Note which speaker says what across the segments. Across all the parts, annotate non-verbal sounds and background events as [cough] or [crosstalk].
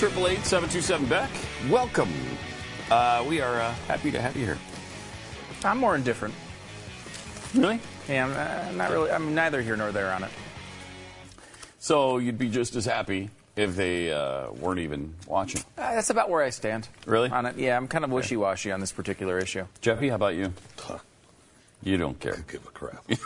Speaker 1: Triple eight seven two seven Beck. Welcome. Uh, we are uh, happy to have you here.
Speaker 2: I'm more indifferent.
Speaker 1: Really?
Speaker 2: Yeah, I'm, uh, not really. I'm neither here nor there on it.
Speaker 1: So you'd be just as happy if they uh, weren't even watching.
Speaker 2: Uh, that's about where I stand.
Speaker 1: Really?
Speaker 2: On it? Yeah, I'm kind of wishy-washy on this particular issue.
Speaker 1: Jeffy, how about you? You don't care.
Speaker 3: Give a crap. [laughs]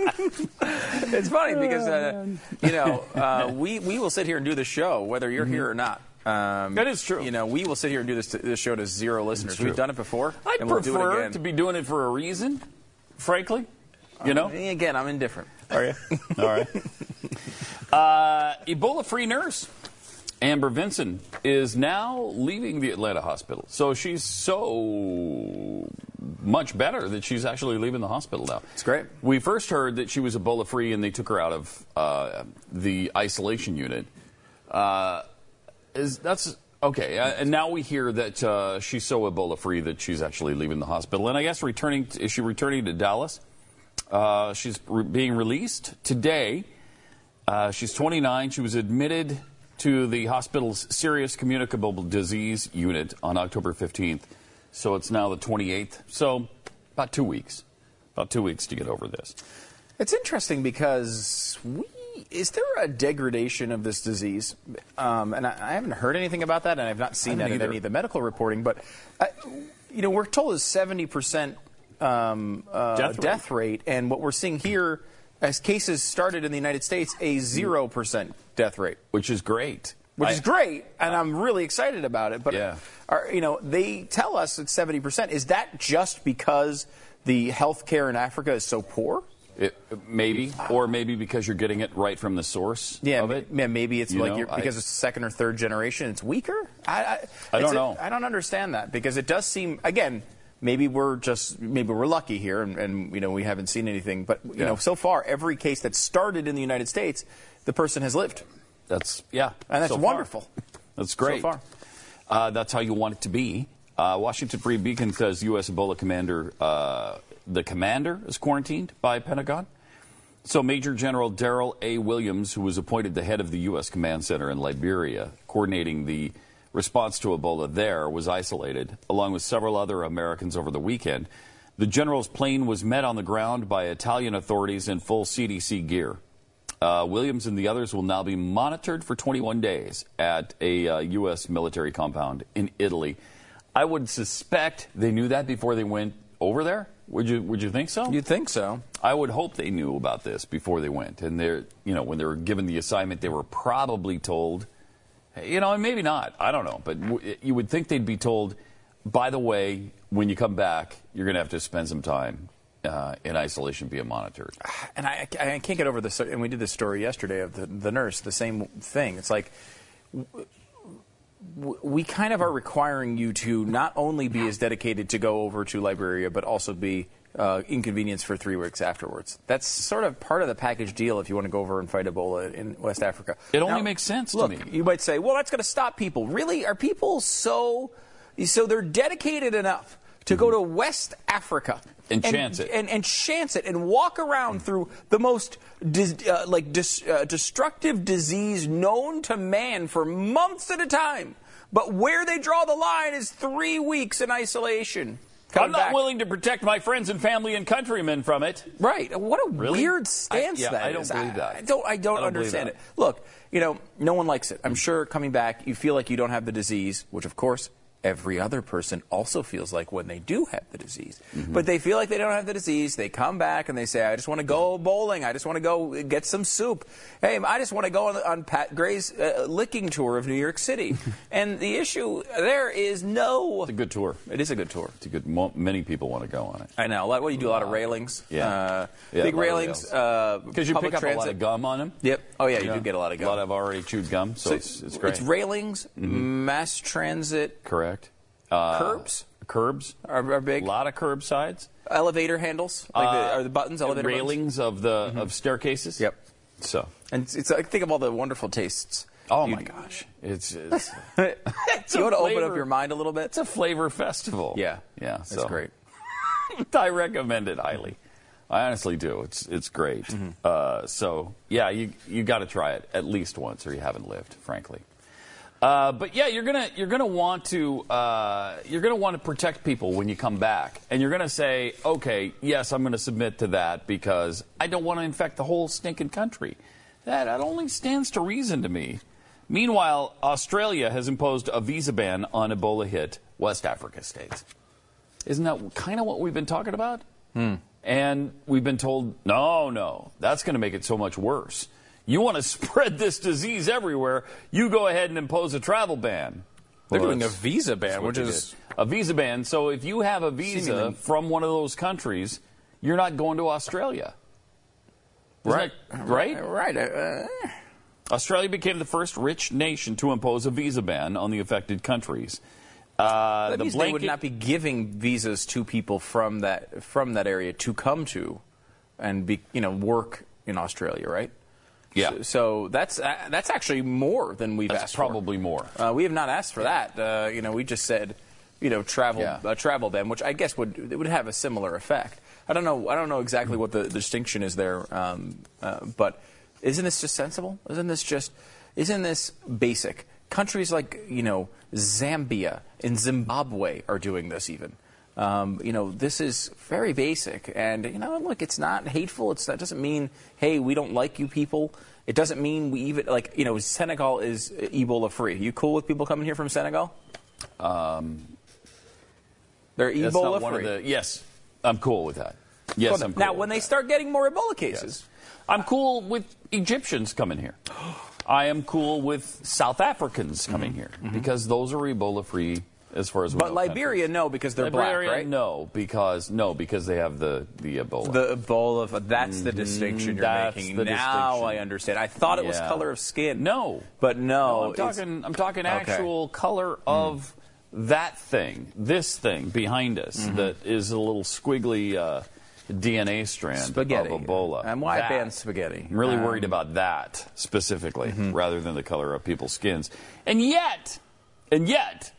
Speaker 3: [laughs]
Speaker 2: It's funny because uh, you know uh, we we will sit here and do the show whether you're here or not. Um,
Speaker 1: That is true.
Speaker 2: You know, we will sit here and do this, this show to zero listeners. We've done it before,
Speaker 1: I
Speaker 2: and we'll do it
Speaker 1: prefer
Speaker 2: again.
Speaker 1: to be doing it for a reason, frankly. You know?
Speaker 2: Again, I'm indifferent.
Speaker 1: Are you? [laughs] All right. Uh, Ebola-free nurse Amber Vinson is now leaving the Atlanta hospital. So she's so much better that she's actually leaving the hospital now.
Speaker 2: It's great.
Speaker 1: We first heard that she was Ebola-free and they took her out of uh, the isolation unit. Uh, is that's okay? Uh, and now we hear that uh, she's so Ebola-free that she's actually leaving the hospital. And I guess returning is she returning to Dallas? Uh, she's re- being released today. Uh, she's 29. She was admitted to the hospital's serious communicable disease unit on October 15th. So it's now the 28th. So about two weeks. About two weeks to get over this.
Speaker 2: It's interesting because we is there a degradation of this disease? Um, and I, I haven't heard anything about that, and I've not seen that
Speaker 1: haven't
Speaker 2: in any of the medical reporting. But uh, you know, we're told is seventy percent um, uh,
Speaker 1: Death
Speaker 2: death rate, and what we're seeing here, as cases started in the United States, a zero percent death rate.
Speaker 1: Which is great.
Speaker 2: Which
Speaker 1: I-
Speaker 2: is great, and I'm really excited about it. But
Speaker 1: Yeah.
Speaker 2: are, you know, they tell us it's seventy percent. Is that just because the health care in Africa is so poor?
Speaker 1: It, maybe, or maybe because you're getting it right from the source
Speaker 2: Yeah,
Speaker 1: of it.
Speaker 2: yeah, maybe it's
Speaker 1: You
Speaker 2: like
Speaker 1: know,
Speaker 2: you're,
Speaker 1: I-
Speaker 2: because it's second or third generation, it's weaker. I, I,
Speaker 1: I don't know.
Speaker 2: I don't understand that because it does seem again. Maybe we're just maybe we're lucky here, and, and you know we haven't seen anything. But you
Speaker 1: Yeah.
Speaker 2: know, so far every case that started in the United States, the person has lived,
Speaker 1: That's yeah,
Speaker 2: and that's
Speaker 1: so far.
Speaker 2: wonderful.
Speaker 1: That's great.
Speaker 2: So far.
Speaker 1: Uh, that's how you want it to be. Uh, Washington Free Beacon says U.S. Ebola commander, uh, the commander is quarantined by Pentagon. So Major General Darryl A. Williams, who was appointed the head of the U.S. Command Center in Liberia, coordinating the response to Ebola there, was isolated, along with several other Americans over the weekend. The general's plane was met on the ground by Italian authorities in full CDC gear. Uh, Williams and the others will now be monitored for 21 days at a uh, U.S. military compound in Italy. I would suspect they knew that before they went over there. Would you? Would you think so?
Speaker 2: You'd think so.
Speaker 1: I would hope they knew about this before they went. And they're, you know, when they were given the assignment, they were probably told, you know, and maybe not. I don't know. But w- you would think they'd be told, by the way, when you come back, you're going to have to spend some time uh, in isolation being monitored. [sighs]
Speaker 2: And I, I can't get over this. And we did this story yesterday of the, the nurse, the same thing. It's like w- we kind of are requiring you to not only be as dedicated to go over to Liberia, but also be uh, inconvenienced for three weeks afterwards. That's sort of part of the package deal if you want to go over and fight Ebola in West Africa.
Speaker 1: It only makes sense to
Speaker 2: look,
Speaker 1: me.
Speaker 2: You might say, well, that's going to stop people. Really? Are people so. So they're dedicated enough to go to West Africa
Speaker 1: And chance it.
Speaker 2: and, and chance it and walk around through the most dis, uh, like dis, uh, destructive disease known to man for months at a time. But where they draw the line is three weeks in isolation.
Speaker 1: I'm not
Speaker 2: back-
Speaker 1: willing to protect my friends and family and countrymen from it.
Speaker 2: Right. What a
Speaker 1: Really?
Speaker 2: weird
Speaker 1: I-
Speaker 2: stance
Speaker 1: yeah,
Speaker 2: that
Speaker 1: I don't
Speaker 2: is.
Speaker 1: believe that.
Speaker 2: I don't. I don't,
Speaker 1: I don't
Speaker 2: understand it. Look, you know, no one likes it. I'm sure coming back, you feel like you don't have the disease, which of course every other person also feels like when they do have the disease.
Speaker 1: Mm-hmm.
Speaker 2: But they feel like they don't have the disease. They come back and they say, I just want to go bowling. I just want to go get some soup. Hey, I just want to go on, on Pat Gray's uh, licking tour of New York City. [laughs] and the issue there is no.
Speaker 1: It's a good tour.
Speaker 2: It is a good tour.
Speaker 1: It's a good. Many people want to go on it
Speaker 2: I know. A lot, what, you do a lot of railings?
Speaker 1: Yeah.
Speaker 2: Uh,
Speaker 1: Yeah,
Speaker 2: big
Speaker 1: a lot of
Speaker 2: railings.
Speaker 1: rails.
Speaker 2: Uh,
Speaker 1: because you pick up
Speaker 2: transit.
Speaker 1: a lot of gum on them.
Speaker 2: Yep. Oh, yeah, you
Speaker 1: Yeah.
Speaker 2: do get a lot of gum.
Speaker 1: A lot of already chewed gum, so, it's, it's great.
Speaker 2: It's railings, mass transit,
Speaker 1: Correct. Uh,
Speaker 2: curbs
Speaker 1: Curbs.
Speaker 2: are, are big.
Speaker 1: A lot of curbsides.
Speaker 2: Elevator handles, like the,
Speaker 1: Uh,
Speaker 2: are the buttons, elevator buttons?
Speaker 1: railings of the of staircases.
Speaker 2: Yep.
Speaker 1: So.
Speaker 2: And it's, it's like think of all the wonderful tastes.
Speaker 1: Oh my gosh, it's it's, [laughs]
Speaker 2: you want to open up your mind a little bit?
Speaker 1: it's a flavor festival.
Speaker 2: yeah,
Speaker 1: yeah,
Speaker 2: It's
Speaker 1: so.
Speaker 2: great. [laughs]
Speaker 1: I recommend it highly. I honestly do. It's it's great.
Speaker 2: Mm-hmm.
Speaker 1: Uh, so yeah, you you got to try it at least once, or you haven't lived, frankly. Uh, but yeah, you're gonna you're gonna want to uh, you're gonna want to protect people when you come back, and you're gonna say, okay, yes, I'm gonna submit to that because I don't want to infect the whole stinking country. That that only stands to reason to me. Meanwhile, Australia has imposed a visa ban on Ebola hit West Africa states. Isn't that kind of what we've been talking about? And we've been told, no, no, that's going to make it so much worse. You want to [laughs] spread this disease everywhere, you go ahead and impose a travel ban.
Speaker 2: They're
Speaker 1: Well,
Speaker 2: doing a visa ban, which is
Speaker 1: a visa ban. So if you have a visa
Speaker 2: Seemingly-
Speaker 1: from one of those countries, you're not going to Australia. Isn't that- right?
Speaker 2: right. Uh,
Speaker 1: Australia became the first rich nation to impose a visa ban on the affected countries. Uh,
Speaker 2: that
Speaker 1: the
Speaker 2: means they would not be giving visas to people from that from that area to come to and be you know work in Australia, right?
Speaker 1: Yeah.
Speaker 2: So, so that's uh, that's actually more than we've
Speaker 1: That's
Speaker 2: asked
Speaker 1: probably more.
Speaker 2: Uh, we have not asked for that. Uh, you know, we just said, you know, travel
Speaker 1: Yeah.
Speaker 2: a travel ban, which I guess would it would have a similar effect. I don't know. I don't know exactly what the, the distinction is there, um, uh, but isn't this just sensible? Isn't this just isn't this basic? Countries like you know Zambia and Zimbabwe are doing this even. Um, you know, this is very basic, and you know, look, it's not hateful. It's that doesn't mean, hey, we don't like you people. It doesn't mean we even like you know, Senegal is Ebola free. You cool with people coming here from Senegal?
Speaker 1: Um,
Speaker 2: They're Ebola free.
Speaker 1: the. Yes, I'm cool with that. Yes, I'm cool
Speaker 2: now, when they
Speaker 1: that.
Speaker 2: start getting more Ebola cases,
Speaker 1: I'm cool with Egyptians coming here. [gasps] I am cool with South Africans coming here because those are Ebola free as far as we
Speaker 2: Mm-hmm. but
Speaker 1: know.
Speaker 2: Liberia, no, because they're
Speaker 1: Liberia,
Speaker 2: black, right?
Speaker 1: no, because no, because they have the the Ebola.
Speaker 2: The Ebola, that's the distinction you're
Speaker 1: Mm-hmm. that's
Speaker 2: making.
Speaker 1: the
Speaker 2: now
Speaker 1: distinction.
Speaker 2: I understand. I thought it was color of skin.
Speaker 1: No.
Speaker 2: but no,
Speaker 1: No, I'm talking. I'm talking
Speaker 2: Okay.
Speaker 1: actual color of that thing, this thing behind us
Speaker 2: Mm-hmm.
Speaker 1: that is a little squiggly uh, DNA strand
Speaker 2: spaghetti
Speaker 1: of Ebola.
Speaker 2: And why
Speaker 1: That.
Speaker 2: ban spaghetti?
Speaker 1: I'm really
Speaker 2: Um,
Speaker 1: worried about that specifically,
Speaker 2: Mm-hmm.
Speaker 1: rather than the color of people's skins. And yet, and yet,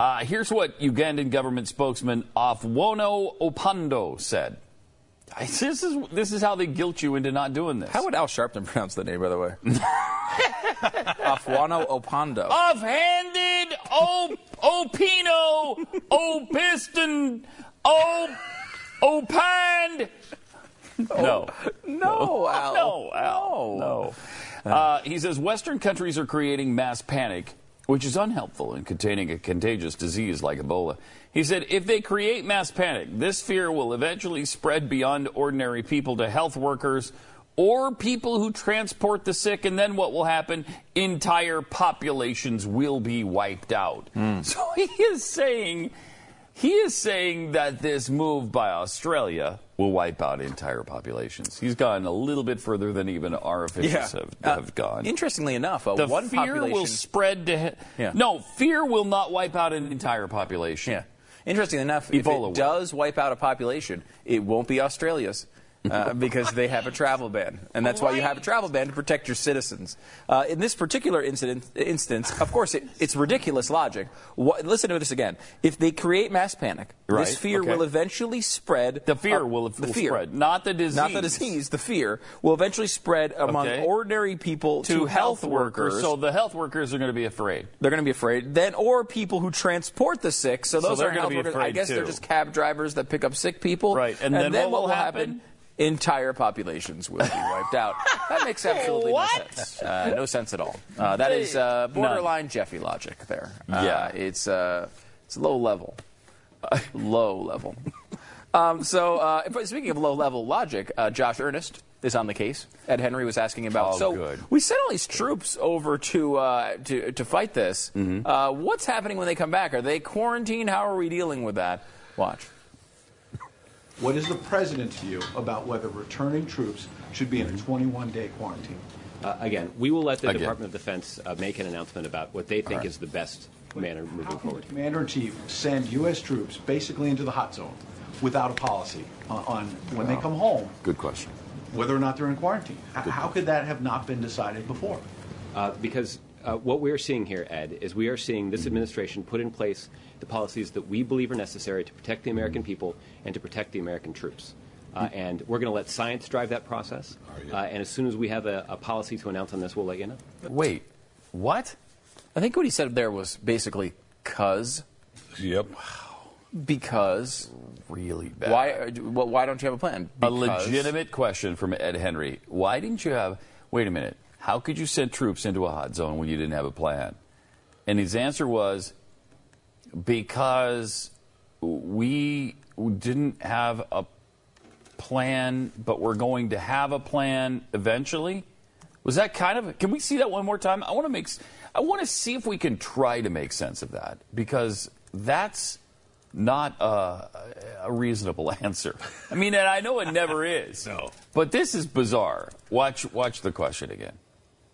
Speaker 1: uh, here's what Ugandan government spokesman Ofwono Opondo said. I- This is this is how they guilt you into not doing this.
Speaker 2: How would Al Sharpton [laughs] pronounce the name, by the way? [laughs] Afwano Opando.
Speaker 1: Offhanded, O Opino, O Piston, O Opined. No.
Speaker 2: no, Al.
Speaker 1: No, Al. No. Uh, he says Western countries are creating mass panic, which is unhelpful in containing a contagious disease like Ebola. He said if they create mass panic, this fear will eventually spread beyond ordinary people to health workers or people who transport the sick, and then what will happen? Entire populations will be wiped out. Hmm. So [laughs] he is saying. He is saying that this move by Australia will wipe out entire populations. He's gone a little bit further than even our officials have,
Speaker 2: Uh,
Speaker 1: gone.
Speaker 2: Interestingly enough, uh,
Speaker 1: the
Speaker 2: one
Speaker 1: fear
Speaker 2: population.
Speaker 1: will spread to.
Speaker 2: Yeah.
Speaker 1: No, fear will not wipe out an entire population.
Speaker 2: yeah. Interestingly enough, if it
Speaker 1: will.
Speaker 2: does wipe out a population, it won't be Australia's. Uh, because they have a travel ban, and that's why you have a travel ban to protect your citizens. Uh, in this particular incident, instance, of course, it, it's ridiculous logic. What, listen to this again. If they create mass panic,
Speaker 1: Right,
Speaker 2: this fear
Speaker 1: okay.
Speaker 2: will eventually spread.
Speaker 1: The fear
Speaker 2: uh,
Speaker 1: will,
Speaker 2: the
Speaker 1: will
Speaker 2: fear.
Speaker 1: spread, not the disease.
Speaker 2: Not the disease, the fear will eventually spread among
Speaker 1: Okay.
Speaker 2: ordinary people
Speaker 1: To,
Speaker 2: to,
Speaker 1: health workers, so the health workers are going to be afraid.
Speaker 2: they're going to be afraid. Then, or people who transport the sick. So those
Speaker 1: they're gonna
Speaker 2: health
Speaker 1: be
Speaker 2: workers. I
Speaker 1: afraid
Speaker 2: guess they're just cab drivers that pick up sick people.
Speaker 1: Right, and then what will happen?
Speaker 2: Entire populations will be wiped out. That makes absolutely
Speaker 1: What?
Speaker 2: no sense. Uh, no sense at all. Uh, that is uh, borderline Jeffy logic there. Uh,
Speaker 1: Yeah.
Speaker 2: it's uh, It's low level. [laughs] low level. Um, so, uh, speaking of low level logic, uh, Josh Earnest is on the case. Ed Henry was asking about.
Speaker 1: Oh,
Speaker 2: so
Speaker 1: good.
Speaker 2: we sent all these troops over to uh, to to fight this.
Speaker 1: Mm-hmm.
Speaker 2: Uh, what's happening when they come back? Are they quarantined? How are we dealing with that? Watch.
Speaker 3: What is the president's view about whether returning troops should be in a 21-day quarantine?
Speaker 4: Uh, again, we will let the
Speaker 1: Again.
Speaker 4: Department of Defense uh, make an announcement about what they think is the best manner moving
Speaker 3: How can
Speaker 4: forward.
Speaker 3: commander-in-chief send U.S. troops basically into the hot zone without a policy on, on when they come home,
Speaker 1: Good question.
Speaker 3: whether or not they're in quarantine? H- How could that have not been decided before?
Speaker 4: Uh, because uh, what we are seeing here, Ed, is we are seeing this administration put in place the policies that we believe are necessary to protect the American people and to protect the American troops. Uh, and we're going to let science drive that process. Uh, and as soon as we have a, a policy to announce on this, we'll let you know.
Speaker 1: Wait, what?
Speaker 2: I think what he said there was basically cuz
Speaker 1: Yep.
Speaker 2: because
Speaker 1: Really bad.
Speaker 2: why well, why don't you have a plan?
Speaker 1: A legitimate question from Ed Henry. Why didn't you have? Wait a minute. How could you send troops into a hot zone when you didn't have a plan? And his answer was because we didn't have a plan, but we're going to have a plan eventually. Was that kind of? Can we see that one more time? I want to make. I want to see if we can try to make sense of that because that's not a, a reasonable [laughs] answer. I mean, and I know it never is. [laughs] no. But this is bizarre. Watch. Watch the question again,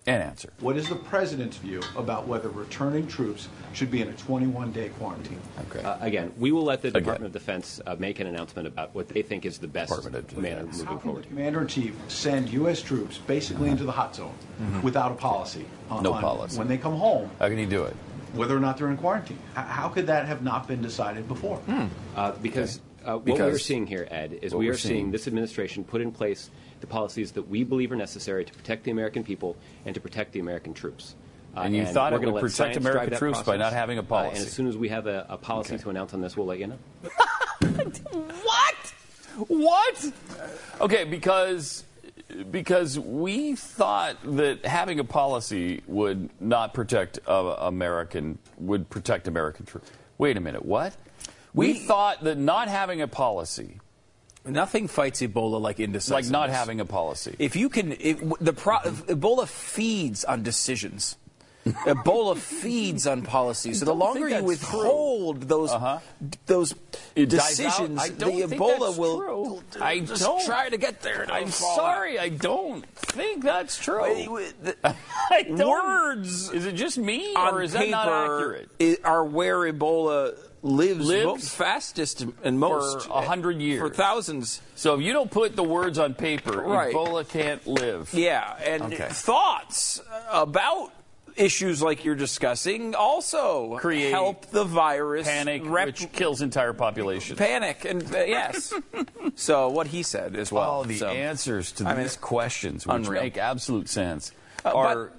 Speaker 1: and answer.
Speaker 3: What is the president's view about whether returning troops should be in a 21-day quarantine?
Speaker 1: Okay.
Speaker 4: Uh, again, we will let the
Speaker 1: Again.
Speaker 4: Department of Defense uh, make an announcement about what they think is the best
Speaker 1: Department of
Speaker 4: manner moving
Speaker 3: How can
Speaker 4: forward.
Speaker 3: commander-in-chief send U.S. troops basically into the hot zone without a policy? on-
Speaker 1: No
Speaker 3: on
Speaker 1: policy.
Speaker 3: When they come home,
Speaker 1: How can he do it?
Speaker 3: whether or not they're in quarantine? How could that have not been decided before?
Speaker 4: Uh, because uh, what we're seeing here, Ed, is we
Speaker 1: we're
Speaker 4: are seeing
Speaker 1: seeing-
Speaker 4: this administration put in place the policies that we believe are necessary to protect the American people and to protect the American troops. Uh,
Speaker 1: And you thought
Speaker 4: we're
Speaker 1: it
Speaker 4: gonna
Speaker 1: would protect American
Speaker 4: that
Speaker 1: troops by not having a
Speaker 4: Uh,
Speaker 1: policy.
Speaker 4: and as soon as we have a, a policy
Speaker 1: Okay.
Speaker 4: to announce on this, we'll let you know. [laughs]
Speaker 1: What? What? Okay, because because we thought that having a policy would not protect uh, American would protect American troops. Wait a minute, what? We,
Speaker 2: We-
Speaker 1: thought that not having a policy,
Speaker 2: Nothing fights Ebola like indecisiveness.
Speaker 1: like not having a policy,
Speaker 2: If you can, the pro, if Ebola feeds on decisions. [laughs] Ebola feeds on policy. So the longer you withhold those
Speaker 1: Uh-huh.
Speaker 2: those
Speaker 1: It
Speaker 2: decisions,
Speaker 1: I
Speaker 2: the
Speaker 1: don't
Speaker 2: Ebola will
Speaker 1: true. I
Speaker 2: just
Speaker 1: don't.
Speaker 2: try to get there.
Speaker 1: I'm
Speaker 2: fall
Speaker 1: sorry, I don't think that's true. [laughs] I don't.
Speaker 2: Words
Speaker 1: Is it just me, or is that not accurate?
Speaker 2: are where Ebola lives,
Speaker 1: Lives?
Speaker 2: mo- fastest and most
Speaker 1: a hundred years.
Speaker 2: for thousands.
Speaker 1: So if you don't put the words on paper,
Speaker 2: Right.
Speaker 1: Ebola can't live.
Speaker 2: Yeah, and
Speaker 1: Okay.
Speaker 2: thoughts about issues like you're discussing also
Speaker 1: Create
Speaker 2: help the virus
Speaker 1: Panic,
Speaker 2: rep-
Speaker 1: which kills entire populations.
Speaker 2: panic and uh, yes. [laughs] so what he said as well.
Speaker 1: All the
Speaker 2: so.
Speaker 1: answers to
Speaker 2: I mean,
Speaker 1: these questions, which
Speaker 2: unreal.
Speaker 1: make absolute sense,
Speaker 2: Uh, but-
Speaker 1: are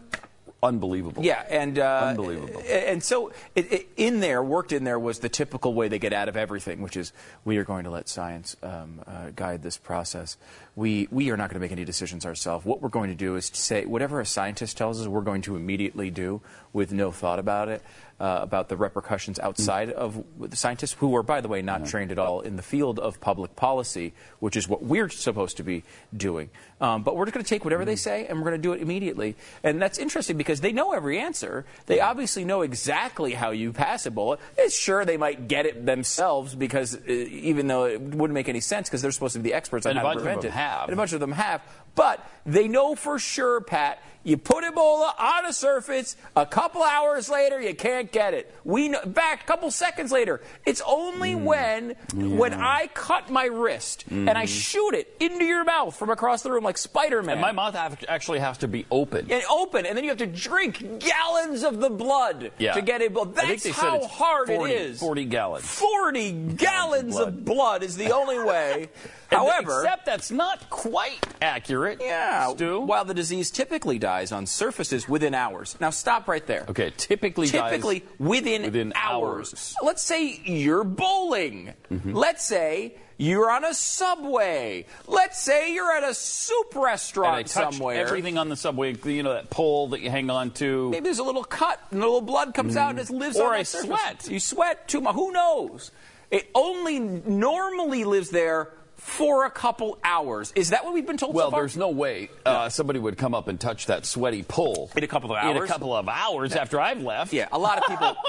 Speaker 1: unbelievable.
Speaker 2: Yeah, and uh,
Speaker 1: Unbelievable.
Speaker 2: And so it, it, in there, worked in there, was the typical way they get out of everything, which is we are going to let science um, uh, guide this process. We we are not going to make any decisions ourselves. What we're going to do is to say whatever a scientist tells us, we're going to immediately do with no thought about it. Uh, about the repercussions outside of the scientists, who are, by the way, not trained at all in the field of public policy, which is what we're supposed to be doing. Um, but we're just going to take whatever they say and we're going to do it immediately. And that's interesting because they know every answer. They obviously know exactly how you pass a bullet. It's sure they might get it themselves because uh, even though it wouldn't make any sense because they're supposed to be the experts on
Speaker 1: And
Speaker 2: how to prevent it.
Speaker 1: have.
Speaker 2: And a bunch of them have. But they know for sure, Pat, you put Ebola on a surface, a couple hours later, you can't get it. We know, back a couple seconds later. It's only
Speaker 1: Mm.
Speaker 2: when when I cut my wrist and I shoot it into your mouth from across the room like Spider-Man.
Speaker 1: And my mouth actually has to be open.
Speaker 2: and open, and then you have to drink gallons of the blood
Speaker 1: Yeah.
Speaker 2: to get Ebola. That's how hard
Speaker 1: 40
Speaker 2: it is.
Speaker 1: 40 gallons.
Speaker 2: 40 gallons
Speaker 1: blood.
Speaker 2: of blood is the only way. [laughs] However,
Speaker 1: except that's not quite accurate.
Speaker 2: Yeah,
Speaker 1: Stu.
Speaker 2: while the disease typically dies on surfaces within hours. Now stop right there.
Speaker 1: okay, typically,
Speaker 2: Typically, within,
Speaker 1: Within
Speaker 2: hours.
Speaker 1: hours.
Speaker 2: Let's say you're bowling.
Speaker 1: Mm-hmm.
Speaker 2: Let's say you're on a subway. Let's say you're at a soup
Speaker 1: And I
Speaker 2: restaurant somewhere.
Speaker 1: everything on the subway, you know, that pole that you hang on to.
Speaker 2: Maybe there's a little cut and a little blood comes out and it lives.
Speaker 1: Or
Speaker 2: on
Speaker 1: I sweat.
Speaker 2: You sweat too much. Who knows? It only normally lives there for a couple hours. Is that what we've been told
Speaker 1: Well,
Speaker 2: so
Speaker 1: there's no way uh, somebody would come up and touch that sweaty pole
Speaker 2: In a couple of hours.
Speaker 1: In a couple of hours after I've left.
Speaker 2: Yeah, a lot of people. [laughs]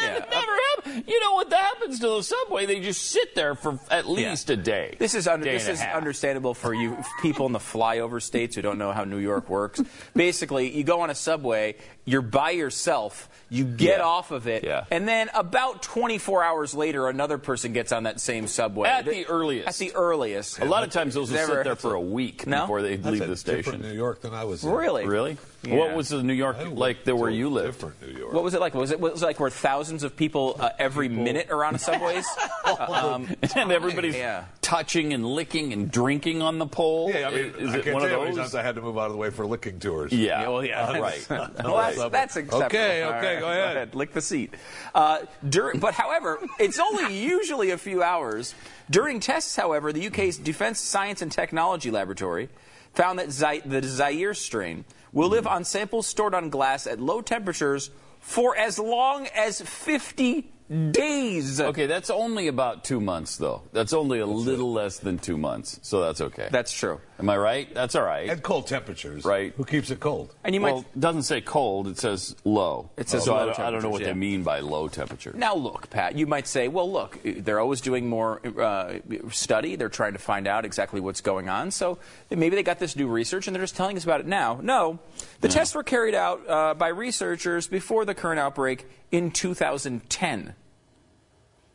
Speaker 2: Yeah.
Speaker 1: never happened. You know what that happens to the subway? They just sit there for at least a day.
Speaker 2: This is under,
Speaker 1: Day
Speaker 2: this is understandable for you people in the flyover states who don't know how New York works. Basically, you go on a subway, you're by yourself, you get
Speaker 1: Yeah.
Speaker 2: off of it,
Speaker 1: Yeah.
Speaker 2: and then about 24 hours later, another person gets on that same subway.
Speaker 1: At the earliest.
Speaker 2: At the earliest.
Speaker 1: A lot of times those will
Speaker 2: Never-
Speaker 1: sit there for a week
Speaker 2: No?
Speaker 1: before they leave the station.
Speaker 5: New York than I was in.
Speaker 2: Really?
Speaker 1: Really?
Speaker 2: Yeah.
Speaker 1: What was the New York
Speaker 5: I
Speaker 1: like there where you lived?
Speaker 5: Different New York.
Speaker 2: What was it like? Was it was it like where thousands of people uh, every minute are on subways? [laughs] um, [laughs]
Speaker 1: and everybody's
Speaker 2: Yeah.
Speaker 1: touching and licking and drinking on the pole.
Speaker 5: Yeah, I mean,
Speaker 1: is
Speaker 5: I
Speaker 1: it
Speaker 5: can't
Speaker 1: one
Speaker 5: tell you
Speaker 1: of
Speaker 5: how many
Speaker 1: those?
Speaker 5: times I had to move out of the way for licking tours.
Speaker 1: Yeah.
Speaker 2: Yeah, well, yeah,
Speaker 1: right.
Speaker 2: well, that's, [laughs] that's acceptable.
Speaker 5: Okay,
Speaker 2: All
Speaker 5: okay, go ahead.
Speaker 2: Lick the seat. Uh, dur- but however, it's only usually a few hours. During tests, however, the UK's Defence Science and Technology Laboratory found that Zy- the Zaire strain will live on samples stored on glass at low temperatures for as long as 50 days.
Speaker 1: Okay, that's only about two months, though. That's only a little less than two months, so that's okay.
Speaker 2: That's true.
Speaker 1: Am I right? That's all right.
Speaker 5: And cold temperatures.
Speaker 1: Right.
Speaker 5: Who keeps it cold?
Speaker 2: And you
Speaker 1: well,
Speaker 2: might
Speaker 1: it doesn't say cold; it says low.
Speaker 2: It says
Speaker 1: so
Speaker 2: low
Speaker 1: I, don't, I don't know what
Speaker 2: temperatures,
Speaker 1: they mean by low temperature.
Speaker 2: Now, look, Pat, you might say, well, look, they're always doing more uh, study. They're trying to find out exactly what's going on. So maybe they got this new research and they're just telling us about it now. No. The tests were carried out uh, by researchers before the current outbreak in 2010.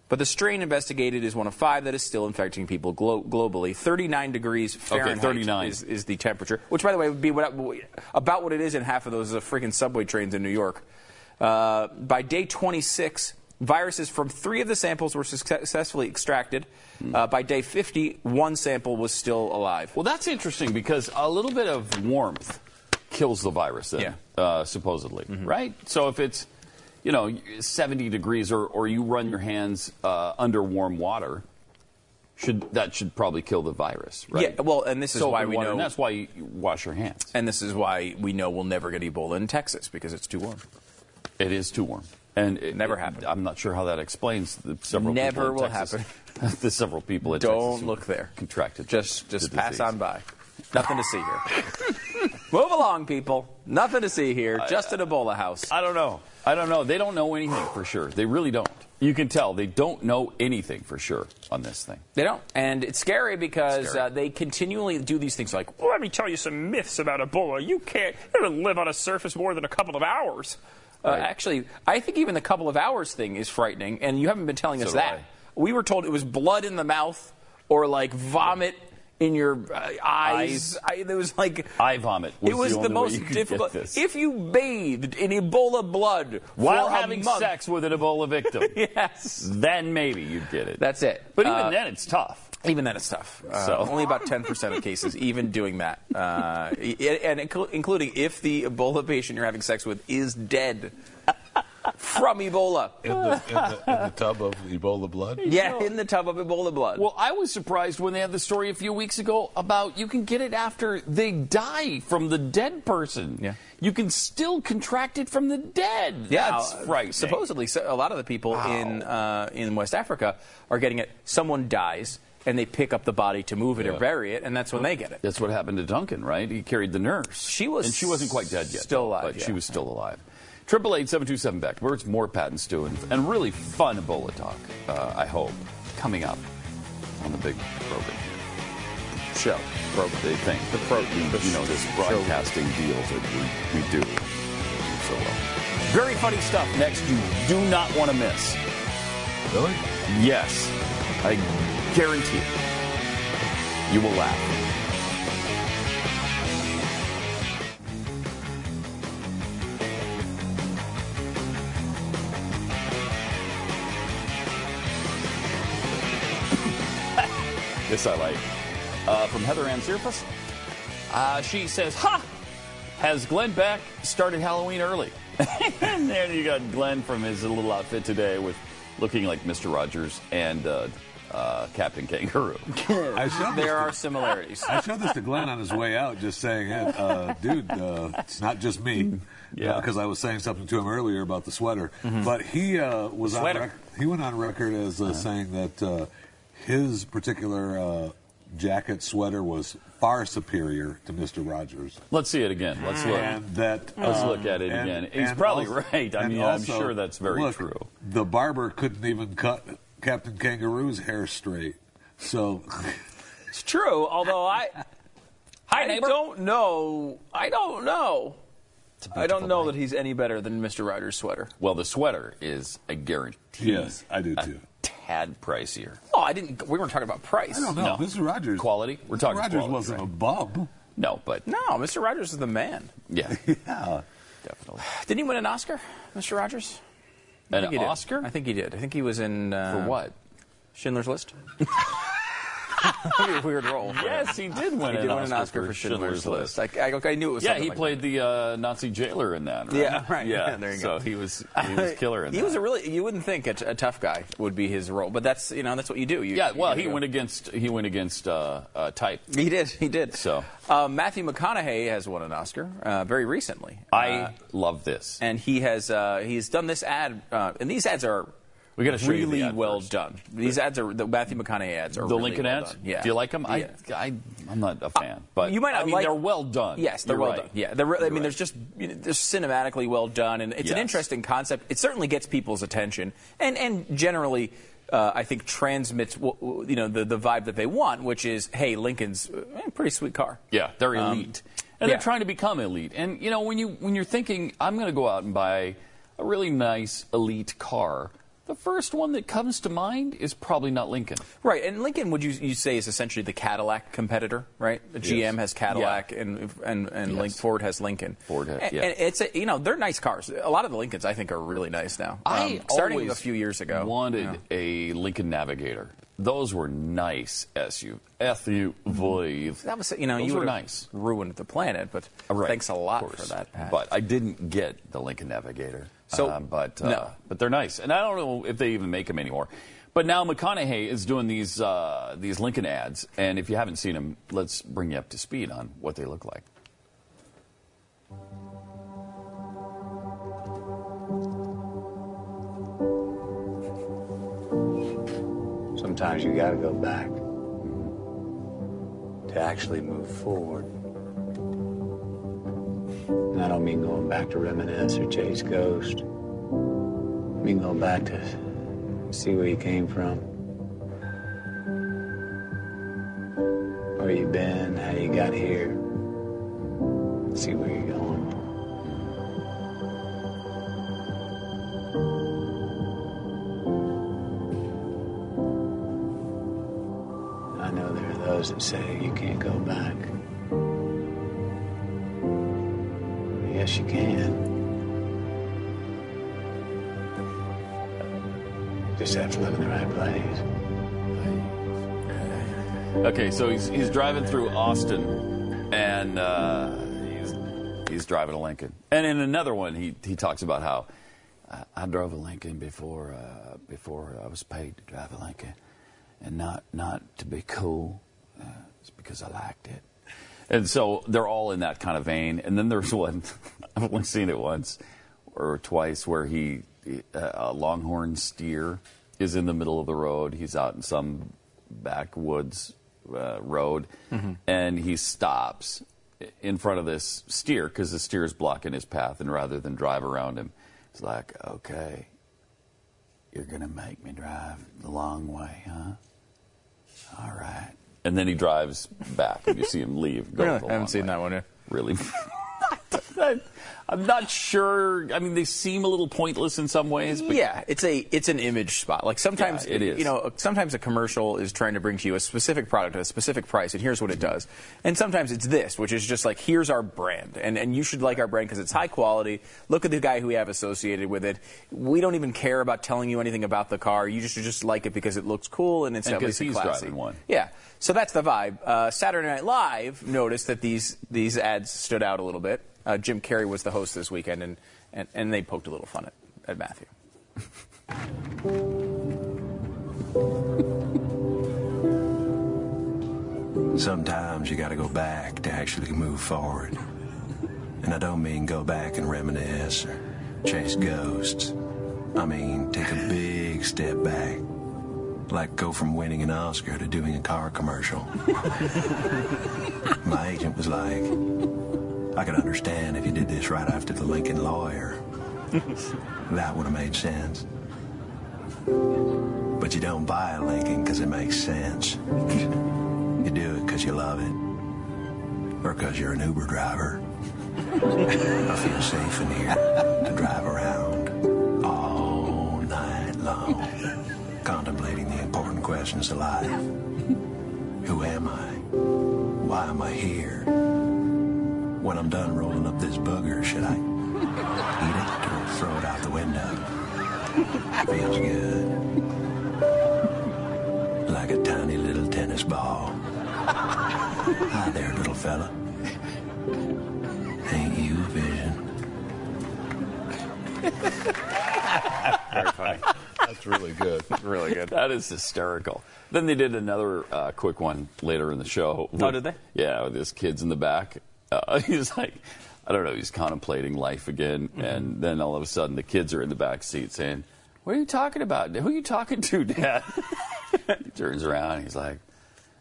Speaker 2: But the strain investigated is one of five that is still infecting people glo- globally. 39 degrees Fahrenheit okay,
Speaker 1: 39.
Speaker 2: Is, is the temperature, which, by the way, would be what, about what it is in half of those uh, freaking subway trains in New York. Uh, by day 26, viruses from three of the samples were successfully extracted. Uh, by day 50, one sample was still alive.
Speaker 1: Well, that's interesting because a little bit of warmth kills the virus, then,
Speaker 2: Yeah.
Speaker 1: uh, supposedly, right? So if it's, you know, 70 degrees or, or you run your hands uh, under warm water, should that should probably kill the virus, right?
Speaker 2: Yeah, well, and this is
Speaker 1: Soap
Speaker 2: why we
Speaker 1: water,
Speaker 2: know.
Speaker 1: and that's why you you wash your hands.
Speaker 2: and this is why we know we'll never get Ebola in Texas because it's too warm.
Speaker 1: It is too warm. And it
Speaker 2: Never
Speaker 1: it-
Speaker 2: happened.
Speaker 1: I'm not sure how that explains the several
Speaker 2: Never
Speaker 1: people in
Speaker 2: will
Speaker 1: Texas- [laughs] the several people in
Speaker 2: Don't
Speaker 1: Texas
Speaker 2: look there.
Speaker 1: Contracted.
Speaker 2: Just just pass
Speaker 1: disease.
Speaker 2: on by. Nothing to see here. [laughs] Move along, people. Nothing to see here. Just an Ebola house.
Speaker 1: I don't know. I don't know. They don't know anything for sure. They really don't. You can tell they don't know anything for sure on this thing.
Speaker 2: They don't. And it's scary because
Speaker 1: Scary.
Speaker 2: Uh, they continually do these things like,
Speaker 6: Well, let me tell you some myths about Ebola. You can't you don't live on a surface more than a couple of hours.
Speaker 2: uh, actually, I think even the couple of hours thing is frightening, and you haven't been telling us
Speaker 1: So do
Speaker 2: that.
Speaker 1: I.
Speaker 2: We were told it was blood in the mouth or like vomit in your uh, eyes. I, there was like.
Speaker 1: Eye vomit. Was
Speaker 2: it was
Speaker 1: the,
Speaker 2: the, most difficult. If you bathed in Ebola blood
Speaker 1: While having
Speaker 2: month-
Speaker 1: sex with an Ebola victim, [laughs]
Speaker 2: yes,
Speaker 1: then maybe you'd get it.
Speaker 2: that's it.
Speaker 1: But even
Speaker 2: Uh,
Speaker 1: then, it's tough.
Speaker 2: Even then, it's tough. Uh,
Speaker 1: So-
Speaker 2: only about 10% of cases even doing that. Uh, [laughs] and inclu- including if the Ebola patient you're having sex with is dead from Ebola.
Speaker 5: In the, in, the, in the tub of Ebola blood?
Speaker 2: Yeah, in the tub of Ebola blood.
Speaker 1: Well, I was surprised when they had the story a few weeks ago about you can get it after they die from the dead person.
Speaker 2: Yeah.
Speaker 1: You can still contract it from the dead.
Speaker 2: yeah,
Speaker 1: That's frightening.
Speaker 2: Supposedly, so a lot of the people in uh, in West Africa are getting it. Someone dies, and they pick up the body to move it or bury it, and that's when they get it.
Speaker 1: That's what happened to Duncan, right? He carried the nurse.
Speaker 2: She was
Speaker 1: and she wasn't quite dead yet.
Speaker 2: still alive,
Speaker 1: but she was still alive. Triple eight seven two seven Beck. Where it's more Pat and Stu and, really fun Ebola talk. Uh, I hope coming up on the big program
Speaker 2: Show.
Speaker 1: program they think the pro you know this broadcasting deal that we, we do so well. Very funny stuff next. You do not want to miss.
Speaker 5: Really?
Speaker 1: Yes, I guarantee it. You will laugh. This I like. Uh, from Heather Ann Sirfus. Uh, she says, Ha! Has Glenn Beck started Halloween early? [laughs] and there you got Glenn from his little outfit today with looking like Mr. Rogers and uh, uh, Captain Kangaroo. [laughs]
Speaker 5: I showed this
Speaker 2: There
Speaker 5: to-
Speaker 2: are similarities.
Speaker 5: I showed this to Glenn on his way out, just saying, hey, uh, dude, uh, it's not just me.
Speaker 1: Yeah.
Speaker 5: Because I was saying something to him earlier about the sweater. But he uh, was on
Speaker 2: Sweater.
Speaker 5: rec- he went on record as uh, saying that uh, his particular uh, jacket sweater was far superior to Mr. Rogers.
Speaker 1: Let's see it again. Let's look.
Speaker 5: And that
Speaker 1: Let's
Speaker 5: uh,
Speaker 1: look at it
Speaker 5: and-
Speaker 1: again. He's probably
Speaker 5: also-
Speaker 1: right. I
Speaker 5: and
Speaker 1: mean, I'm sure that's very
Speaker 5: look,
Speaker 1: true.
Speaker 5: The barber couldn't even cut Captain Kangaroo's hair straight. So [laughs]
Speaker 2: It's true, although I
Speaker 6: Hi,
Speaker 2: I
Speaker 6: neighbor.
Speaker 2: don't know. I don't know. I don't know
Speaker 1: night.
Speaker 2: that he's any better than Mr. Rogers' sweater.
Speaker 1: Well, the sweater is a guarantee.
Speaker 5: Yes, I do
Speaker 1: a
Speaker 5: too.
Speaker 1: Tad pricier.
Speaker 2: Oh, I didn't. We weren't talking about price.
Speaker 5: I don't know,
Speaker 1: No.
Speaker 5: Mr. Rogers.
Speaker 1: Quality? We're
Speaker 5: Mr.
Speaker 1: talking
Speaker 5: Rogers
Speaker 1: quality,
Speaker 5: wasn't
Speaker 1: right.
Speaker 5: a bum.
Speaker 1: No, but
Speaker 2: No, Mr. Rogers is the man.
Speaker 1: yeah, [laughs]
Speaker 5: Yeah.
Speaker 1: definitely.
Speaker 2: Didn't he win an Oscar, Mr. Rogers? I
Speaker 1: An
Speaker 2: think he did.
Speaker 1: Oscar?
Speaker 2: I think he did. I think he was in uh,
Speaker 1: For what?
Speaker 2: Schindler's List. [laughs] A weird role.
Speaker 1: Yes, he did win,
Speaker 2: He
Speaker 1: an,
Speaker 2: did win
Speaker 1: Oscar
Speaker 2: an Oscar for Schindler's, List. I, I, I knew it was.
Speaker 1: Yeah, he
Speaker 2: like
Speaker 1: played the uh, Nazi jailer in that. Right?
Speaker 2: Yeah, right.
Speaker 1: Yeah,
Speaker 2: Yeah, there you
Speaker 1: so
Speaker 2: go.
Speaker 1: he was he [laughs] was killer in
Speaker 2: he
Speaker 1: that.
Speaker 2: He was a really. You wouldn't think a, a tough guy would be his role, but that's you know that's what you do. You,
Speaker 1: yeah, well, he
Speaker 2: go.
Speaker 1: went against he went against uh, uh, type.
Speaker 2: He did. He did.
Speaker 1: So.
Speaker 2: uh, Matthew McConaughey has won an Oscar uh, very recently.
Speaker 1: I
Speaker 2: Uh,
Speaker 1: love this.
Speaker 2: and he has uh, he's done this ad, uh, and these ads are
Speaker 1: We gotta show you the
Speaker 2: really well
Speaker 1: first.
Speaker 2: done. These ads are the Matthew McConaughey ads are
Speaker 1: the
Speaker 2: really
Speaker 1: Lincoln
Speaker 2: well
Speaker 1: ads.
Speaker 2: done. Yeah.
Speaker 1: Do you like them?
Speaker 2: Yeah.
Speaker 1: I, I I'm not a fan, but
Speaker 2: you might not
Speaker 1: I mean
Speaker 2: like-
Speaker 1: they're well done.
Speaker 2: Yes, they're
Speaker 1: You're
Speaker 2: well
Speaker 1: right.
Speaker 2: done. Yeah, they're, re- I mean,
Speaker 1: right.
Speaker 2: there's just you know, they're cinematically well done, and it's an interesting concept. It certainly gets people's attention, and and generally. Uh, I think transmits you know the, the vibe that they want, which is hey Lincoln's uh, a pretty sweet car.
Speaker 1: Yeah, they're
Speaker 2: Um,
Speaker 1: elite, and
Speaker 2: yeah.
Speaker 1: they're trying to become elite. And you know, when you when you're thinking, I'm going to go out and buy a really nice elite car, the first one that comes to mind is probably not Lincoln.
Speaker 2: Right, and Lincoln, would you you say is essentially the Cadillac competitor, right? The GM has Cadillac, and and and Link, Ford has Lincoln.
Speaker 1: Ford has-
Speaker 2: and,
Speaker 1: yeah.
Speaker 2: and it's a, you know they're nice cars. A lot of the Lincolns I think are really nice now.
Speaker 1: I
Speaker 2: Um, starting a few years ago.
Speaker 1: wanted
Speaker 2: Yeah.
Speaker 1: a Lincoln Navigator. Those were nice SU SUVs.
Speaker 2: That was you know
Speaker 1: Those
Speaker 2: you
Speaker 1: were nice.
Speaker 2: ruined the planet, but
Speaker 1: Right,
Speaker 2: thanks a lot for that. Pat.
Speaker 1: But I didn't get the Lincoln Navigator.
Speaker 2: So-
Speaker 1: Um, but uh,
Speaker 2: no.
Speaker 1: but they're nice, and I don't know if they even make them anymore. But now McConaughey is doing these uh, these Lincoln ads, and if you haven't seen them, let's bring you up to speed on what they look like.
Speaker 7: Sometimes you gotta go back to actually move forward. And I don't mean going back to reminisce or chase ghosts. I mean going back to see where you came from. Where you been, how you got here. See where you're going. I know there are those that say you can't go back. Yes, you can. Just have to live in the right place.
Speaker 1: Okay, so he's he's driving through Austin, and uh, he's he's driving a Lincoln. And in another one, he he talks about how I, I drove a Lincoln before uh, before I was paid to drive a Lincoln, and not not to be cool, uh, it's because I liked it. And so they're all in that kind of vein. And then there's one [laughs] I've only seen it once or twice where he uh, a longhorn steer is in the middle of the road. He's out in some backwoods uh, road, and he stops in front of this steer because the steer is blocking his path, and rather than drive around him, he's like, "Okay, you're gonna make me drive the long way, huh? All right." And then he drives back, and you see him leave. Go
Speaker 2: Really? I haven't seen
Speaker 1: way.
Speaker 2: that one yet.
Speaker 1: Really? [laughs] [laughs] I'm not sure. I mean, they seem a little pointless in some ways, but
Speaker 2: yeah, it's a it's an image spot. Like sometimes
Speaker 1: Yeah, it is.
Speaker 2: You know, sometimes a commercial is trying to bring to you a specific product at a specific price, and here's what it does. And sometimes it's this, which is just like here's our brand, and and you should like our brand because it's high quality. Look at the guy who we have associated with it. We don't even care about telling you anything about the car. You just just like it because it looks cool and it's
Speaker 1: And
Speaker 2: at least
Speaker 1: he's
Speaker 2: classy.
Speaker 1: driving one.
Speaker 2: Yeah. So that's the vibe. Uh, Saturday Night Live noticed that these these ads stood out a little bit. Uh, Jim Carrey was the host this weekend, and and, and they poked a little fun at, at Matthew. [laughs]
Speaker 8: Sometimes you got to go back to actually move forward. And I don't mean go back and reminisce or chase ghosts. I mean take a big step back. Like go from winning an Oscar to doing a car commercial. [laughs] My agent was like, I could understand if you did this right after the Lincoln lawyer. [laughs] that would have made sense. But you don't buy a Lincoln because it makes sense. [laughs] You do it because you love it. Or because you're an Uber driver. I feel safe in here to drive around all night long, contemplating the important questions of life. Who am I? Why am I here? When I'm done rolling up this booger, should I eat it or throw it out the window? Feels good. Like a tiny little tennis ball. Hi there, little fella. Ain't you a vision?
Speaker 5: That's really good.
Speaker 2: really good.
Speaker 1: That is hysterical. Then they did another uh, quick one later in the show.
Speaker 2: Oh, did they?
Speaker 1: Yeah, with his kids in the back. [laughs] Uh, he's like, I don't know, he's contemplating life again,
Speaker 2: Mm-hmm.
Speaker 1: and then all of a sudden the kids are in the back seat saying, "What are you talking about? Who are you talking to, Dad?" [laughs] he turns around, and he's like,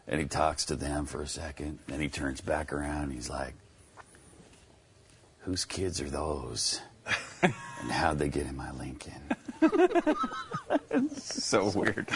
Speaker 1: and he talks to them for a second, then he turns back around, and he's like, "Whose kids are those?" [laughs] and how'd they get in my Lincoln?
Speaker 2: so weird.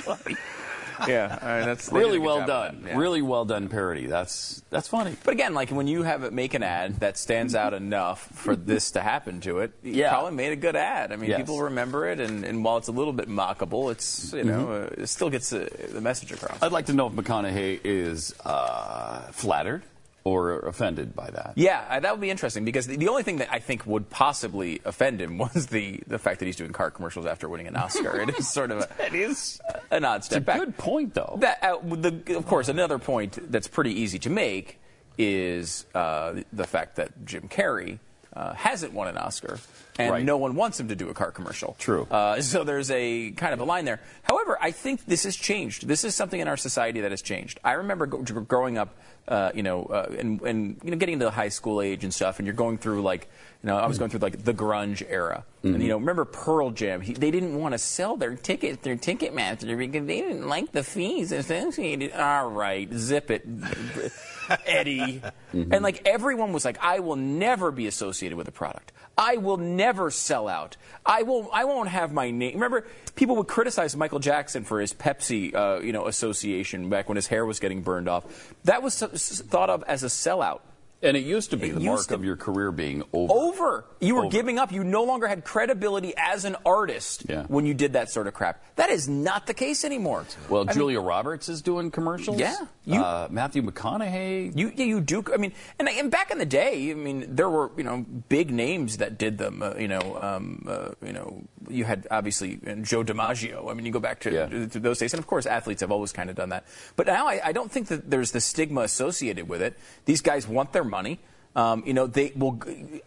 Speaker 2: [laughs] yeah, I mean, that's
Speaker 1: really
Speaker 2: did a good
Speaker 1: well done.
Speaker 2: yeah.
Speaker 1: Really well done parody. That's that's funny.
Speaker 2: But again, like when you have it make an ad that stands out enough for this to happen to it,
Speaker 1: Yeah.
Speaker 2: Colin made a good ad. I mean,
Speaker 1: Yes.
Speaker 2: people remember it, and, and while it's a little bit mockable, it's you know
Speaker 1: Mm-hmm.
Speaker 2: uh, it still gets uh, the message across.
Speaker 1: I'd like to know if McConaughey is uh, flattered or offended by that.
Speaker 2: Yeah, uh, that would be interesting because the, the only thing that I think would possibly offend him [laughs] was the, the fact that he's doing car commercials after winning an Oscar. it is sort of a, [laughs]
Speaker 1: It is.
Speaker 2: an odd step back.
Speaker 1: good point, though.
Speaker 2: That, uh, the, of course, another point that's pretty easy to make is uh, the fact that Jim Carrey uh, hasn't won an Oscar, and
Speaker 1: Right.
Speaker 2: no one wants him to do a car commercial.
Speaker 1: True.
Speaker 2: Uh, so there's a kind of a line there. However, I think this has changed. This is something in our society that has changed. I remember go- growing up, uh, you know, uh, and, and you know, getting into the high school age and stuff, and you're going through like, you know, I was going through like the grunge era, and you know, remember Pearl Jam? He, they didn't want to sell their tickets, through Ticketmaster, because they didn't like the fees associated. All right, zip it. [laughs] Eddie. [laughs] And like everyone was like, I will never be associated with a product. I will never sell out. I will. I won't have my name. Remember, people would criticize Michael Jackson for his Pepsi, uh, you know, association back when his hair was getting burned off. That was thought of as a sellout.
Speaker 1: And it used to be
Speaker 2: It
Speaker 1: the mark
Speaker 2: to-
Speaker 1: of your career being over.
Speaker 2: Over. You were
Speaker 1: Over.
Speaker 2: giving up. You no longer had credibility as an artist
Speaker 1: Yeah.
Speaker 2: when you did that sort of crap. That is not the case anymore.
Speaker 1: Well,
Speaker 2: I mean,
Speaker 1: Julia Roberts is doing commercials.
Speaker 2: Yeah. You-
Speaker 1: uh, Matthew McConaughey.
Speaker 2: You yeah, you do. I mean, and, and back in the day, I mean, there were you know big names that did them. Uh, you know, um, uh, you know, you had obviously uh, Joe DiMaggio. I mean, you go back to,
Speaker 1: Yeah.
Speaker 2: to those days, and of course, athletes have always kind of done that. But now I, I don't think that there's the stigma associated with it. These guys want their money. Um, you know, they will,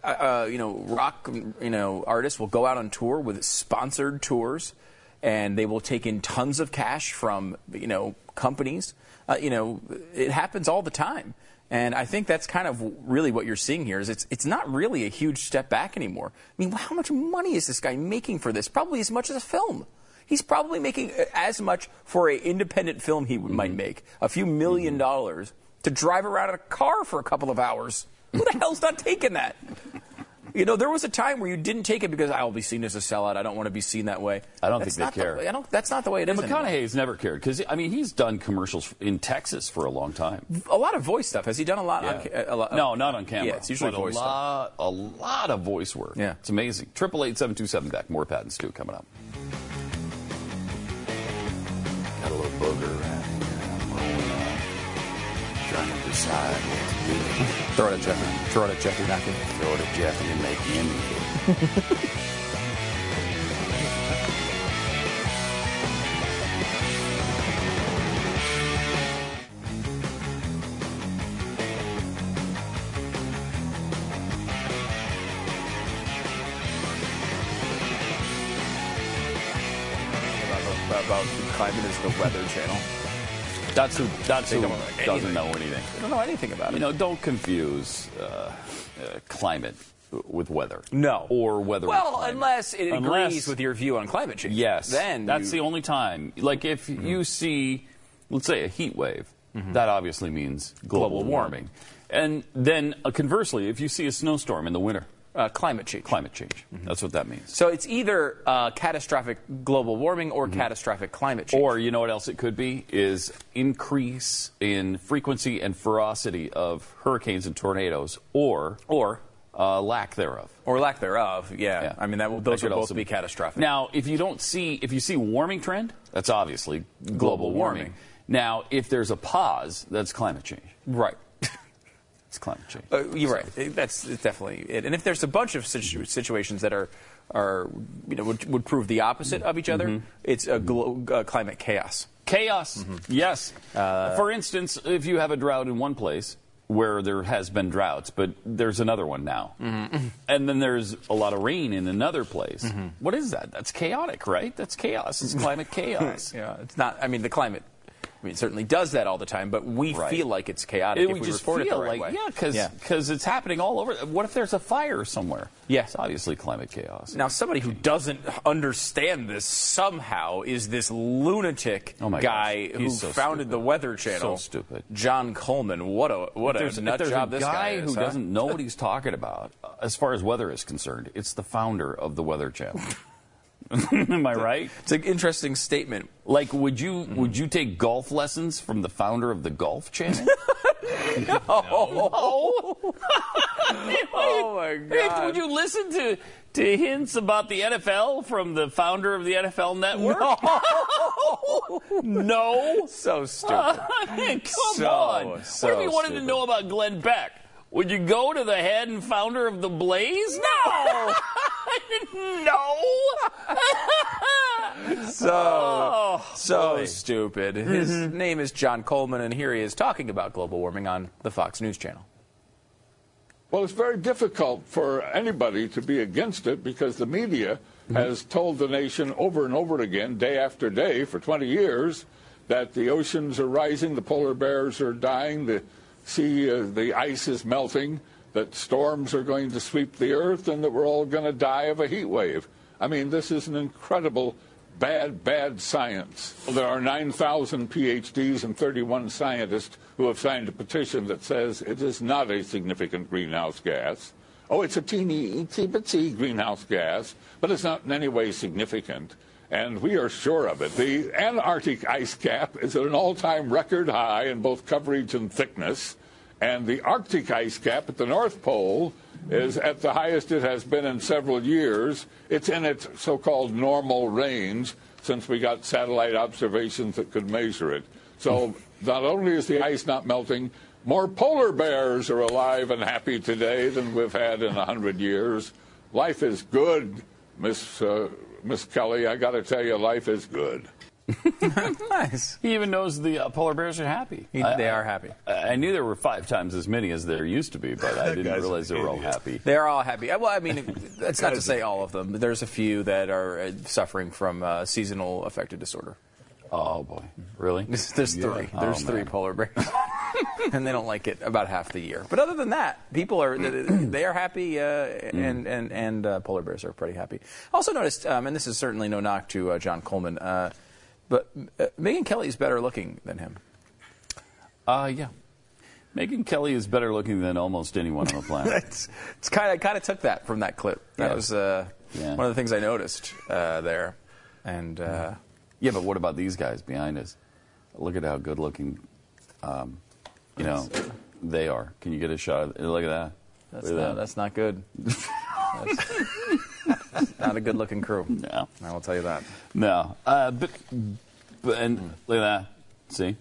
Speaker 2: uh, uh, you know, rock, you know, artists will go out on tour with sponsored tours, and they will take in tons of cash from, you know, companies. Uh, you know, it happens all the time. And I think that's kind of really what you're seeing here is it's it's not really a huge step back anymore. I mean, how much money is this guy making for this? Probably as much as a film. He's probably making uh, as much for an independent film he would might make, a few 1000000 dollars to drive around in a car for a couple of hours. Who the hell's not taking that? You know, there was a time where you didn't take it because I'll be seen as a sellout. I don't want to be seen that way.
Speaker 1: I don't
Speaker 2: That's
Speaker 1: think they
Speaker 2: not the
Speaker 1: care.
Speaker 2: I don't. That's not the way it is.
Speaker 1: And
Speaker 2: anymore.
Speaker 1: McConaughey's never cared because I mean he's done commercials in Texas for a long time.
Speaker 2: A lot of voice stuff. Has he done a lot? On, ca- a lot
Speaker 1: no, not on camera.
Speaker 2: Yeah, it's usually
Speaker 1: but
Speaker 2: voice
Speaker 1: a
Speaker 2: stuff.
Speaker 1: lot, a lot of voice work.
Speaker 2: Yeah.
Speaker 1: it's amazing. Triple eight seven two seven Beck. More Pat and Stu coming up. Got a little booger around here inside.
Speaker 2: Throw it at Jeffy. Throw it at Jeffy Mackey.
Speaker 1: Throw it at Jeffy and make him eat it.
Speaker 2: climbing is the Weather Channel.
Speaker 1: That's who. That's who doesn't
Speaker 2: anything.
Speaker 1: know anything.
Speaker 2: They don't know anything about it.
Speaker 1: You know, don't confuse uh, uh, climate with weather.
Speaker 2: No.
Speaker 1: Or weather.
Speaker 2: Well, unless it
Speaker 1: Unless-
Speaker 2: agrees with your view on climate change.
Speaker 1: Yes.
Speaker 2: Then
Speaker 1: that's
Speaker 2: you-
Speaker 1: the only time. Like if you see, let's say, a heat wave, that obviously means global,
Speaker 2: Global
Speaker 1: warming. And then uh, conversely, if you see a snowstorm in the winter,
Speaker 2: uh, climate change.
Speaker 1: climate change. That's what that means.
Speaker 2: So it's either uh, catastrophic global warming or catastrophic climate change.
Speaker 1: Or you know what else it could be is increase in frequency and ferocity of hurricanes and tornadoes, or
Speaker 2: or
Speaker 1: uh, lack thereof.
Speaker 2: or lack thereof. Yeah.
Speaker 1: Yeah.
Speaker 2: I mean, that, will- those would both
Speaker 1: also
Speaker 2: be catastrophic.
Speaker 1: Now, if you don't see, if you see warming trend, that's obviously global,
Speaker 2: Global
Speaker 1: warming.
Speaker 2: warming.
Speaker 1: Now, if there's a pause, that's climate change.
Speaker 2: right.
Speaker 1: It's climate change.
Speaker 2: Uh, you're right. That's definitely it. And if there's a bunch of situ- situations that are are you know would, would prove the opposite of each other, mm-hmm. it's a glo- uh, climate chaos.
Speaker 1: Chaos. Mm-hmm. Yes. Uh, For instance, if you have a drought in one place where there has been droughts, but there's another one now, mm-hmm. and then there's a lot of rain in another place. What is that? That's chaotic, right? That's chaos. It's climate chaos. [laughs]
Speaker 2: Yeah, it's not. I mean, the climate. I mean, it certainly does that all the time, but we
Speaker 1: Right.
Speaker 2: feel like it's chaotic
Speaker 1: It,
Speaker 2: if
Speaker 1: we
Speaker 2: we
Speaker 1: just
Speaker 2: report it
Speaker 1: feel
Speaker 2: the right
Speaker 1: like
Speaker 2: way.
Speaker 1: yeah, because
Speaker 2: Yeah.
Speaker 1: it's happening all over. What if there's a fire somewhere?
Speaker 2: Yeah.
Speaker 1: it's obviously climate chaos.
Speaker 2: Now, somebody who doesn't understand this somehow is this lunatic
Speaker 1: Oh
Speaker 2: guy who
Speaker 1: so
Speaker 2: founded
Speaker 1: stupid.
Speaker 2: the Weather Channel.
Speaker 1: So stupid.
Speaker 2: John Coleman. What a what a nut job
Speaker 1: a
Speaker 2: this
Speaker 1: guy,
Speaker 2: guy
Speaker 1: who
Speaker 2: is, huh?
Speaker 1: doesn't know what he's talking about, uh, as far as weather is concerned, it's the founder of the Weather Channel. [laughs] [laughs] Am I right?
Speaker 2: It's an interesting statement.
Speaker 1: Like, would you mm-hmm. would you take golf lessons from the founder of the Golf Channel? [laughs] [laughs]
Speaker 2: Oh my god!
Speaker 1: Would you listen to to hints about the NFL from the founder of the NFL Network? No.
Speaker 2: So stupid.
Speaker 1: I mean, come
Speaker 2: So,
Speaker 1: on.
Speaker 2: so
Speaker 1: what if you wanted to know about Glenn Beck? Would you go to the head and founder of the Blaze? No. [laughs] no. [laughs]
Speaker 2: so
Speaker 1: Oh,
Speaker 2: so
Speaker 1: boy.
Speaker 2: stupid. His name is John Coleman, and here he is talking about global warming on the Fox News Channel.
Speaker 9: Well, it's very difficult for anybody to be against it because the media mm-hmm. has told the nation over and over again, day after day, for 20 years, that the oceans are rising, the polar bears are dying, the sea, uh, the ice is melting, that storms are going to sweep the earth, and that we're all going to die of a heat wave. I mean, this is an incredible bad, bad science. There are 9,000 PhDs and 31 scientists who have signed a petition that says it is not a significant greenhouse gas. Oh, it's a teeny, itsy bitsy greenhouse gas, but it's not in any way significant. And we are sure of it. The Antarctic ice cap is at an all time record high in both coverage and thickness. And the Arctic ice cap at the North Pole is at the highest it has been in several years. It's in its so called normal range since we got satellite observations that could measure it. So not only is the ice not melting, more polar bears are alive and happy today than we've had in a hundred years. Life is good, Miss uh, Miss Kelly. I got to tell you, life is good. [laughs]
Speaker 2: Nice.
Speaker 1: He even knows the uh, polar bears are happy.
Speaker 2: He-
Speaker 1: I-
Speaker 2: they are happy.
Speaker 1: I, I knew there were five times as many as there used to be, but I [laughs] didn't realize they were all happy.
Speaker 2: They're all happy. Uh, Well, I mean, [laughs] that's not to say all of them. There's a few that are uh, suffering from uh, seasonal affective disorder.
Speaker 1: Oh boy, really? [laughs]
Speaker 2: There's, there's three.
Speaker 1: Oh,
Speaker 2: There's three
Speaker 1: man.
Speaker 2: polar bears, [laughs] and they don't like it about half the year. But other than that, people are they are happy, uh, and and and uh, polar bears are pretty happy. Also noticed, um, and this is certainly no knock to uh, John Coleman, uh, but uh, Megyn Kelly is better looking than him.
Speaker 1: Uh, yeah. Megyn Kelly is better looking than almost anyone on the planet. [laughs]
Speaker 2: it's it's kind of I kind of took that from that clip. That
Speaker 1: Yeah.
Speaker 2: was uh,
Speaker 1: Yeah.
Speaker 2: one of the things I noticed uh, there, and. Uh,
Speaker 1: yeah, but what about these guys behind us? Look at how good looking, um, you know, they are. Can you get a shot? Of, look at that.
Speaker 2: That's
Speaker 1: Look at
Speaker 2: not,
Speaker 1: that.
Speaker 2: that's not good. [laughs] That's not a good looking crew.
Speaker 1: No.
Speaker 2: I will tell you that.
Speaker 1: No. Uh, but, but and look at that. See?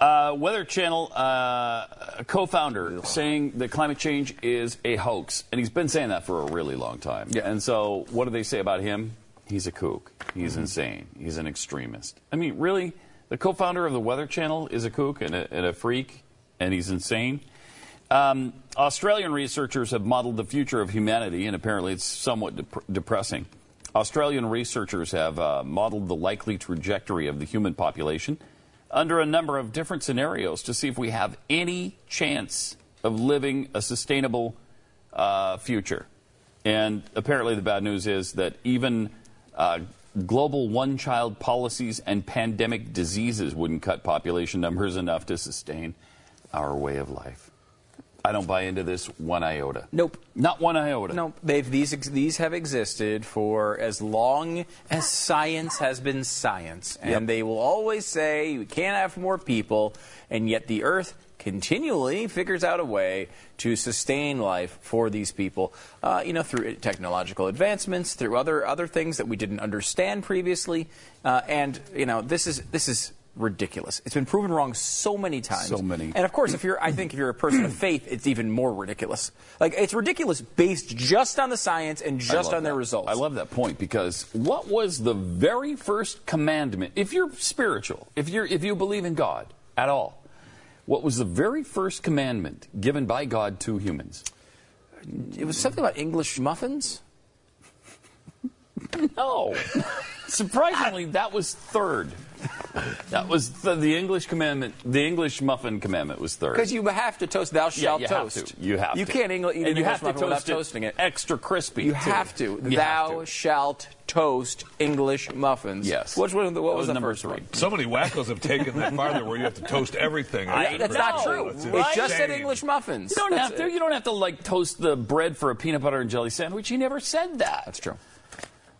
Speaker 1: Uh, Weather Channel uh, co-founder saying that climate change is a hoax, and he's been saying that for a really long time.
Speaker 2: Yeah.
Speaker 1: And so, what do they say about him? He's a kook. He's insane. He's an extremist. I mean, really, the co-founder of the Weather Channel is a kook and a, and a freak, and he's insane. Um, Australian researchers have modeled the future of humanity, and apparently it's somewhat dep- depressing. Australian researchers have uh, modeled the likely trajectory of the human population under a number of different scenarios to see if we have any chance of living a sustainable uh, future. And apparently, the bad news is that even uh, global one child policies and pandemic diseases wouldn't cut population numbers enough to sustain our way of life. I don't buy into this one iota.
Speaker 2: Nope.
Speaker 1: Not one iota.
Speaker 2: No, they've these ex- these have existed for as long as science has been science, and
Speaker 1: Yep.
Speaker 2: they will always say we can't have more people, and yet the Earth continually figures out a way to sustain life for these people. Uh, you know, through technological advancements, through other other things that we didn't understand previously, uh, and you know, this is this is ridiculous. It's been proven wrong so many times.
Speaker 1: So many.
Speaker 2: And of course, if you're, I think if you're a person of [clears throat] faith, it's even more ridiculous. Like it's ridiculous based just on the science and just on their results.
Speaker 1: I love that point because what was the very first commandment? If you're spiritual, if you're if you believe in God at all, what was the very first commandment given by God to humans?
Speaker 2: It was something about English muffins. [laughs]
Speaker 1: No. Surprisingly, that was third. [laughs] That was the, the English commandment. The English muffin commandment was third.
Speaker 2: Because you have to toast. Thou
Speaker 1: Yeah,
Speaker 2: shalt
Speaker 1: you have to. You have
Speaker 2: You
Speaker 1: to.
Speaker 2: can't Engl- eat
Speaker 1: and
Speaker 2: an
Speaker 1: you
Speaker 2: English
Speaker 1: have to
Speaker 2: muffin without
Speaker 1: toast it
Speaker 2: toasting it.
Speaker 1: extra crispy.
Speaker 2: You
Speaker 1: too.
Speaker 2: have to.
Speaker 1: You
Speaker 2: Thou
Speaker 1: have to.
Speaker 2: shalt toast English muffins.
Speaker 1: Yes.
Speaker 2: Which one? What was,
Speaker 1: was
Speaker 2: the
Speaker 1: number
Speaker 2: first
Speaker 1: three.
Speaker 2: one?
Speaker 5: So many wackos have taken that farther where you have to toast everything.
Speaker 1: I
Speaker 2: That's
Speaker 1: know,
Speaker 2: not true.
Speaker 5: It's
Speaker 2: It
Speaker 1: right?
Speaker 2: just said. English muffins.
Speaker 1: You don't
Speaker 2: That's
Speaker 1: have to.
Speaker 2: it.
Speaker 1: You don't have to like toast the bread for a peanut butter and jelly sandwich. He never said that.
Speaker 2: That's true.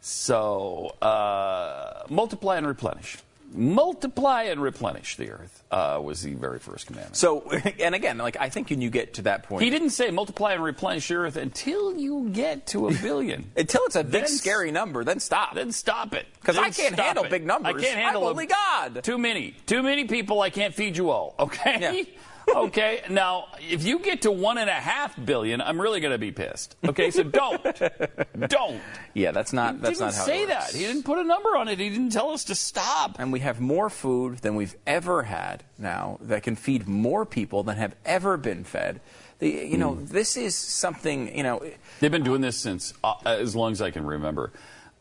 Speaker 1: So uh, multiply and replenish. Multiply and replenish the earth uh, was the very first commandment.
Speaker 2: So, [laughs] and again, like I think when you get to that point,
Speaker 1: he didn't say multiply and replenish the earth until you get to a billion. [laughs]
Speaker 2: until it's a big
Speaker 1: Then-
Speaker 2: scary number, then stop.
Speaker 1: then stop it.
Speaker 2: 'Cause
Speaker 1: Then
Speaker 2: I can't handle
Speaker 1: it.
Speaker 2: big numbers.
Speaker 1: I can't handle
Speaker 2: I'm only. God.
Speaker 1: Too many. Too many people. I can't feed you all. Okay.
Speaker 2: Yeah. [laughs]
Speaker 1: okay. Now, if you get to one and a half billion, I'm really going to be pissed. Okay. So don't. [laughs] don't.
Speaker 2: yeah, that's not.
Speaker 1: He
Speaker 2: that's
Speaker 1: didn't
Speaker 2: not how
Speaker 1: say that. He didn't put a number on it. He didn't tell us to stop.
Speaker 2: and we have more food than we've ever had now that can feed more people than have ever been fed. The, you know, this is something, you know,
Speaker 1: They've been doing this since uh, as long as I can remember.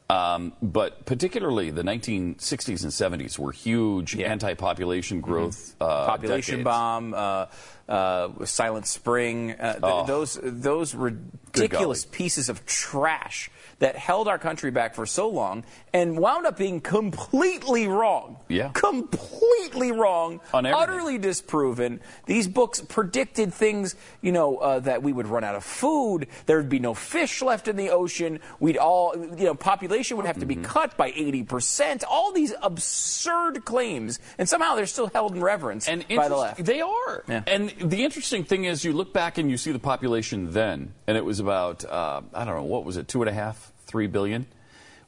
Speaker 1: Um, but particularly the 1960s and 70s were huge anti-population growth uh,
Speaker 2: Mm-hmm. population
Speaker 1: decades.
Speaker 2: bomb, uh, uh, Silent Spring, uh, th-
Speaker 1: Oh.
Speaker 2: those those ridiculous pieces of trash that held our country back for so long and wound up being completely wrong.
Speaker 1: Yeah.
Speaker 2: completely wrong,
Speaker 1: On
Speaker 2: utterly disproven. These books predicted things, you know, uh, that we would run out of food, there would be no fish left in the ocean, we'd all, you know, population would have to be
Speaker 1: Mm-hmm.
Speaker 2: cut by 80%. All these absurd claims, and somehow they're still held in reverence
Speaker 1: and
Speaker 2: by the left.
Speaker 1: They are.
Speaker 2: Yeah.
Speaker 1: And the interesting thing is, you look back and you see the population then, and it was about uh, I don't know what was it, two and a half, three billion.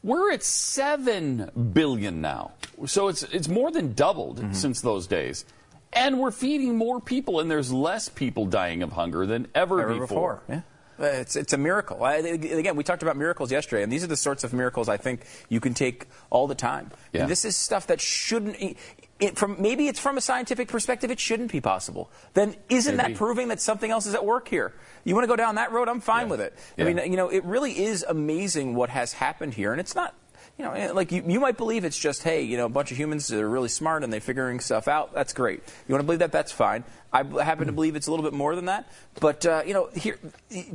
Speaker 1: We're at seven billion now, so it's it's more than doubled
Speaker 2: Mm-hmm.
Speaker 1: since those days, and we're feeding more people, and there's less people dying of hunger than ever,
Speaker 2: Ever before. Yeah. Uh, It's, it's a miracle. I, again, we talked about miracles yesterday, and these are the sorts of miracles I think you can take all the time.
Speaker 1: Yeah.
Speaker 2: And this is stuff that shouldn't. It, from maybe it's from a scientific perspective, it shouldn't be possible. Then isn't
Speaker 1: Maybe.
Speaker 2: that proving that something else is at work here? You want to go down that road? I'm fine
Speaker 1: Yeah.
Speaker 2: with it.
Speaker 1: Yeah.
Speaker 2: I mean, you know, it really is amazing what has happened here, and it's not. You know, like you, you might believe it's just, hey, you know, a bunch of humans that are really smart and they're figuring stuff out. That's great. You want to believe that? That's fine. I happen to believe it's a little bit more than that. But uh, you know, here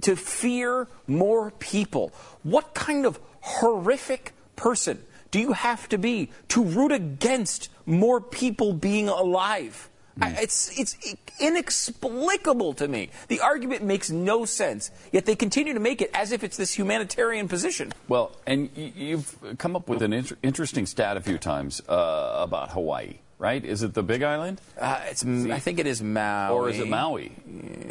Speaker 2: to fear more people. What kind of horrific person do you have to be to root against more people being alive? I, it's it's inexplicable to me. The argument makes no sense. Yet they continue to make it as if it's this humanitarian position.
Speaker 1: Well, and you've come up with an inter- interesting stat a few times uh, about Hawaii, right? Is it the Big Island,
Speaker 2: Uh, it's I think it is Maui,
Speaker 1: or is it Maui?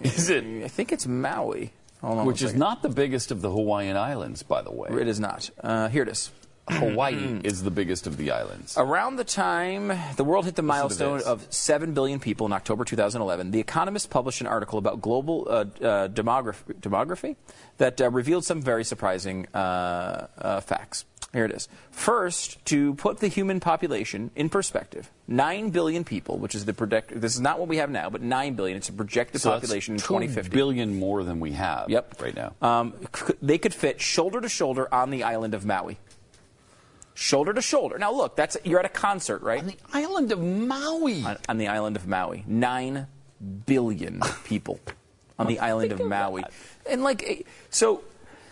Speaker 1: Is it?
Speaker 2: I think it's Maui. Hold on
Speaker 1: Which is not the biggest of the Hawaiian Islands, by the way.
Speaker 2: It is not. Uh, here it is.
Speaker 1: Hawaii is the biggest of the islands.
Speaker 2: Around the time the world hit the milestone of 7 billion people in October 2011, The Economist published an article about global uh, uh, demography, demography that uh, revealed some very surprising uh, uh, facts. Here it is. First, to put the human population in perspective, 9 billion people, which is the project. This is not what we have now, but 9 billion. It's a projected
Speaker 1: So
Speaker 2: population in
Speaker 1: two
Speaker 2: 2050.
Speaker 1: billion more than we have
Speaker 2: Yep.
Speaker 1: right now.
Speaker 2: Um, they could fit shoulder to shoulder on the island of Maui. Shoulder to shoulder. Now, look, that's you're at a concert, right?
Speaker 1: On the island of Maui.
Speaker 2: On, on the island of Maui, nine billion people on the island of Maui, and like, eh, so,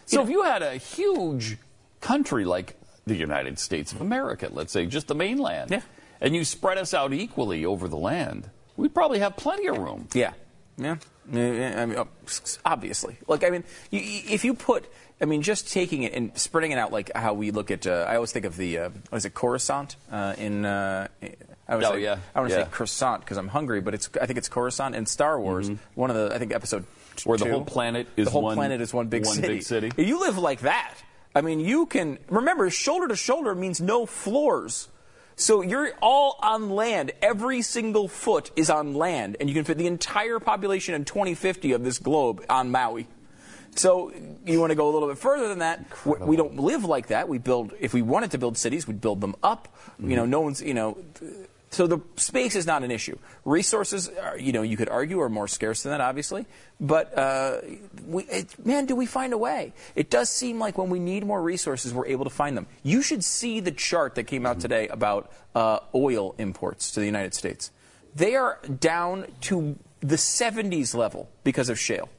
Speaker 1: So if you had a huge country like the United States of America, let's say just the mainland,
Speaker 2: Yeah.
Speaker 1: and you spread us out equally over the land, we'd probably have plenty of room.
Speaker 2: Yeah, yeah. I mean, oh, obviously, like I mean, you, if you put, I mean, just taking it and spreading it out, like how we look at. Uh, I always think of the uh, what is it, Coruscant uh, in. Uh, I would
Speaker 1: Oh,
Speaker 2: say,
Speaker 1: yeah,
Speaker 2: I want to
Speaker 1: yeah.
Speaker 2: say croissant because I'm hungry, but it's I think it's Coruscant in Star Wars. One of the I think episode
Speaker 1: Mm-hmm. Where the
Speaker 2: two.
Speaker 1: whole planet is
Speaker 2: the whole
Speaker 1: one-
Speaker 2: planet is one big
Speaker 1: one
Speaker 2: city.
Speaker 1: big city.
Speaker 2: You live like that. I mean, you can remember shoulder to shoulder means no floors. So you're all on land. Every single foot is on land, and you can fit the entire population in 2050 of this globe on Maui. So you want to go a little bit further than that? We- We don't live like that. We build. If we wanted to build cities, we'd build them up. You know, no one's. You know. So the space is not an issue. Resources, are, you know, you could argue are more scarce than that, obviously. But uh, we, it, man, do we find a way? It does seem like when we need more resources, we're able to find them. You should see the chart that came out today about uh, oil imports to the United States. They are down to the 70s level because of shale.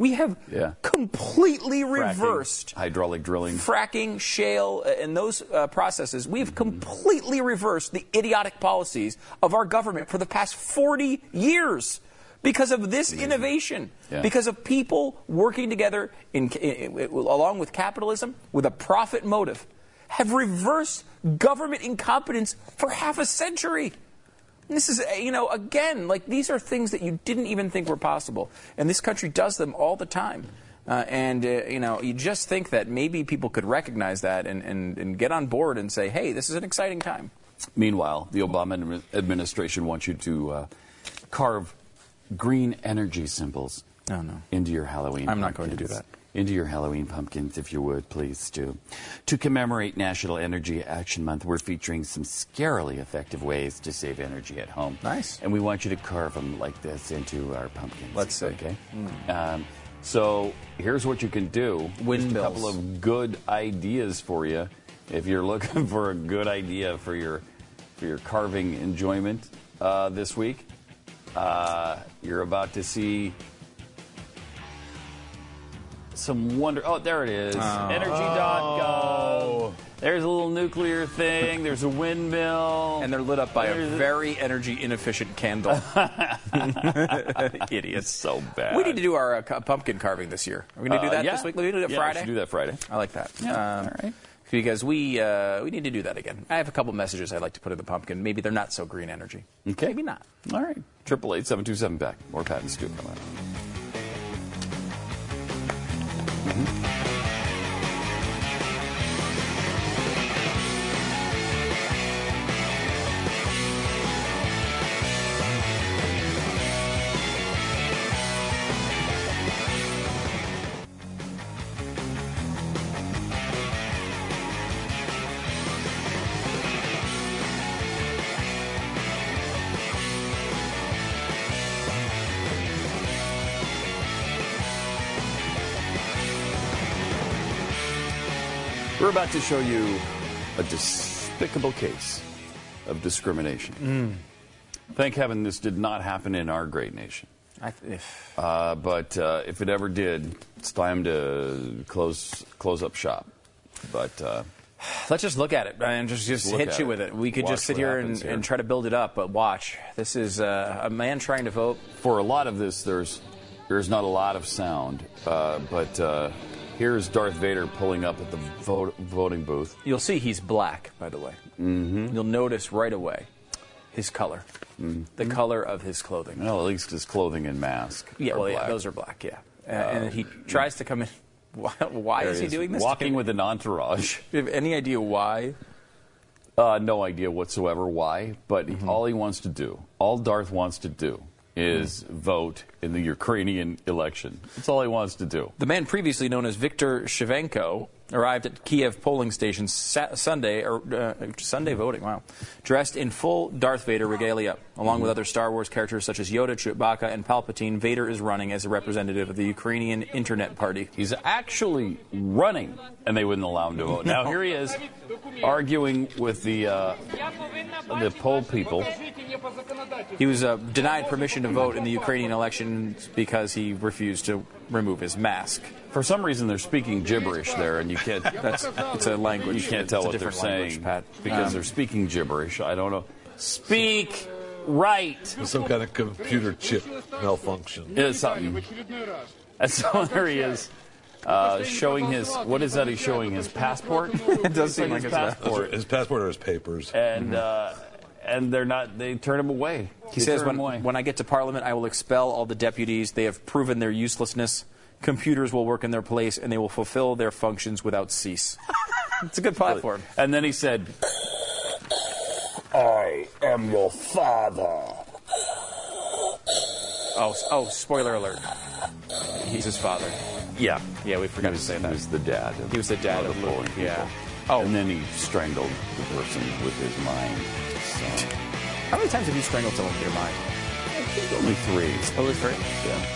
Speaker 2: We have
Speaker 1: Yeah.
Speaker 2: completely
Speaker 1: Fracking,
Speaker 2: reversed
Speaker 1: hydraulic drilling.
Speaker 2: fracking, shale, uh, and those uh, processes, we've completely reversed the idiotic policies of our government for the past 40 years because of this innovation,
Speaker 1: Yeah.
Speaker 2: because of people working together in, in, in- along with capitalism with a profit motive, have reversed government incompetence for half a century. This is, uh, you know, again, like these are things that you didn't even think were possible. And this country does them all the time. Uh, and, uh, you know, you just think that maybe people could recognize that and, and, and get on board and say, hey, this is an exciting time.
Speaker 1: Meanwhile, the Obama administration wants you to uh, carve green energy symbols
Speaker 2: Oh, no.
Speaker 1: into your Halloween.
Speaker 2: I'm not going to do that.
Speaker 1: Into your Halloween pumpkins, if you would, please, Stu. To commemorate National Energy Action Month, we're featuring some scarily effective ways to save energy at home.
Speaker 2: Nice.
Speaker 1: And we want you to carve them like this into our pumpkins.
Speaker 2: Let's see.
Speaker 1: Okay. Um, so here's what you can do. Just a couple of good ideas for you. If you're looking [laughs] for a good idea for your for your carving enjoyment uh, this week, uh, you're about to see some wonder. Oh, there it is. Energy.gov. There's a little nuclear thing. There's a windmill.
Speaker 2: And they're lit up by a
Speaker 1: There's
Speaker 2: very energy inefficient candle. [laughs] [laughs] Idiots.
Speaker 1: so bad.
Speaker 2: We need to do our uh, pumpkin carving this year. Are we going to do
Speaker 1: Uh,
Speaker 2: that
Speaker 1: yeah.
Speaker 2: this week? We need to do that
Speaker 1: Yeah, we
Speaker 2: Friday?
Speaker 1: should do that Friday.
Speaker 2: I like that.
Speaker 1: Yeah,
Speaker 2: Um,
Speaker 1: all right.
Speaker 2: Because we uh, we need to do that again. I have a couple messages I'd like to put in the pumpkin. Maybe they're not so green energy.
Speaker 1: Okay.
Speaker 2: Maybe not.
Speaker 1: All right. Triple eight seven two seven Beck. More Pat and Stu coming up. We're about to show you a despicable case of discrimination. Thank heaven this did not happen in our great nation.
Speaker 2: I, if,
Speaker 1: Uh, but uh, if it ever did, it's time to close close up shop. But uh,
Speaker 2: let's just look at it and just just hit you
Speaker 1: it.
Speaker 2: with it. We could
Speaker 1: Watch
Speaker 2: just sit here and,
Speaker 1: here.
Speaker 2: and try to build it up, but watch. This is uh, a man trying to vote.
Speaker 1: for a lot of this, there's there's not a lot of sound. Uh, but uh, here's Darth Vader pulling up at the vote, voting booth.
Speaker 2: You'll see he's black, by the way. Mm-hmm. You'll notice right away his color, the color of his clothing.
Speaker 1: Well, at least his clothing and mask.
Speaker 2: Yeah, well, yeah, those are black. Yeah, uh, and he tries to come in. [laughs] Why, why is he
Speaker 1: is,
Speaker 2: doing this?
Speaker 1: Walking with an entourage.
Speaker 2: Do you have any idea why?
Speaker 1: Uh, no idea whatsoever why, but
Speaker 2: Mm-hmm.
Speaker 1: all he wants to do, all Darth wants to do, is vote in the Ukrainian election. That's all he wants to do.
Speaker 2: The man previously known as Viktor Shevchenko arrived at Kiev polling stations sa- Sunday, or uh, Sunday voting, wow, dressed in full Darth Vader regalia. Along with other Star Wars characters such as Yoda, Chewbacca, and Palpatine, Vader is running as a representative of the Ukrainian Internet Party.
Speaker 1: He's actually running, and they wouldn't allow him to vote. Now here he is, arguing with the uh, the poll people.
Speaker 2: He was uh, denied permission to vote in the Ukrainian elections because he refused to remove his mask.
Speaker 1: For some reason, they're speaking gibberish there, and you can't.
Speaker 2: That's it's a language.
Speaker 1: You can't
Speaker 2: It's
Speaker 1: tell
Speaker 2: a
Speaker 1: what they're
Speaker 2: different language,
Speaker 1: saying
Speaker 2: Pat.
Speaker 1: because
Speaker 2: Um,
Speaker 1: they're speaking gibberish. I don't know. Speak right.
Speaker 5: Some kind of computer chip malfunction.
Speaker 1: It is something. And so there he is, uh, showing his. What is that? He's showing his passport. [laughs]
Speaker 2: It does seem like
Speaker 1: his
Speaker 2: a-
Speaker 1: passport.
Speaker 5: His passport or his papers.
Speaker 1: And uh, and they're not. They turn him away.
Speaker 2: He
Speaker 1: They
Speaker 2: says, when,
Speaker 1: away.
Speaker 2: when I get to Parliament, I will expel all the deputies. They have proven their uselessness. Computers will work in their place, and they will fulfill their functions without cease. [laughs] it's a good platform.
Speaker 1: And then he said,
Speaker 6: I am your father.
Speaker 2: Oh, oh, spoiler alert. He's his father.
Speaker 1: "Yeah,
Speaker 2: Yeah, we forgot to say that.
Speaker 1: he
Speaker 2: that.
Speaker 1: was the dad. Of,
Speaker 2: He was the dad of
Speaker 1: the
Speaker 2: Luke,
Speaker 1: people.
Speaker 2: yeah.
Speaker 1: Oh, and then he strangled the person with his mind. So,
Speaker 2: How many times have you strangled someone with your mind?
Speaker 1: only three.
Speaker 2: Only three?
Speaker 1: Yeah.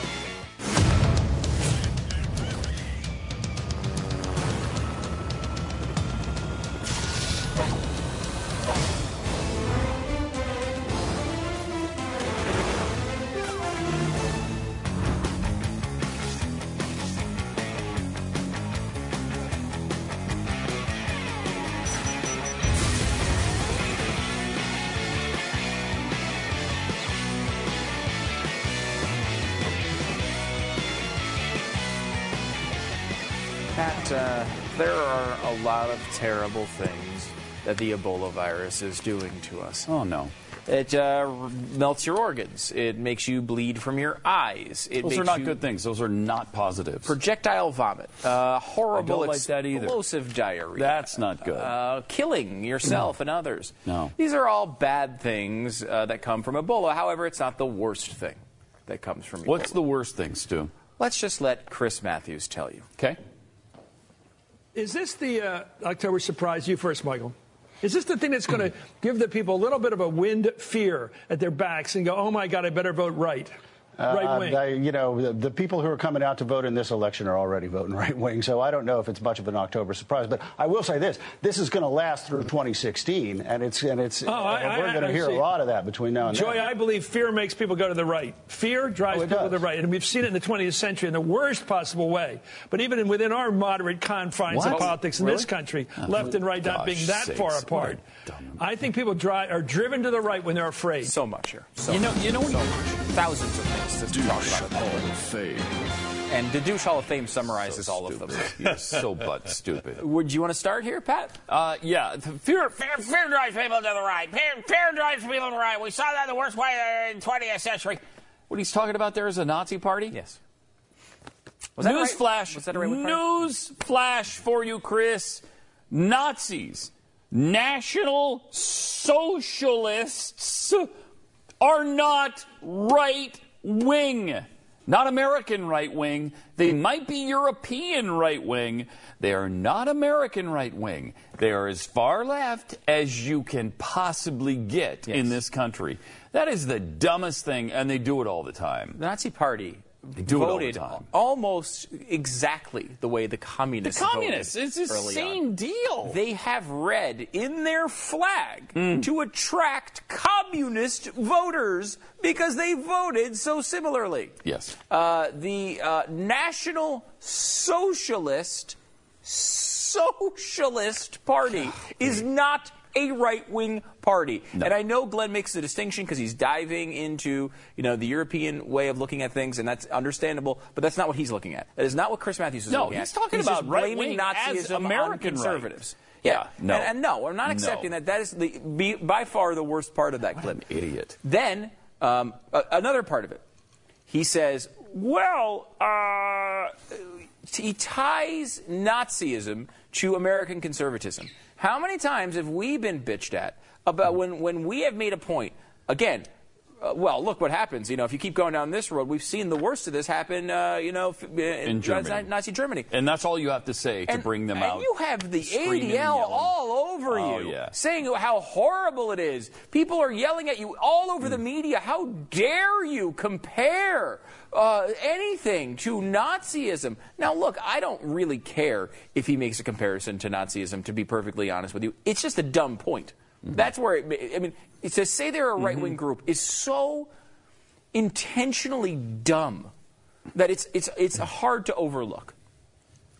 Speaker 2: That the Ebola virus is doing to us.
Speaker 1: Oh no.
Speaker 2: It uh, melts your organs. It makes you bleed from your eyes. It
Speaker 1: Those
Speaker 2: makes
Speaker 1: are not
Speaker 2: you
Speaker 1: good things. Those are not positives.
Speaker 2: projectile vomit, uh, horrible
Speaker 1: I don't like that either.
Speaker 2: explosive diarrhea.
Speaker 1: That's not good.
Speaker 2: uh, killing yourself [clears throat] and others.
Speaker 1: No.
Speaker 2: These are all bad things uh, that come from Ebola. However, it's not the worst thing that comes from Ebola.
Speaker 1: What's the worst thing, Stu?
Speaker 2: Let's just let Chris Matthews tell you.
Speaker 1: Okay.
Speaker 10: Is this the uh, October surprise? You first, Michael. Is this the thing that's going to [clears throat] give the people a little bit of a wind fear at their backs and go, oh my God, I better vote right? Right
Speaker 11: Uh,
Speaker 10: wing.
Speaker 11: they- you know, the, the people who are coming out to vote in this election are already voting [laughs] right wing, so I don't know if it's much of an October surprise. But I will say this: this is going to last through 2016, and it's and it's
Speaker 10: Oh, I-
Speaker 11: we're going to hear
Speaker 10: see.
Speaker 11: a lot of that between now and
Speaker 10: Joy. I believe fear makes people go to the right. Fear drives
Speaker 11: Oh,
Speaker 10: people to the right. And we've seen it in the 20th century in the worst possible way. But even within our moderate confines
Speaker 1: What?
Speaker 10: of politics in this country, left and right not being that
Speaker 1: sakes,
Speaker 10: far apart,
Speaker 1: dumb-
Speaker 10: I think people dri- are driven to the right when they're afraid.
Speaker 2: So much here. So
Speaker 1: You know, you know,
Speaker 2: so much. Thousands of things to talk about. And the douche Hall of Fame summarizes all of them. [laughs]
Speaker 1: You're so butt stupid.
Speaker 2: Would you want to start here, Pat?
Speaker 1: Uh, yeah. Fear,
Speaker 6: Fear, fear drives people to the right. Fear, fear drives people to the right. We saw that the worst way in the 20th century.
Speaker 1: what he's talking about there is a Nazi party?
Speaker 2: Yes. Was that
Speaker 1: News
Speaker 2: right?
Speaker 1: flash.
Speaker 2: Was that right?
Speaker 1: News flash for you, Chris. Nazis, National Socialists are not right wing. Not American right wing. They might be European right wing. They are not American right wing. They are as far left as you can possibly get in this country. That is the dumbest thing, and they do it all the time.
Speaker 2: The Nazi Party
Speaker 1: do it all the
Speaker 2: voted almost exactly the way the communists
Speaker 1: The communists,
Speaker 2: voted
Speaker 1: it's the same
Speaker 2: on.
Speaker 1: deal.
Speaker 2: They have red in their flag to attract communist voters because they voted so similarly.
Speaker 1: Yes.
Speaker 2: Uh, the uh, National Socialist Socialist Party is not a right-wing party.
Speaker 1: No.
Speaker 2: And I know Glenn makes the distinction because he's diving into, you know, the European way of looking at things, and that's understandable. But that's not what he's looking at. That is not what Chris Matthews is
Speaker 1: No,
Speaker 2: looking
Speaker 1: he's talking about
Speaker 2: blaming
Speaker 1: right-wing as
Speaker 2: Nazism on
Speaker 1: American right.
Speaker 2: conservatives.
Speaker 1: Yeah,
Speaker 2: Yeah,
Speaker 1: no.
Speaker 2: and, and no, I'm not
Speaker 1: No.
Speaker 2: accepting that. That is the, be, by far the worst part of that clip.
Speaker 1: An idiot.
Speaker 2: Then um, a- another part of it, he says, "Well, uh, he ties Nazism to American conservatism. How many times have we been bitched at about when when we have made a point? Again." Uh, well, look what happens. You know, if you keep going down this road, we've seen the worst of this happen. Uh, you know, in,
Speaker 1: In Germany.
Speaker 2: Nazi Germany.
Speaker 1: And that's all you have to say to
Speaker 2: And-
Speaker 1: bring them
Speaker 2: and
Speaker 1: out.
Speaker 2: you have the ADL all over
Speaker 1: Oh,
Speaker 2: you,
Speaker 1: yeah.
Speaker 2: saying how horrible it is. People are yelling at you all over
Speaker 1: Mm.
Speaker 2: the media. How dare you compare uh, anything to Nazism? Now, look, I don't really care if he makes a comparison to Nazism. To be perfectly honest with you, it's just a dumb point.
Speaker 1: Mm-hmm.
Speaker 2: That's where it, I mean, to say they're a right wing group is so intentionally dumb that it's it's it's hard to overlook.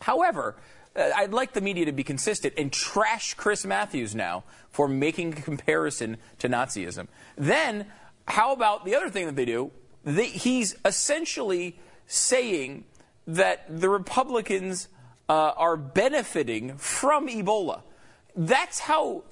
Speaker 2: However, uh, I'd like the media to be consistent and trash Chris Matthews now for making a comparison to Nazism. Then, how about the other thing that they do? They, he's essentially saying that the Republicans uh, are benefiting from Ebola. That's how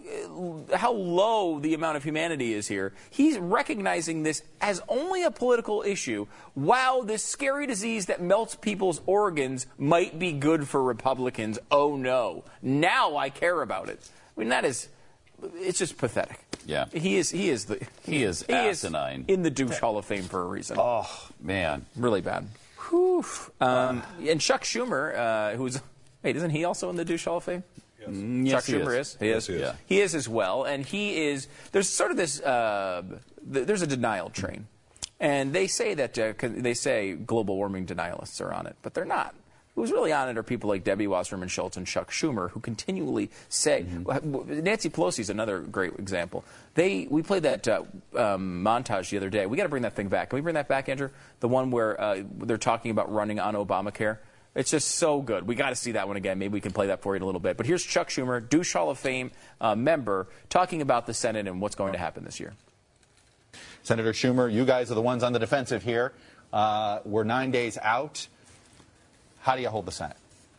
Speaker 2: how low the amount of humanity is here. He's recognizing this as only a political issue, while this scary disease that melts people's organs might be good for Republicans. Oh no! Now I care about it. I mean that is, it's just pathetic.
Speaker 1: Yeah.
Speaker 2: He is. He is the.
Speaker 1: He is asinine.
Speaker 2: in the douche Hall of Fame for a reason.
Speaker 1: Oh man,
Speaker 2: really bad. Whew. Um, and Chuck Schumer, uh, who's wait, isn't he also in the douche Hall of Fame?
Speaker 1: Mm, yes,
Speaker 2: Chuck Schumer
Speaker 1: is.
Speaker 2: is. He
Speaker 1: Yes,
Speaker 2: is.
Speaker 1: he is. Yeah.
Speaker 2: He is as well, and he is. There's sort of this. Uh, th- there's a denial train, and they say that uh, they say global warming denialists are on it, but they're not. Who's really on it are people like Debbie Wasserman Schultz and Chuck Schumer, who continually say.
Speaker 1: Mm-hmm.
Speaker 2: Nancy Pelosi is another great example. They we played that uh, um, montage the other day. We got to bring that thing back. Can we bring that back, Andrew? The one where uh, they're talking about running on Obamacare. It's just so good. We got to see that one again. Maybe we can play that for you in a little bit. But here's Chuck Schumer, douche Hall of Fame uh, member, talking about the Senate and what's going to happen this year.
Speaker 12: Senator Schumer, you guys are the ones on the defensive here. Uh, we're nine days out. How do you hold the Senate?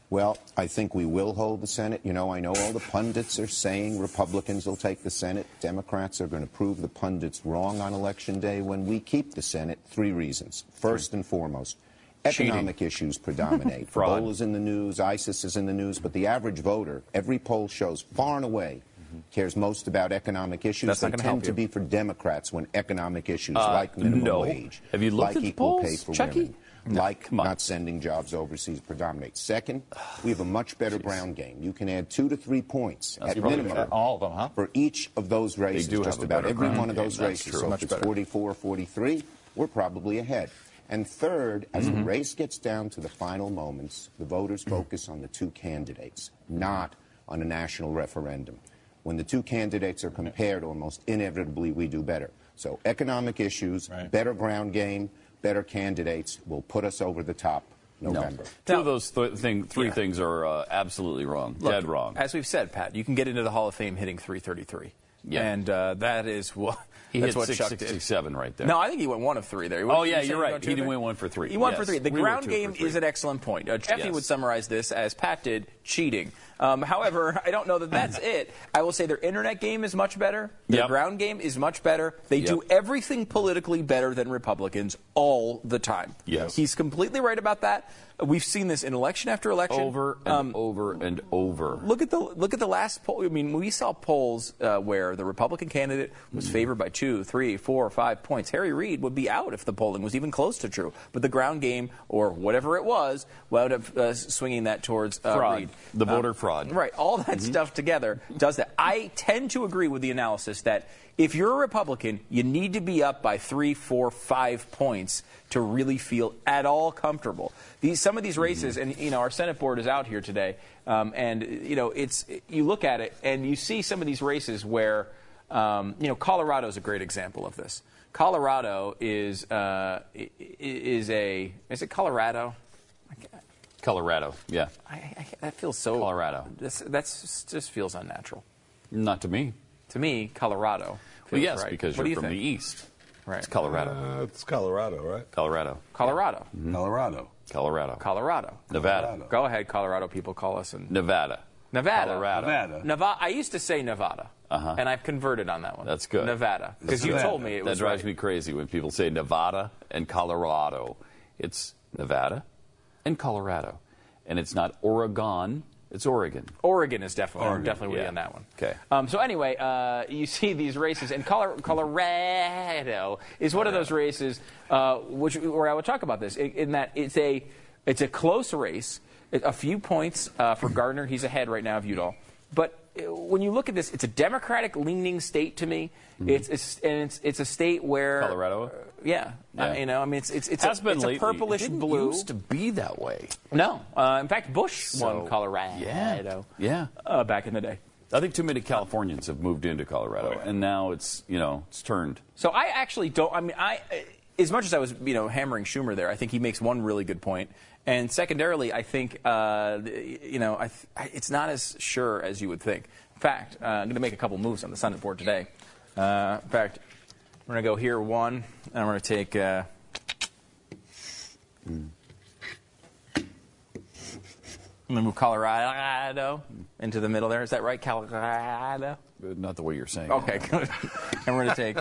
Speaker 13: Well, I think we will hold the Senate. You know, I know all the pundits are saying Republicans will take the Senate. Democrats are going to prove the pundits wrong on Election Day when we keep the Senate. Three reasons. First and foremost, economic issues [laughs] predominate.
Speaker 1: Fraud.
Speaker 13: Ebola is in the news, ISIS is in the news, but the average voter, every poll shows far and away, cares most about economic issues.
Speaker 2: That's not
Speaker 13: they
Speaker 2: gonna
Speaker 13: tend
Speaker 2: help
Speaker 13: to be for Democrats when economic issues
Speaker 1: Uh,
Speaker 13: like minimum
Speaker 1: no.
Speaker 13: wage,
Speaker 1: Have you looked
Speaker 13: like
Speaker 1: at the
Speaker 13: equal pay for
Speaker 1: Chucky?
Speaker 13: women, like not sending jobs overseas predominate. Second, we have a much [sighs] better ground game. You can add two to three points
Speaker 12: That's
Speaker 13: at minimum
Speaker 12: fair. All of them, huh?
Speaker 13: for each of those races.
Speaker 1: do
Speaker 13: just
Speaker 1: have
Speaker 13: about every one of those races.
Speaker 1: true.
Speaker 13: So
Speaker 1: Much
Speaker 13: if it's
Speaker 1: better.
Speaker 13: 44 43, we're probably ahead. And third, as
Speaker 1: Mm-hmm.
Speaker 13: the race gets down to the final moments, the voters focus on the two candidates, not on a national referendum. When the two candidates are compared, almost inevitably we do better. So economic issues, better ground game, better candidates will put us over the top November.
Speaker 1: Two of those th- thing, three things are uh, absolutely wrong,
Speaker 2: Look,
Speaker 1: dead wrong.
Speaker 2: As we've said, Pat, you can get into the Hall of Fame hitting 333.
Speaker 1: Yeah.
Speaker 2: And uh, that is [laughs] what.
Speaker 1: He
Speaker 2: that's
Speaker 1: hit
Speaker 2: what Chuck did.
Speaker 1: 667 right there.
Speaker 2: No, I think he went one of three there.
Speaker 1: Oh, yeah,
Speaker 2: you
Speaker 1: you're right. He didn't win one for three.
Speaker 2: He won for three. The
Speaker 1: We
Speaker 2: ground game
Speaker 1: three.
Speaker 2: is an excellent point. Uh, Jeffy
Speaker 1: Yes.
Speaker 2: would summarize this as Pat did cheating. Um, however, [laughs] I don't know that that's [laughs] it. I will say their internet game is much better. Their
Speaker 1: Yep.
Speaker 2: ground game is much better. They do everything politically better than Republicans all the time.
Speaker 1: Yes.
Speaker 2: He's completely right about that. We've seen this in election after election.
Speaker 1: over and
Speaker 2: Um,
Speaker 1: over and over.
Speaker 2: Look at the look at the last poll. I mean, we saw polls uh, where the Republican candidate was favored by two, three, four, five points. Harry Reid would be out if the polling was even close to true. But the ground game or whatever it was wound up uh, swinging that towards uh. Reid.
Speaker 1: The voter fraud.
Speaker 2: Right. All that stuff together does that. I tend to agree with the analysis that if you're a Republican, you need to be up by three, four, five points to really feel at all comfortable. These, some of these races, and you know, our Senate board is out here today, um, and you know, it's you look at it and you see some of these races where, um, you know, Colorado is a great example of this. Colorado is uh, is a is it Colorado?
Speaker 1: Colorado, yeah.
Speaker 2: I, I, that feels so.
Speaker 1: Colorado.
Speaker 2: This that's just feels unnatural.
Speaker 1: Not to me.
Speaker 2: To me, Colorado.
Speaker 1: Well, yes,
Speaker 2: right.
Speaker 1: because
Speaker 2: What
Speaker 1: you're
Speaker 2: do you
Speaker 1: from
Speaker 2: think?
Speaker 1: the east.
Speaker 2: Right.
Speaker 1: It's Colorado.
Speaker 5: Uh, it's Colorado, right?
Speaker 1: Colorado.
Speaker 2: Colorado.
Speaker 5: Colorado.
Speaker 1: Colorado.
Speaker 2: Colorado.
Speaker 1: Nevada.
Speaker 2: Go ahead, Colorado people call us and
Speaker 1: Nevada.
Speaker 2: Nevada.
Speaker 1: Colorado.
Speaker 5: Nevada.
Speaker 2: Nevada. I used to say Nevada,
Speaker 1: Uh-huh.
Speaker 2: and I've converted on that one.
Speaker 1: That's good.
Speaker 2: Nevada, because you told me it
Speaker 1: That drives
Speaker 2: right.
Speaker 1: me crazy when people say Nevada and Colorado. It's Nevada and Colorado. And it's not Oregon It's Oregon.
Speaker 2: Oregon is definitely
Speaker 1: Oregon,
Speaker 2: definitely
Speaker 1: yeah.
Speaker 2: on that one.
Speaker 1: Okay.
Speaker 2: Um, so anyway, uh, you [laughs] see these races, and Color- Colorado is one of those races uh, which where I would talk about this in, in that it's a it's a close race, a few points uh, for Gardner. He's ahead right now of Udall, but when you look at this, it's a Democratic leaning state to me. It's, it's and it's it's a state where
Speaker 1: Colorado?
Speaker 2: yeah,
Speaker 1: Yeah.
Speaker 2: Uh, you know, I mean, it's it's it's
Speaker 1: Has
Speaker 2: a,
Speaker 1: been
Speaker 2: it's a purplish
Speaker 1: It didn't
Speaker 2: blue.
Speaker 1: used to be that way.
Speaker 2: No, uh, in fact, Bush
Speaker 1: So,
Speaker 2: won Colorado.
Speaker 1: yeah. Yeah.
Speaker 2: uh, back in the day.
Speaker 1: I think too many Californians have moved into Colorado, and now it's you know it's turned.
Speaker 2: So I actually don't. I mean, I as much as I was you know hammering Schumer there, I think he makes one really good point. And secondarily, I think uh, you know I th- it's not as sure as you would think. In fact, uh, I'm going to make a couple moves on the Senate board today. Uh, in fact, we're going to go here one, and I'm going to take. Uh, I'm going to move Colorado into the middle there. Is that right, Colorado?
Speaker 1: Not the way you're saying.
Speaker 2: Okay, good. and we're going to take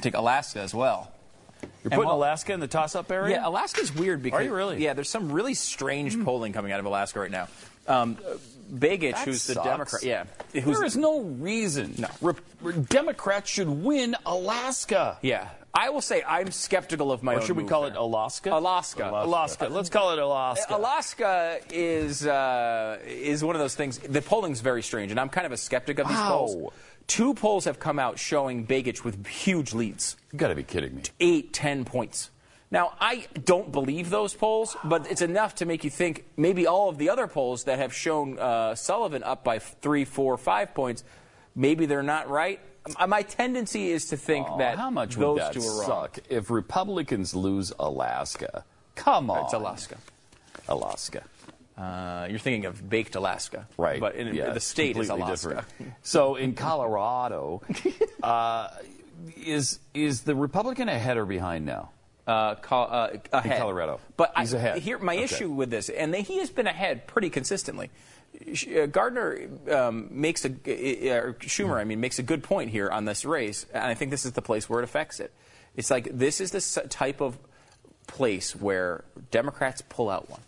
Speaker 2: take Alaska as well.
Speaker 1: You're putting
Speaker 2: while-
Speaker 1: Alaska in the toss-up area.
Speaker 2: Yeah, Alaska's weird because
Speaker 1: Are you really?
Speaker 2: Yeah, there's some really strange polling coming out of Alaska right now. Um, Begich,
Speaker 1: That
Speaker 2: who's the. Democrat, yeah,
Speaker 1: there is no reason Rep- Democrats should win Alaska.
Speaker 2: yeah. I will say I'm skeptical of my
Speaker 1: Or
Speaker 2: own.
Speaker 1: should we call
Speaker 2: there.
Speaker 1: it Alaska?
Speaker 2: Alaska.
Speaker 1: Alaska. Let's call it Alaska.
Speaker 2: Alaska is uh, is one of those things. The polling's very strange, and I'm kind of a skeptic of these polls. Two polls have come out showing Begich with huge leads.
Speaker 1: You've got to be kidding me.
Speaker 2: Eight, ten points. Now, I don't believe those polls, but it's enough to make you think maybe all of the other polls that have shown uh, Sullivan up by three, four, five points, maybe they're not right. Uh, My tendency is to think
Speaker 1: Oh,
Speaker 2: that
Speaker 1: how much
Speaker 2: those
Speaker 1: would that
Speaker 2: two are wrong.
Speaker 1: suck if Republicans lose Alaska? Come on,
Speaker 2: It's Alaska.
Speaker 1: Alaska.
Speaker 2: Uh, you're thinking of baked Alaska,
Speaker 1: Right.
Speaker 2: But in,
Speaker 1: Yeah,
Speaker 2: the state is Alaska.
Speaker 1: different. So in Colorado, [laughs] uh, is is the Republican ahead or behind now?
Speaker 2: Uh, col- uh, ahead.
Speaker 1: Colorado.
Speaker 2: But
Speaker 1: He's
Speaker 2: I,
Speaker 1: ahead.
Speaker 2: Here, my
Speaker 1: Okay.
Speaker 2: issue with this, and he has been ahead pretty consistently. Uh, Gardner um, makes a uh, Schumer, I mean, makes a good point here on this race, and I think this is the place where it affects it. It's like this is the type of place where Democrats pull out one.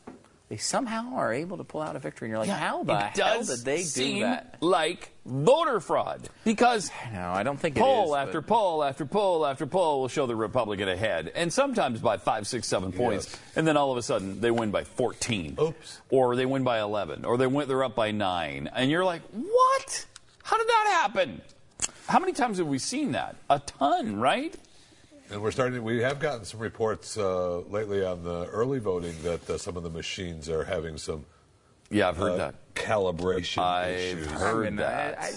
Speaker 2: They somehow are able to pull out a victory, and you're like, how the hell did they do that?
Speaker 1: like voter fraud because
Speaker 2: No, I don't think
Speaker 1: poll
Speaker 2: is,
Speaker 1: after
Speaker 2: but-
Speaker 1: poll after poll after poll will show the Republican ahead, and sometimes by five, six, seven points, and then all of a sudden they win by 14.
Speaker 5: Oops.
Speaker 1: Or they win by 11, or they win, they're up by nine, and you're like, what? How did that happen? How many times have we seen that? A ton, right?
Speaker 5: And we're starting. We have gotten some reports uh, lately on the early voting that uh, some of the machines are having some.
Speaker 1: Yeah, I've heard
Speaker 5: uh,
Speaker 1: that.
Speaker 5: calibration
Speaker 1: I've
Speaker 5: issues.
Speaker 1: heard
Speaker 2: I mean,
Speaker 1: that.
Speaker 2: I,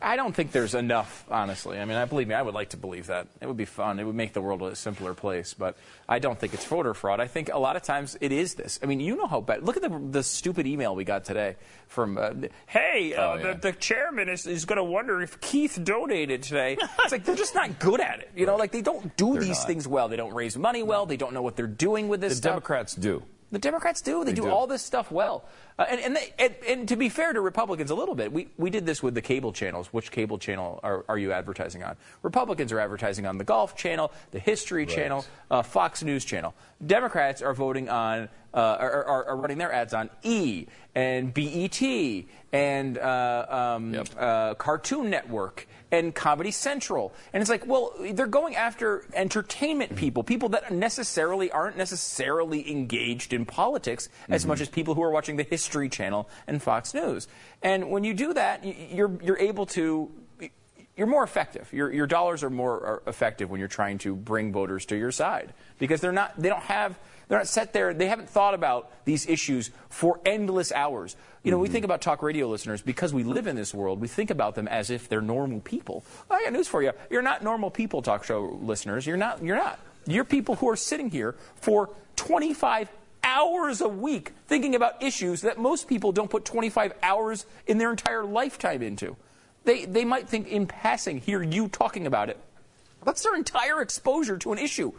Speaker 2: I, don't think there's enough, honestly. I mean, I believe me, I would like to believe that. It would be fun. It would make the world a simpler place. But I don't think it's voter fraud. I think a lot of times it is this. I mean, you know how bad. Look at the, the stupid email we got today from, uh, hey, uh,
Speaker 1: Oh, yeah.
Speaker 2: the, the chairman is, is going to wonder if Keith donated today. it's like they're just not good at it. You know, like they don't do
Speaker 1: They're
Speaker 2: these
Speaker 1: not.
Speaker 2: things well. They don't raise money well. They don't know what they're doing with this
Speaker 1: The
Speaker 2: stuff.
Speaker 1: Democrats do.
Speaker 2: The Democrats do. They,
Speaker 1: They
Speaker 2: do,
Speaker 1: do.
Speaker 2: all this stuff well. Uh, and, and, they, and, and to be fair to Republicans a little bit, we, we did this with the cable channels. Which cable channel are, are you advertising on? Republicans are advertising on the Golf Channel, the History Channel, uh, Fox News Channel. Democrats are voting on, uh, are, are, are running their ads on E and BET and uh, um,
Speaker 1: Yep.
Speaker 2: uh, Cartoon Network and Comedy Central. And it's like, well, they're going after entertainment people, people that necessarily aren't necessarily engaged in politics as much mm-hmm. as people who are watching the History Channel and Fox News. And when you do that, you're you're able to. You're more effective. Your, your dollars are more are effective when you're trying to bring voters to your side because they're not. They don't have. They're not set there. They haven't thought about these issues for endless hours. You know, we mm-hmm. think about talk radio listeners because we live in this world. We think about them as if they're normal people. Oh, I got news for you. You're not normal people, talk show listeners. You're not. You're not. You're people who are sitting here for 25 hours a week thinking about issues that most people don't put 25 hours in their entire lifetime into. They, they might think in passing, hear you talking about it. That's their entire exposure to an issue.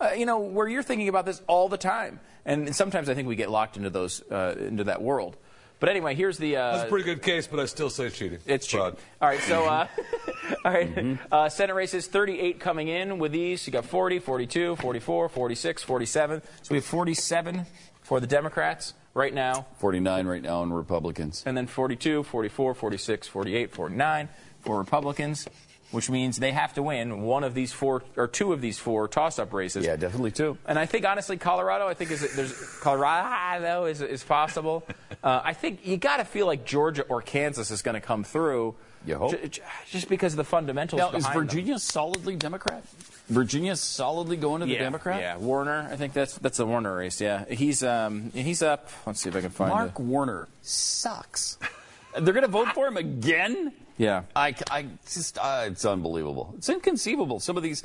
Speaker 2: Uh, you know, where you're thinking about this all the time. And sometimes I think we get locked into those, uh, into that world. But anyway, here's the. Uh,
Speaker 5: That's a pretty good case, but I still say cheating.
Speaker 2: it's cheating.
Speaker 5: fraud.
Speaker 2: All right, so uh, [laughs] all right, uh, Senate races 38 coming in with these. You got 40, 42, 44, 46, 47. So we have 47 for the Democrats. right now.
Speaker 1: 49 right now in Republicans.
Speaker 2: And then 42, 44, 46, 48, 49 for Republicans, which means they have to win one of these four or two of these four toss-up races.
Speaker 1: Yeah, definitely two.
Speaker 2: And I think honestly, Colorado, I think is there's Colorado is is possible. [laughs] Uh, I think you got to feel like Georgia or Kansas is going to come through.
Speaker 1: You hope.
Speaker 2: J- j- just because of the fundamentals.
Speaker 1: Now, is
Speaker 2: behind them.
Speaker 1: Virginia solidly Democrat? Virginia's solidly going to the
Speaker 2: yeah,
Speaker 1: Democrat?
Speaker 2: Yeah, Warner. I think that's that's the Warner race. Yeah, he's um he's up. Let's see if I can find
Speaker 1: Mark
Speaker 2: it.
Speaker 1: Warner sucks. [laughs] They're going to vote for him again?
Speaker 2: Yeah.
Speaker 1: I, I just, uh, it's unbelievable. It's inconceivable. Some of these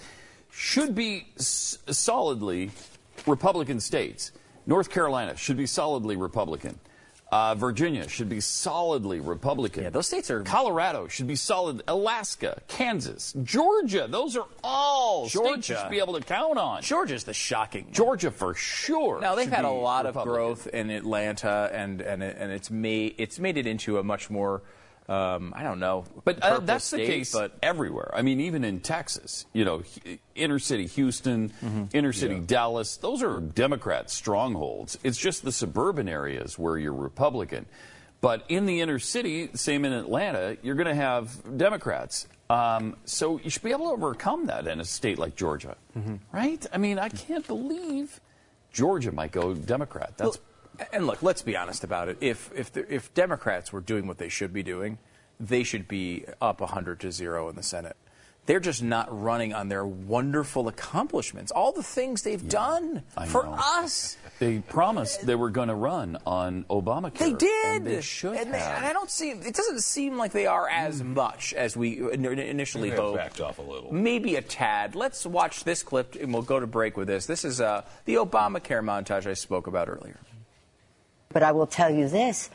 Speaker 1: should be s- solidly Republican states. North Carolina should be solidly Republican. Uh, Virginia should be solidly Republican. Yeah,
Speaker 2: those states are.
Speaker 1: Colorado should be solid. Alaska, Kansas, Georgia. Those are all states you should be able to count on.
Speaker 2: Georgia's the shocking. one.
Speaker 1: Georgia for sure.
Speaker 2: Now they've had a lot of growth in Atlanta, and and and it's made it's made it into a much more um, I don't know,
Speaker 1: But uh, that's the case
Speaker 2: But
Speaker 1: everywhere. I mean, even in Texas, you know, inner city Houston,
Speaker 2: Mm-hmm.
Speaker 1: inner city Dallas, those are Democrat strongholds. It's just the suburban areas where you're Republican. But in the inner city, same in Atlanta, you're going to have Democrats. Um, so you should be able to overcome that in a state like Georgia,
Speaker 2: Mm-hmm.
Speaker 1: right? I mean, I can't believe Georgia might go Democrat. That's
Speaker 2: and look, let's be honest about it. If if the, if Democrats were doing what they should be doing, they should be up 100 to zero in the Senate. They're just not running on their wonderful accomplishments, all the things they've done
Speaker 1: I
Speaker 2: for
Speaker 1: know.
Speaker 2: us.
Speaker 1: They promised they were going to run on Obamacare.
Speaker 2: They did.
Speaker 1: And they should
Speaker 2: and, they-
Speaker 1: have.
Speaker 2: and I don't see. It doesn't seem like they are as much as we in- initially
Speaker 5: They
Speaker 2: hoped.
Speaker 5: backed off a little.
Speaker 2: Maybe a tad. Let's watch this clip, and we'll go to break with this. This is uh, the Obamacare montage I spoke about earlier.
Speaker 14: But I will tell you this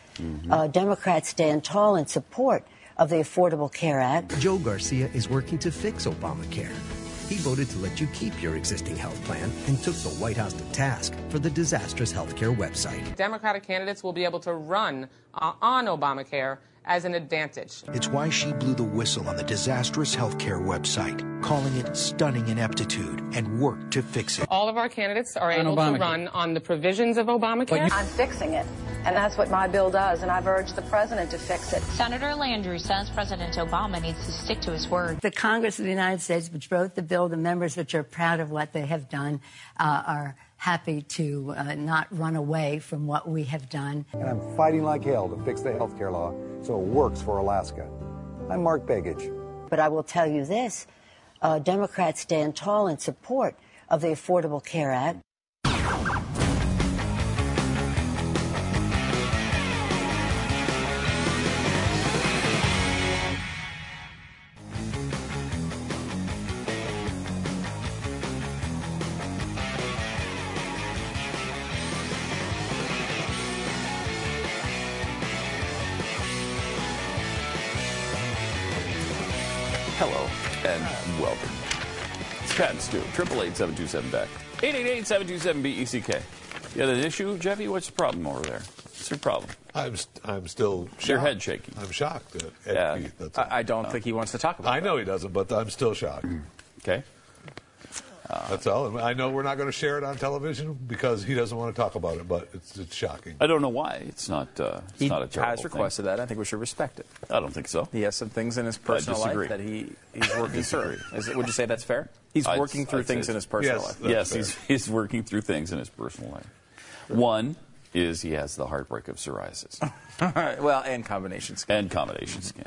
Speaker 14: uh, Democrats stand tall in support of the Affordable Care Act.
Speaker 15: Joe Garcia is working to fix Obamacare. He voted to let you keep your existing health plan and took the White House to task for the disastrous healthcare website.
Speaker 16: Democratic candidates will be able to run uh, on Obamacare as an advantage.
Speaker 17: It's why she blew the whistle on the disastrous healthcare website, calling it stunning ineptitude and worked to fix it.
Speaker 16: All of our candidates are
Speaker 17: On
Speaker 16: able to run on the provisions of Obamacare.
Speaker 18: I'm fixing it, and that's what my bill does, and I've urged the president to fix it.
Speaker 19: Senator Landrieu says President Obama needs to stick to his word.
Speaker 14: The Congress of the United States, which wrote the bill, the members which are proud of what they have done, uh, are happy to uh, not run away from what we have done.
Speaker 20: and I'm fighting like hell to fix the health care law so it works for Alaska. I'm Mark Begich.
Speaker 14: But I will tell you this uh, Democrats stand tall in support of the Affordable Care Act.
Speaker 1: Triple eight seven two seven Beck. eight eight eight seven two seven B E C K. You got an issue, Jeffy? What's the problem over there? What's your problem?
Speaker 5: I'm, I'm still shocked.
Speaker 1: Your head shaking.
Speaker 5: I'm shocked. Ed
Speaker 1: yeah.
Speaker 5: Keith,
Speaker 2: I, I, don't think he wants to talk about it.
Speaker 5: I know he doesn't, but I'm still shocked. Mm-hmm.
Speaker 1: Okay.
Speaker 5: That's all. I know we're not going to share it on television because he doesn't want to talk about it, but it's, it's shocking.
Speaker 1: I don't know why. It's not. Uh, it's
Speaker 2: He
Speaker 1: not a terrible
Speaker 2: has requested that. I think we should respect it.
Speaker 1: I don't think so.
Speaker 2: He has some things in his personal life that he, he's working through. Is it, would you say that's fair? He's
Speaker 1: I'd-
Speaker 2: working through
Speaker 1: I'd
Speaker 2: things in his personal
Speaker 5: Yes,
Speaker 2: life.
Speaker 5: that's
Speaker 1: yes,
Speaker 5: fair.
Speaker 1: he's, he's working through things in his personal life. One is he has the heartbreak of psoriasis. [laughs]
Speaker 2: well, and combination skin.
Speaker 1: And combination skin.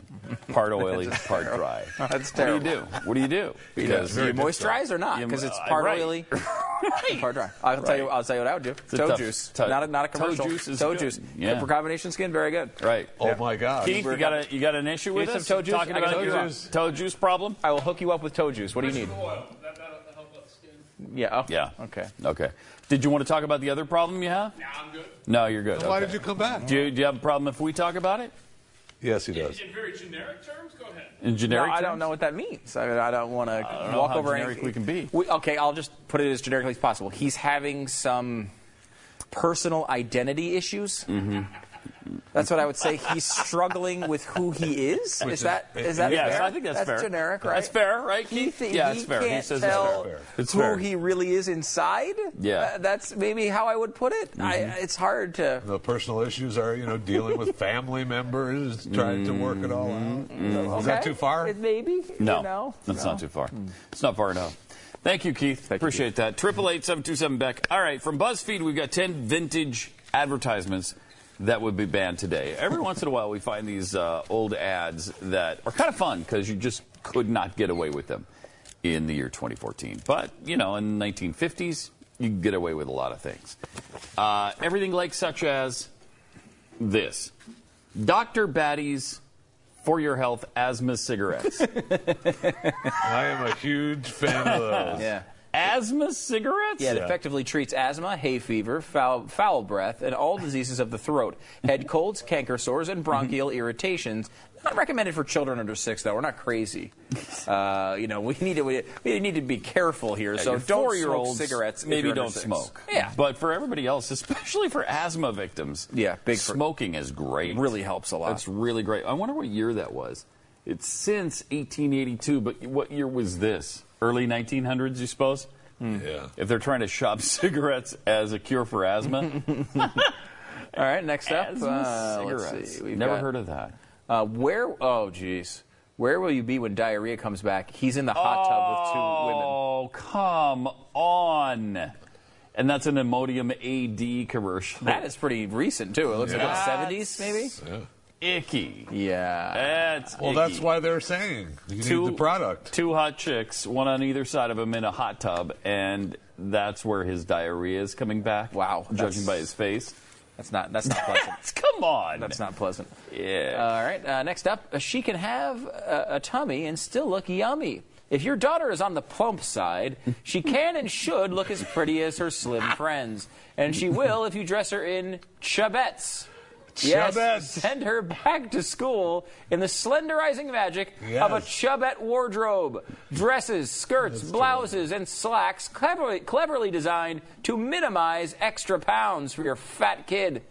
Speaker 1: Part oily, part
Speaker 2: terrible.
Speaker 1: dry.
Speaker 2: That's terrible.
Speaker 1: What do you do? What do you do? [laughs]
Speaker 2: do you moisturize or not? Because it's
Speaker 1: uh,
Speaker 2: part
Speaker 1: right.
Speaker 2: oily, [laughs] part dry. I'll tell you.
Speaker 1: Right.
Speaker 2: I'll tell you what I would do.
Speaker 1: It's
Speaker 2: Toe
Speaker 1: tough-
Speaker 2: juice,
Speaker 1: toe-
Speaker 2: not a, not a
Speaker 1: toe juice is
Speaker 2: toe
Speaker 1: good.
Speaker 2: juice.
Speaker 1: Yeah.
Speaker 2: For combination skin, very good.
Speaker 1: Right.
Speaker 5: Oh my God!
Speaker 1: Keith, you got a you got an issue with
Speaker 2: Need
Speaker 1: us?
Speaker 2: some toe juice?
Speaker 1: Talking
Speaker 2: I
Speaker 1: about
Speaker 2: hook you
Speaker 1: your
Speaker 2: up.
Speaker 1: toe juice problem?
Speaker 2: I will hook you up with toe juice. What do you need? Yeah. Oh,
Speaker 1: Yeah.
Speaker 2: Okay.
Speaker 1: Okay. Did you want to talk about the other problem you have? No, I'm good. No, you're good.
Speaker 5: Why
Speaker 1: Okay.
Speaker 5: did you come back?
Speaker 1: Do you, do you have a problem if we talk about it?
Speaker 5: Yes, he does.
Speaker 21: In very generic terms, go ahead.
Speaker 1: In generic
Speaker 2: no, I don't know what that means. I, mean, I don't want to
Speaker 1: don't
Speaker 2: walk
Speaker 1: how
Speaker 2: over
Speaker 1: generic
Speaker 2: anything.
Speaker 1: we can be.
Speaker 2: We, okay, I'll just put it as generically as possible. He's having some personal identity issues.
Speaker 1: Mm-hmm.
Speaker 2: That's what I would say. He's struggling with who he is. Is that is that
Speaker 1: Yes,
Speaker 2: fair?
Speaker 1: I think that's fair.
Speaker 2: generic, right?
Speaker 1: That's fair, right,
Speaker 2: He,
Speaker 1: Keith?
Speaker 2: th-
Speaker 1: Yeah,
Speaker 2: he
Speaker 1: it's fair. He
Speaker 2: Can't
Speaker 1: says it's fair. It's
Speaker 2: who he really is inside.
Speaker 1: Yeah.
Speaker 2: Uh, that's maybe how I would put it.
Speaker 1: Mm-hmm.
Speaker 2: it's hard to.
Speaker 5: The personal issues are, you know, dealing with family members, trying to work it all out. Is that too far?
Speaker 2: It maybe.
Speaker 1: No,
Speaker 2: You know?
Speaker 1: that's
Speaker 2: No.
Speaker 1: not too far. It's not far enough. Thank you, Keith. Appreciate that. Triple eight seven two seven Beck. All right, from BuzzFeed, we've got ten vintage advertisements that would be banned today. Every once in a while, we find these uh, old ads that are kind of fun because you just could not get away with them in the year 2014. But you know, in the 1950s, you could get away with a lot of things. Uh, everything like such as this: Dr. Batty's for your health asthma cigarettes. [laughs]
Speaker 5: I am a huge fan of those.
Speaker 2: Yeah.
Speaker 1: Asthma cigarettes?
Speaker 2: Yeah, it effectively treats asthma, hay fever, foul, foul breath, and all diseases of the throat, head colds, canker sores, and bronchial irritations. Not recommended for children under six, though. We're not crazy. [laughs] Uh, you know, we need to we, we need to be careful here.
Speaker 1: Yeah,
Speaker 2: so don't smoke
Speaker 1: four-year-olds
Speaker 2: cigarettes. if
Speaker 1: Maybe don't
Speaker 2: six.
Speaker 1: smoke.
Speaker 2: Yeah,
Speaker 1: But for everybody else, especially for asthma victims,
Speaker 2: yeah, big for,
Speaker 1: smoking is great.
Speaker 2: really helps a lot.
Speaker 1: That's really great. I wonder what year that was. It's since 1882, but what year was this? Early 1900s, you suppose?
Speaker 5: Yeah.
Speaker 1: If they're trying to shop [laughs] cigarettes as a cure for asthma, [laughs]
Speaker 2: All right, next up,
Speaker 1: asthma
Speaker 2: uh, let's
Speaker 1: cigarettes.
Speaker 2: see. We've
Speaker 1: Never
Speaker 2: got-
Speaker 1: heard of that.
Speaker 2: Uh, where? Oh, geez. Where will you be when diarrhea comes back? He's in the hot tub with two women.
Speaker 1: Oh, come on. And that's an Imodium AD commercial.
Speaker 2: That is pretty recent too. It looks like
Speaker 1: That's
Speaker 2: what, 70s maybe.
Speaker 1: Icky.
Speaker 2: Yeah.
Speaker 1: That's
Speaker 5: Well,
Speaker 1: icky.
Speaker 5: that's why they're saying you
Speaker 1: two,
Speaker 5: need the product.
Speaker 1: Two hot chicks, one on either side of him in a hot tub, and that's where his diarrhea is coming back.
Speaker 2: Wow,
Speaker 1: Judging by his face.
Speaker 2: That's not. That's not pleasant. [laughs]
Speaker 1: Come on.
Speaker 2: That's not pleasant.
Speaker 1: Yeah.
Speaker 2: All right. Uh, next up, uh, she can have a, a tummy and still look yummy. If your daughter is on the plump side, she [laughs] can and should look as pretty as her slim friends, and she will if you dress her in chubettes. Yes,
Speaker 5: Chubettes.
Speaker 2: send her back to school in the slenderizing magic of a
Speaker 5: Yes.
Speaker 2: chubette wardrobe. Dresses, skirts, blouses, and slacks cleverly, cleverly designed to minimize extra pounds for your fat kid.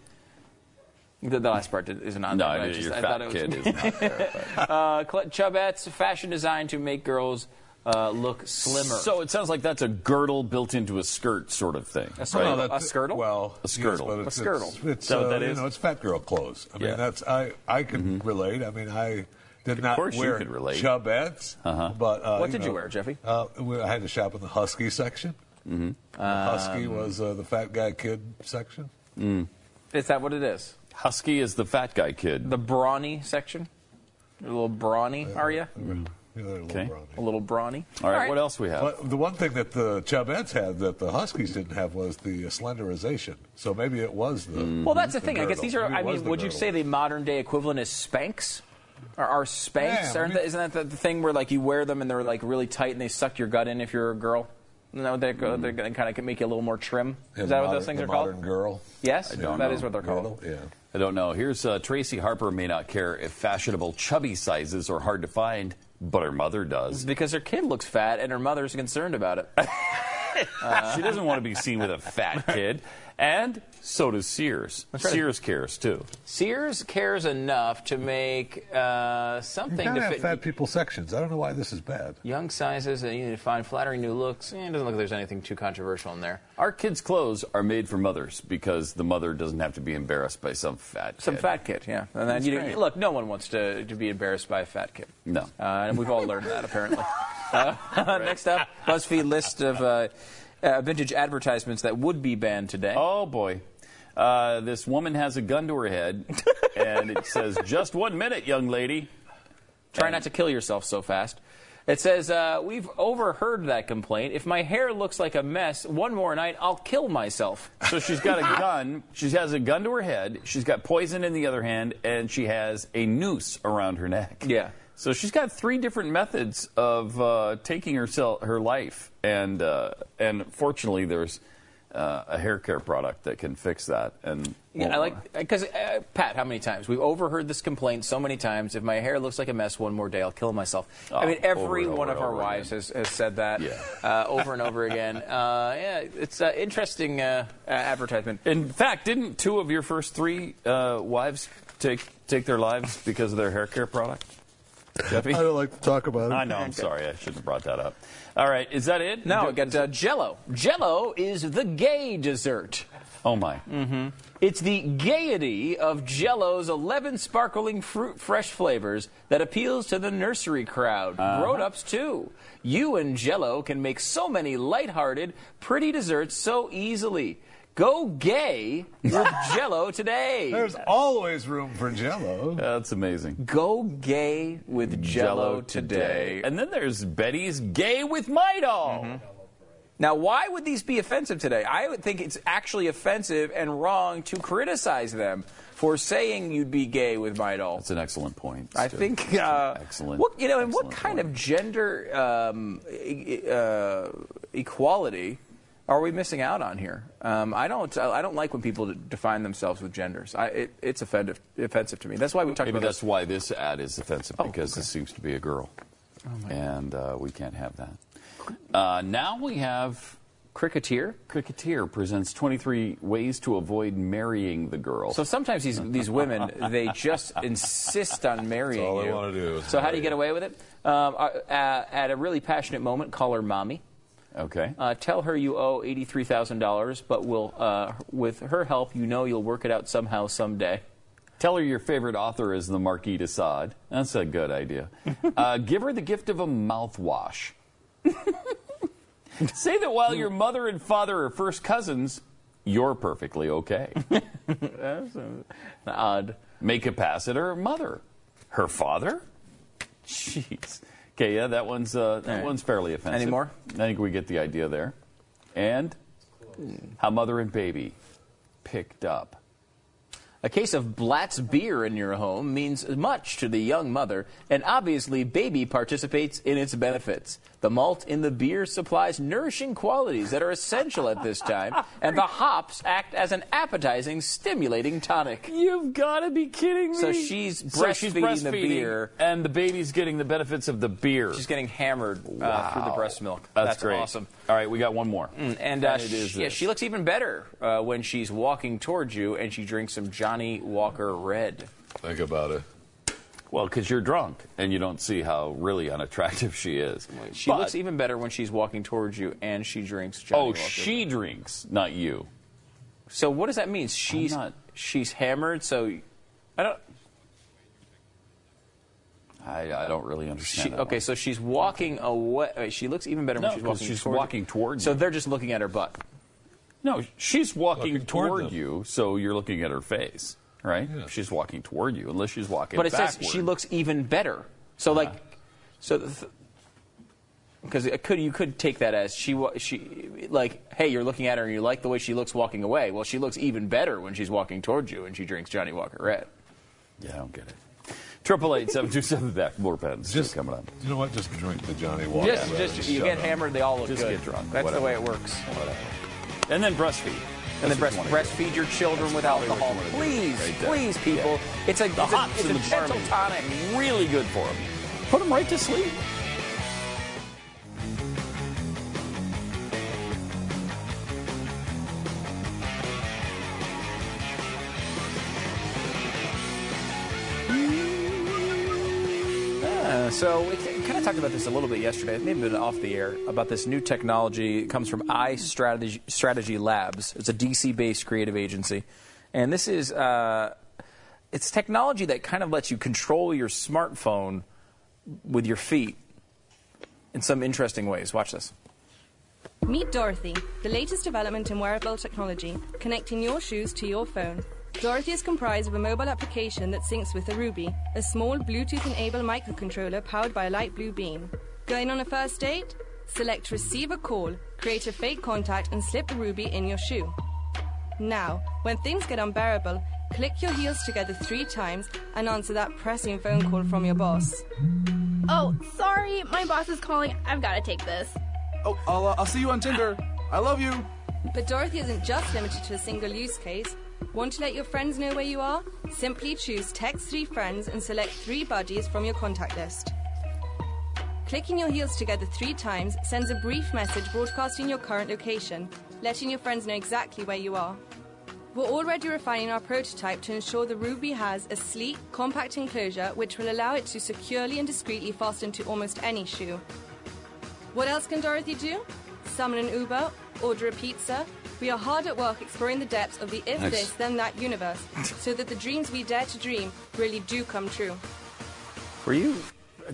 Speaker 2: The, the last part isn't on
Speaker 1: No,
Speaker 2: there. but I
Speaker 1: your
Speaker 2: just- I
Speaker 1: fat
Speaker 2: thought it was-
Speaker 1: kid is not [laughs] there.
Speaker 2: uh, Cle- Chubettes, fashion designed to make girls uh, look slimmer.
Speaker 1: So it sounds like that's a girdle built into a skirt sort of thing.
Speaker 2: A
Speaker 1: right?
Speaker 2: skirt.
Speaker 5: that-
Speaker 2: a skirtle?
Speaker 5: Well,
Speaker 1: A skirtle.
Speaker 5: Yes,
Speaker 2: A skirtle.
Speaker 5: It's, it's,
Speaker 1: Is that what
Speaker 5: uh,
Speaker 1: that
Speaker 5: you know, it's fat girl clothes. I mean, that's I I can relate. I mean, I did not
Speaker 1: course you
Speaker 5: wear
Speaker 1: could relate.
Speaker 5: chubettes,
Speaker 1: Uh-huh.
Speaker 5: but uh,
Speaker 2: What did you
Speaker 5: know,
Speaker 2: wear, Jeffy?
Speaker 5: Uh, I had to shop in the husky section. Mm-hmm. husky was uh, the fat guy kid section. Mm.
Speaker 2: is that what it is?
Speaker 1: Husky is the fat guy kid.
Speaker 2: The brawny section? A little brawny, are you?
Speaker 5: Yeah, a little
Speaker 1: Okay.
Speaker 5: browny.
Speaker 2: A little brawny?
Speaker 1: All right, what else we have?
Speaker 5: But the one thing that the chubettes had that the huskies didn't have was the slenderization. So maybe it was the.
Speaker 1: Mm.
Speaker 2: Well, that's the
Speaker 5: the
Speaker 2: thing. I guess these are,
Speaker 5: Maybe
Speaker 2: I mean,
Speaker 5: the
Speaker 2: would you say the modern day equivalent is Spanx? Are, are Spanx?
Speaker 5: Yeah, I
Speaker 2: aren't
Speaker 5: mean-
Speaker 2: they- isn't that the, the thing where like you wear them and they're like really tight and they suck your gut in if you're a girl? No, they're, they're going to kind of make you a little more trim.
Speaker 5: The
Speaker 2: Is that what those things
Speaker 5: the
Speaker 2: are called?
Speaker 5: Modern girl.
Speaker 2: Yes,
Speaker 1: don't
Speaker 2: that
Speaker 1: know.
Speaker 2: is what they're called.
Speaker 5: Girdle, yeah.
Speaker 1: I don't know. Here's uh, Tracy Harper may not care if fashionable chubby sizes are hard to find, but her mother does.
Speaker 2: Because her kid looks fat and her mother's concerned about it. [laughs]
Speaker 1: she doesn't want to be seen with a fat kid. And so does Sears.
Speaker 2: right.
Speaker 1: Sears cares too.
Speaker 2: Sears cares enough to make uh, something
Speaker 5: gotta have
Speaker 2: fit
Speaker 5: fat people sections. I don't know why this is bad.
Speaker 2: young sizes and you need to find flattering new looks. Eh, it doesn't look like there's anything too controversial in there.
Speaker 1: Our kids' clothes are made for mothers because the mother doesn't have to be embarrassed by some fat
Speaker 2: Some
Speaker 1: kid.
Speaker 2: fat kid, yeah. And then you
Speaker 1: great.
Speaker 2: look, no one wants to, to be embarrassed by a fat kid.
Speaker 1: No.
Speaker 2: Uh, and we've all learned that, apparently. [laughs] Uh, [laughs] Next up, BuzzFeed list of uh, vintage advertisements that would be banned today.
Speaker 1: Oh boy. Uh, this woman has a gun to her head, [laughs] and it says, "Just one minute, young lady."
Speaker 2: Try not to kill yourself so fast. It says, uh, We've overheard that complaint. If my hair looks like a mess one more night, I'll kill myself.
Speaker 1: So she's got a [laughs] gun. She has a gun to her head. She's got poison in the other hand, and she has a noose around her neck.
Speaker 2: Yeah.
Speaker 1: So she's got three different methods of uh, taking herself her life, and uh, and fortunately, there's uh, a hair care product that can fix that. And
Speaker 2: Yeah, I like because uh, Pat. How many times we've overheard this complaint so many times? If my hair looks like a mess one more day, I'll kill myself. I
Speaker 1: Oh,
Speaker 2: mean, every
Speaker 1: over
Speaker 2: one
Speaker 1: over
Speaker 2: of our wives has, has said that
Speaker 1: Yeah.
Speaker 2: uh, over and over again. [laughs] Uh, yeah, it's an interesting uh, uh, advertisement.
Speaker 1: In fact, didn't two of your first three uh, wives take take their lives because of their hair care product? Jeffy?
Speaker 11: I don't like to talk about it.
Speaker 1: I know. I'm sorry. I shouldn't have brought that up. All right. Is that it?
Speaker 2: No, I got uh, Jello. Jello is the gay dessert.
Speaker 1: Oh my.
Speaker 2: Mm-hmm. It's the gaiety of Jello's 11 sparkling fruit fresh flavors that appeals to the nursery crowd,
Speaker 1: Uh-huh.
Speaker 2: grown-ups too. You and Jello can make so many lighthearted, pretty desserts so easily. Go gay with [laughs] Jello today.
Speaker 5: There's always room for Jello.
Speaker 1: That's amazing.
Speaker 2: Go gay with Jello today.
Speaker 1: And then there's Betty's Gay with Midol.
Speaker 2: Mm-hmm. Now, why would these be offensive today? I would think it's actually offensive and wrong to criticize them for saying you'd be gay with Midol.
Speaker 1: That's an excellent point.
Speaker 2: I think. Uh,
Speaker 1: Excellent.
Speaker 2: What, you know, and what kind of gender um, e- uh, equality are we missing out on here? Um, I don't. I don't like when people define themselves with genders. I, it, it's offensive, offensive to me. That's why we talk about.
Speaker 1: Maybe
Speaker 2: about
Speaker 1: that's why this ad is offensive
Speaker 2: Oh,
Speaker 1: because
Speaker 2: okay.
Speaker 1: this seems to be a girl,
Speaker 2: my
Speaker 1: and uh, we can't have that. Uh, now we have
Speaker 2: Cricketeer.
Speaker 1: Cricketeer presents 23 ways to avoid marrying the girl.
Speaker 2: So sometimes these these women [laughs] they just insist on marrying
Speaker 5: all they wanna do is
Speaker 2: so how do you get away with it? Um, uh, uh, at a really passionate moment, call her mommy.
Speaker 1: Okay.
Speaker 2: Uh, tell her you owe eighty-three thousand dollars, but will uh, with her help, you know you'll work it out somehow someday.
Speaker 1: Tell her your favorite author is the Marquis de Sade. That's a good idea. uh, give her the gift of a mouthwash. [laughs] Say that while your mother and father are first cousins, you're perfectly okay.
Speaker 2: That's odd.
Speaker 1: Make a pass at her mother. Her father? Jeez. Okay, yeah, that one's uh, that
Speaker 2: right.
Speaker 1: one's fairly offensive.
Speaker 2: Any more?
Speaker 1: I think we get the idea there. And how mother and baby picked up.
Speaker 2: A case of Blatz beer in your home means much to the young mother, and obviously, baby participates in its benefits. The malt in the beer supplies nourishing qualities that are essential at this time, and the hops act as an appetizing, stimulating tonic.
Speaker 1: You've got to be kidding me.
Speaker 2: So she's
Speaker 1: So she's
Speaker 2: breastfeeding the beer.
Speaker 1: and the baby's getting the benefits of the beer.
Speaker 2: She's getting hammered uh, through the breast milk.
Speaker 1: That's, great.
Speaker 2: awesome.
Speaker 1: All right, we got one more.
Speaker 2: Mm, And, uh,
Speaker 1: it is
Speaker 2: she, yeah, she looks even better uh, when she's walking towards you and she drinks some Johnnie Walker Red.
Speaker 5: Think about it.
Speaker 1: Well, because you're drunk and you don't see how really unattractive she is.
Speaker 2: She
Speaker 1: But-
Speaker 2: looks even better when she's walking towards you and she drinks Johnny
Speaker 1: Oh,
Speaker 2: Walker
Speaker 1: she drinks, not you.
Speaker 2: So what does that mean? She's
Speaker 1: not-
Speaker 2: she's hammered. So I don't.
Speaker 1: I, I don't really understand.
Speaker 2: She,
Speaker 1: that
Speaker 2: okay,
Speaker 1: one.
Speaker 2: so she's walking away. She looks even better
Speaker 1: No,
Speaker 2: when she's walking.
Speaker 1: she's
Speaker 2: towards you.
Speaker 1: walking toward
Speaker 2: So they're just looking at her butt.
Speaker 1: No, she's walking,
Speaker 5: Walking toward
Speaker 1: toward you, so you're looking at her face, right? She's walking toward you, unless she's walking
Speaker 2: But it
Speaker 1: backward.
Speaker 2: says she looks even better. So like, so because it could you could take that as she she like hey you're looking at her and you like the way she looks walking away. Well, she looks even better when she's walking towards you and she drinks Johnnie Walker Red.
Speaker 1: Yeah, I don't get it. Triple eight seven two seven Beck. More pens. Just coming up.
Speaker 5: You know what? Just drink the Johnnie Walker.
Speaker 2: Just,
Speaker 5: Red.
Speaker 2: just you get
Speaker 5: up.
Speaker 2: hammered, they all look
Speaker 1: Just
Speaker 2: good.
Speaker 1: get drunk,
Speaker 2: That's
Speaker 1: whatever.
Speaker 2: the way it works.
Speaker 1: And then breastfeed.
Speaker 2: And then breast, breastfeed your children with alcohol.
Speaker 1: you wanna do
Speaker 2: Please,
Speaker 1: right
Speaker 2: please, people.
Speaker 1: Yeah.
Speaker 2: It's a,
Speaker 1: The
Speaker 2: it's a,
Speaker 1: hops
Speaker 2: it's
Speaker 1: and
Speaker 2: a
Speaker 1: the
Speaker 2: gentle tonic.
Speaker 1: Really good for them. Put them right to sleep.
Speaker 2: So we kind of talked about this a little bit yesterday. It may have been off the air about this new technology. It comes from iStrategy Strategy Labs. It's a DC-based creative agency, and this is uh, it's technology that kind of lets you control your smartphone with your feet in some interesting ways. Watch this.
Speaker 22: Meet Dorothy, the latest development in wearable technology, connecting your shoes to your phone. Dorothy is comprised of a mobile application that syncs with a Ruby, a small Bluetooth-enabled microcontroller powered by a LightBlue Bean. Going on a first date? Select Receive a Call, create a fake contact, and slip the Ruby in your shoe. Now, when things get unbearable, click your heels together three times and answer that pressing phone call from your boss.
Speaker 23: Oh, sorry, my boss is calling. I've got to take this.
Speaker 24: Oh, I'll, uh, I'll see you on Tinder. I love you.
Speaker 22: But Dorothy isn't just limited to a single use case. Want to let your friends know where you are? Simply choose Text three friends and select three buddies from your contact list. Clicking your heels together three times sends a brief message broadcasting your current location, letting your friends know exactly where you are. We're already refining our prototype to ensure the Ruby has a sleek, compact enclosure which will allow it to securely and discreetly fasten to almost any shoe. What else can Dorothy do? Summon an Uber, order a pizza. We are hard at work exploring the depths of the if
Speaker 2: Nice.
Speaker 22: this, then that universe, so that the dreams we dare to dream really do come true.
Speaker 2: Were you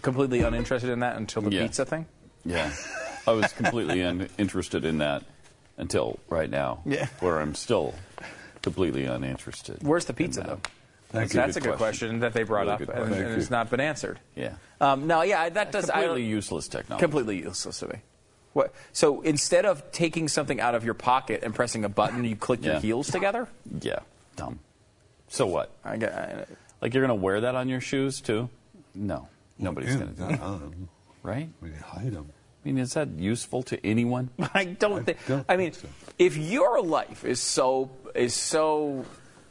Speaker 2: completely uninterested in that until the
Speaker 1: Yeah.
Speaker 2: pizza thing?
Speaker 1: Yeah. I was completely uninterested in that until right now,
Speaker 2: Yeah.
Speaker 1: where I'm still completely uninterested.
Speaker 2: Where's the pizza, though?
Speaker 1: Thank
Speaker 2: that's
Speaker 1: you.
Speaker 2: that's a good question. that they brought
Speaker 1: Really
Speaker 2: up, and,
Speaker 1: question.
Speaker 2: and it's not been answered.
Speaker 1: Yeah.
Speaker 2: Um, no, yeah, that does I
Speaker 1: completely
Speaker 2: don't-
Speaker 1: useless technology.
Speaker 2: Completely useless to me. What? So instead of taking something out of your pocket and pressing a button, you click your heels together.
Speaker 1: Yeah, dumb. So what?
Speaker 2: I get. I,
Speaker 1: like you're going to wear that on your shoes too? No, nobody's going to do that.
Speaker 5: on.
Speaker 1: Right?
Speaker 5: We hide them.
Speaker 1: I mean, is that useful to anyone? [laughs]
Speaker 2: I don't think. I mean, if your life is so is so,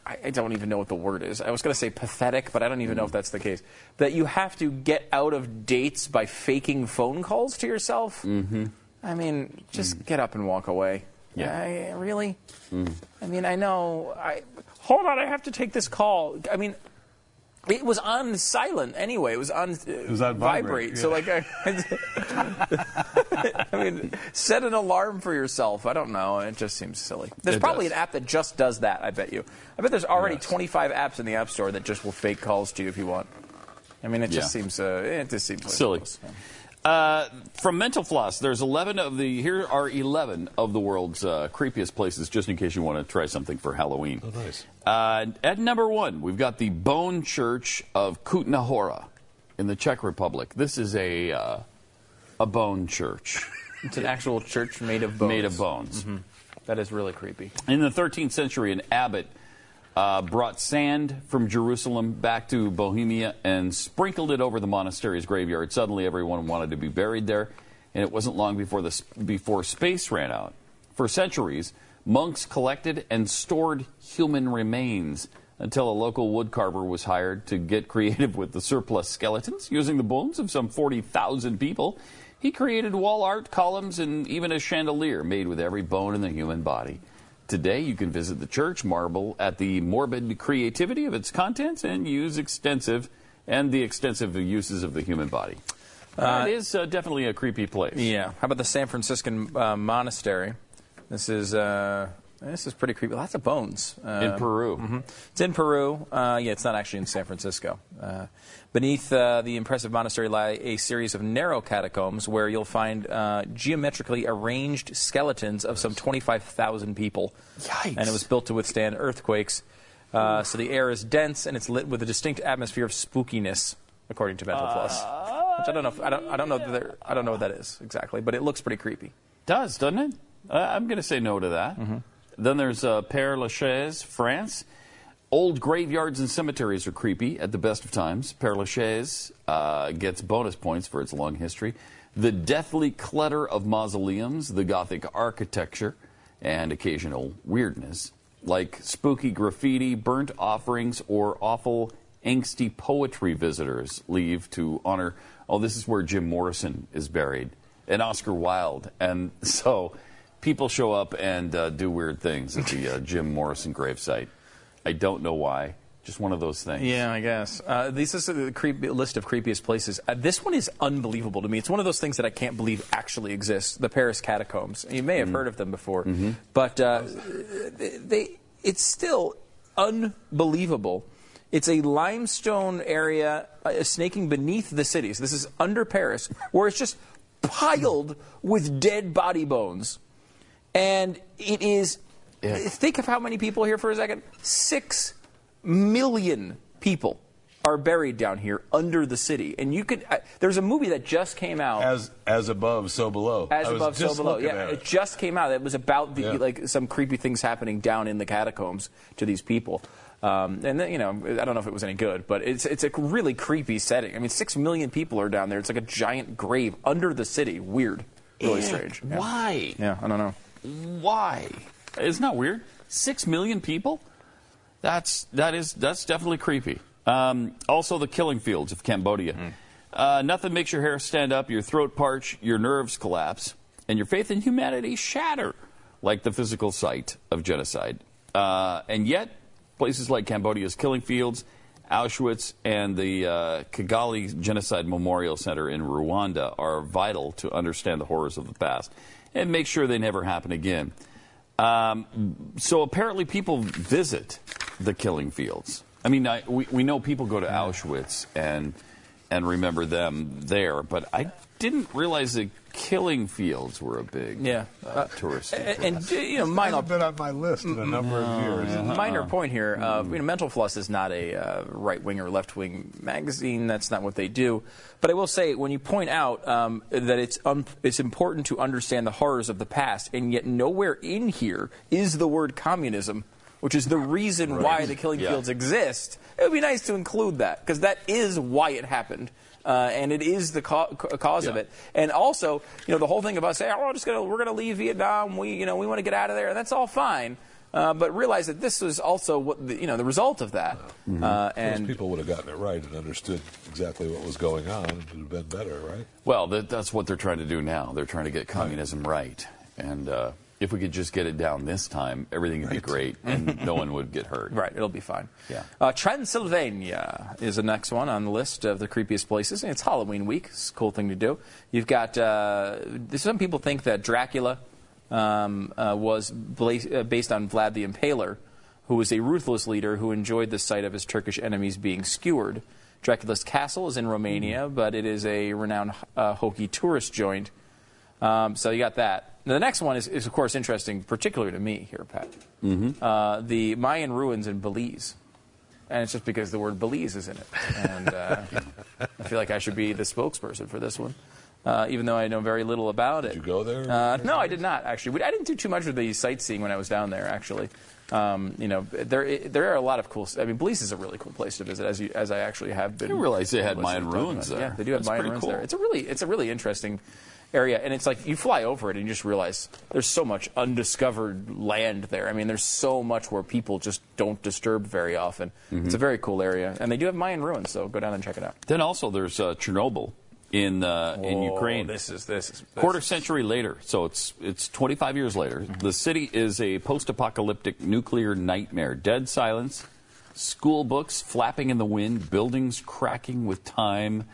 Speaker 2: I, I don't even know what the word is. I was going to say pathetic, but I don't even know if that's the case. That you have to get out of dates by faking phone calls to yourself.
Speaker 1: Mm-hmm.
Speaker 2: I mean, just get up and walk away.
Speaker 1: Yeah.
Speaker 2: I, really?
Speaker 1: Mm.
Speaker 2: I mean, I know. I hold on. I have to take this call. I mean. It was on silent anyway. It was on. It
Speaker 5: was on vibrate,
Speaker 2: So
Speaker 5: yeah.
Speaker 2: like, I, [laughs] I mean, set an alarm for yourself. I don't know. It just seems silly. There's
Speaker 1: It
Speaker 2: probably
Speaker 1: does.
Speaker 2: an app that just does that. I bet you. I bet there's already 25 apps in the App Store that just will fake calls to you if you want. I mean, it just
Speaker 1: Yeah.
Speaker 2: seems. Uh, it just seems
Speaker 1: Silly.
Speaker 2: ridiculous.
Speaker 1: Uh, from Mental Floss, there's 11 of the. Here are 11 of the world's uh, creepiest places, just in case you want to try something for Halloween.
Speaker 5: Oh, nice.
Speaker 1: Uh, at number one, we've got the Bone Church of Kutna Hora in the Czech Republic. This is a uh, a bone church. [laughs]
Speaker 2: It's an actual church made of bones.
Speaker 1: Made of bones.
Speaker 2: Mhm. That is really creepy.
Speaker 1: In the 13th century, an abbot uh, brought sand from Jerusalem back to Bohemia and sprinkled it over the monastery's graveyard. Suddenly, everyone wanted to be buried there, and it wasn't long before the before space ran out. For centuries, monks collected and stored human remains until a local woodcarver was hired to get creative with the surplus skeletons, using the bones of some 40,000 people. He created wall art, columns, and even a chandelier made with every bone in the human body. Today, you can visit the church, marvel at the morbid creativity of its contents, and use extensive and the extensive uses of the human body.
Speaker 2: Uh,
Speaker 1: it is uh, definitely a creepy place.
Speaker 2: Yeah. How about the San Franciscan uh, monastery? This is uh, this is pretty creepy. Lots of bones uh,
Speaker 1: In Peru.
Speaker 2: mhm. It's in Peru. Uh, yeah, it's not actually in San Francisco. Beneath uh, the impressive monastery lie a series of narrow catacombs where you'll find uh, geometrically arranged skeletons of some 25,000 people.
Speaker 1: Yikes.
Speaker 2: And it was built to withstand earthquakes. Uh, so the air is dense and it's lit with a distinct atmosphere of spookiness, according to Mental Floss. Which I don't know. If, I don't. I don't know. That I don't know what that is exactly, but it looks pretty creepy.
Speaker 1: Does, doesn't it? I'm going to say no to that.
Speaker 2: Mm-hmm.
Speaker 1: Then there's uh, Père Lachaise, France. Old graveyards and cemeteries are creepy at the best of times. Père Lachaise uh, gets bonus points for its long history. The deathly clutter of mausoleums, the Gothic architecture, and occasional weirdness, like spooky graffiti, burnt offerings, or awful angsty poetry visitors leave to honor. Oh, this is where Jim Morrison is buried, and Oscar Wilde. And [laughs] so people show up and uh, do weird things at the uh, Jim Morrison gravesite. I don't know why. Just one of those things.
Speaker 2: Yeah, I guess. Uh, this is a creep, list of creepiest places. Uh, this one is unbelievable to me. It's one of those things that I can't believe actually exists. The Paris catacombs. You may have heard of them before, but uh, they, it's still unbelievable. It's a limestone area uh, snaking beneath the cities. This is under Paris, where it's just piled with dead body bones. And it is. Think of how many people here for a second. Six million people are buried down here under the city. And you could. Uh, there's a movie that just came out.
Speaker 5: As as above, so below.
Speaker 2: As
Speaker 5: I
Speaker 2: above, so below. Yeah,
Speaker 5: at
Speaker 2: it. just came out. It was about the,
Speaker 5: Yeah.
Speaker 2: like some creepy things happening down in the catacombs to these people. Um, and then, you know, I don't know if it was any good, but it's it's a really creepy setting. I mean, six million people are down there. It's like a giant grave under the city. Weird, really
Speaker 1: Yeah.
Speaker 2: strange. Yeah.
Speaker 1: Why?
Speaker 2: Yeah, I don't know.
Speaker 1: Why? Isn't that weird? Six million people? That's that is that's definitely creepy. Um, also, the killing fields of Cambodia. Uh, nothing makes your hair stand up, your throat parch, your nerves collapse, and your faith in humanity shatter, like the physical sight of genocide. Uh, and yet, places like Cambodia's killing fields, Auschwitz, and the uh, Kigali Genocide Memorial Center in Rwanda are vital to understand the horrors of the past and make sure they never happen again. Um, so apparently, people visit the killing fields. I mean, I, we, we know people go to Auschwitz and and remember them there, but I didn't realize that killing fields were a big
Speaker 2: Yeah.
Speaker 1: uh, tourist.
Speaker 2: And, and, you know, minor,
Speaker 5: been on my list in a number of years.
Speaker 2: minor point here. Uh, you know, Mental Floss is not a uh, right wing or left wing magazine. That's not what they do. But I will say, when you point out um, that it's um, it's important to understand the horrors of the past, and yet nowhere in here is the word communism, which is the reason why the killing
Speaker 1: Yeah.
Speaker 2: fields exist. It would be nice to include that because that is why it happened. Uh, and it is the ca- ca- cause of it, and also, you know, the whole thing about saying, "Oh, we're just gonna we're gonna leave Vietnam. We, you know, we want to get out of there." That's all fine, uh, but realize that this was also what the, you know the result of that. Uh,
Speaker 5: Those
Speaker 2: and
Speaker 5: people would have gotten it right and understood exactly what was going on. It would have been better, right?
Speaker 1: Well, that, that's what they're trying to do now. They're trying to get communism right. And uh, if we could just get it down this time, everything would be great and no one would get hurt.
Speaker 2: Right, it'll be fine.
Speaker 1: Yeah.
Speaker 2: Uh, Transylvania is the next one on the list of the creepiest places. And it's Halloween week. It's a cool thing to do. You've got uh, some people think that Dracula um, uh, was bla- uh, based on Vlad the Impaler, who was a ruthless leader who enjoyed the sight of his Turkish enemies being skewered. Dracula's castle is in Romania, but it is a renowned uh, hokey tourist joint. Um, so you got that. Now, the next one is, is, of course, interesting, particularly to me here, Pat.
Speaker 1: Mm-hmm.
Speaker 2: Uh, the Mayan ruins in Belize. And it's just because the word Belize is in it. And uh, [laughs] I feel like I should be the spokesperson for this one, uh, even though I know very little about it.
Speaker 5: Did you go there?
Speaker 2: Uh, no, I did not, actually. We- I didn't do too much of the sightseeing when I was down there, actually. Um, you know, there there are a lot of cool. I mean, Belize is a really cool place to visit, as you, as I actually have been.
Speaker 1: didn't realize they had Mayan ruins there.
Speaker 2: Yeah, they do have
Speaker 1: That's
Speaker 2: Mayan ruins
Speaker 1: cool.
Speaker 2: there. It's a really it's a really interesting area, and it's like you fly over it and you just realize there's so much undiscovered land there. I mean, there's so much where people just don't disturb very often.
Speaker 1: Mm-hmm.
Speaker 2: It's a very cool area, and they do have Mayan ruins, so go down and check it out.
Speaker 1: Then also there's uh, Chernobyl in uh, in
Speaker 2: Oh,
Speaker 1: Ukraine.
Speaker 2: This is this is this
Speaker 1: Quarter
Speaker 2: is-
Speaker 1: century later, so it's it's 25 years later.
Speaker 2: Mm-hmm.
Speaker 1: The city is a post-apocalyptic nuclear nightmare. Dead silence, school books flapping in the wind, buildings cracking with time.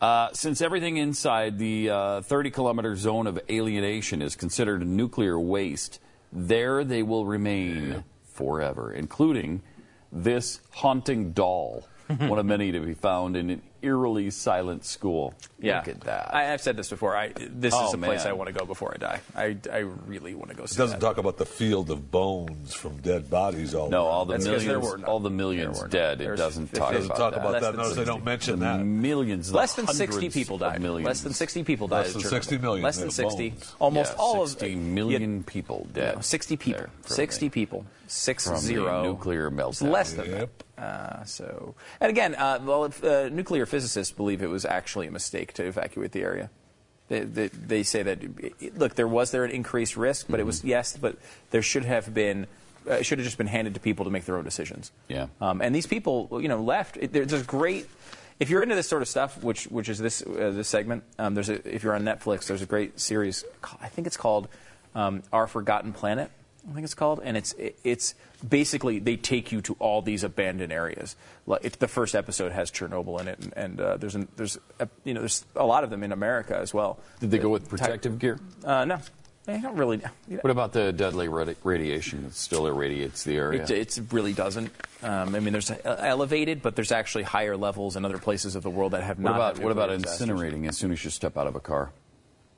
Speaker 1: Uh, since everything inside the uh, 30 kilometer zone of alienation is considered nuclear waste, there they will remain forever, including this haunting doll, [laughs] one of many to be found in an eerily silent school.
Speaker 2: Yeah,
Speaker 1: Look at that.
Speaker 2: I, I've said this before. I, this
Speaker 1: Oh,
Speaker 2: is a place. I want to go before I die. I, I really want to go
Speaker 5: It doesn't
Speaker 2: that.
Speaker 5: talk about the field of bones from dead bodies all
Speaker 1: No,
Speaker 5: around.
Speaker 1: all the
Speaker 2: That's 'cause there
Speaker 1: millions,
Speaker 2: were none.
Speaker 1: all the millions
Speaker 2: There were
Speaker 1: dead. It doesn't talk
Speaker 5: It doesn't
Speaker 1: about
Speaker 5: talk
Speaker 1: that.
Speaker 5: about
Speaker 2: Less
Speaker 5: that.
Speaker 2: than
Speaker 5: Notice they
Speaker 2: 60.
Speaker 5: don't mention
Speaker 1: the
Speaker 5: that.
Speaker 1: millions, the
Speaker 2: Less than 60
Speaker 1: hundreds
Speaker 2: people died.
Speaker 1: Millions.
Speaker 2: Less than 60 people died.
Speaker 5: Less than 60 million
Speaker 2: Less than 60.
Speaker 5: bones.
Speaker 2: Almost
Speaker 1: Yeah,
Speaker 2: all
Speaker 1: 60
Speaker 2: of
Speaker 1: million people dead.
Speaker 2: No, 60 people. 60
Speaker 1: the-
Speaker 2: people. Six
Speaker 1: from the
Speaker 2: zero.
Speaker 1: nuclear
Speaker 2: It's
Speaker 1: meltdown.
Speaker 2: less than
Speaker 5: Yep.
Speaker 2: that. Uh, so, and again, uh, well, if, uh, nuclear physicists believe it was actually a mistake to evacuate the area. They, they, they say that look, there was there an increased risk, but it was yes, but there should have been. Uh, it should have just been handed to people to make their own decisions.
Speaker 1: Yeah.
Speaker 2: Um, and these people, you know, left. It, there's a great. If you're into this sort of stuff, which which is this uh, this segment, um, there's a, if you're on Netflix, there's a great series. I think it's called um, Our Forgotten Planet. I think it's called, and it's it's basically they take you to all these abandoned areas. Like it, the first episode has Chernobyl in it, and, and uh, there's an, there's a, you know there's a lot of them in America as well.
Speaker 1: Did they go with protective gear?
Speaker 2: Uh, no, they don't really.
Speaker 1: know What about the deadly radi- radiation that still irradiates the area?
Speaker 2: It, it really doesn't. Um, I mean, there's uh, elevated, but there's actually higher levels in other places of the world that have
Speaker 1: what
Speaker 2: not.
Speaker 1: about what about incinerating as soon as you step out of a car?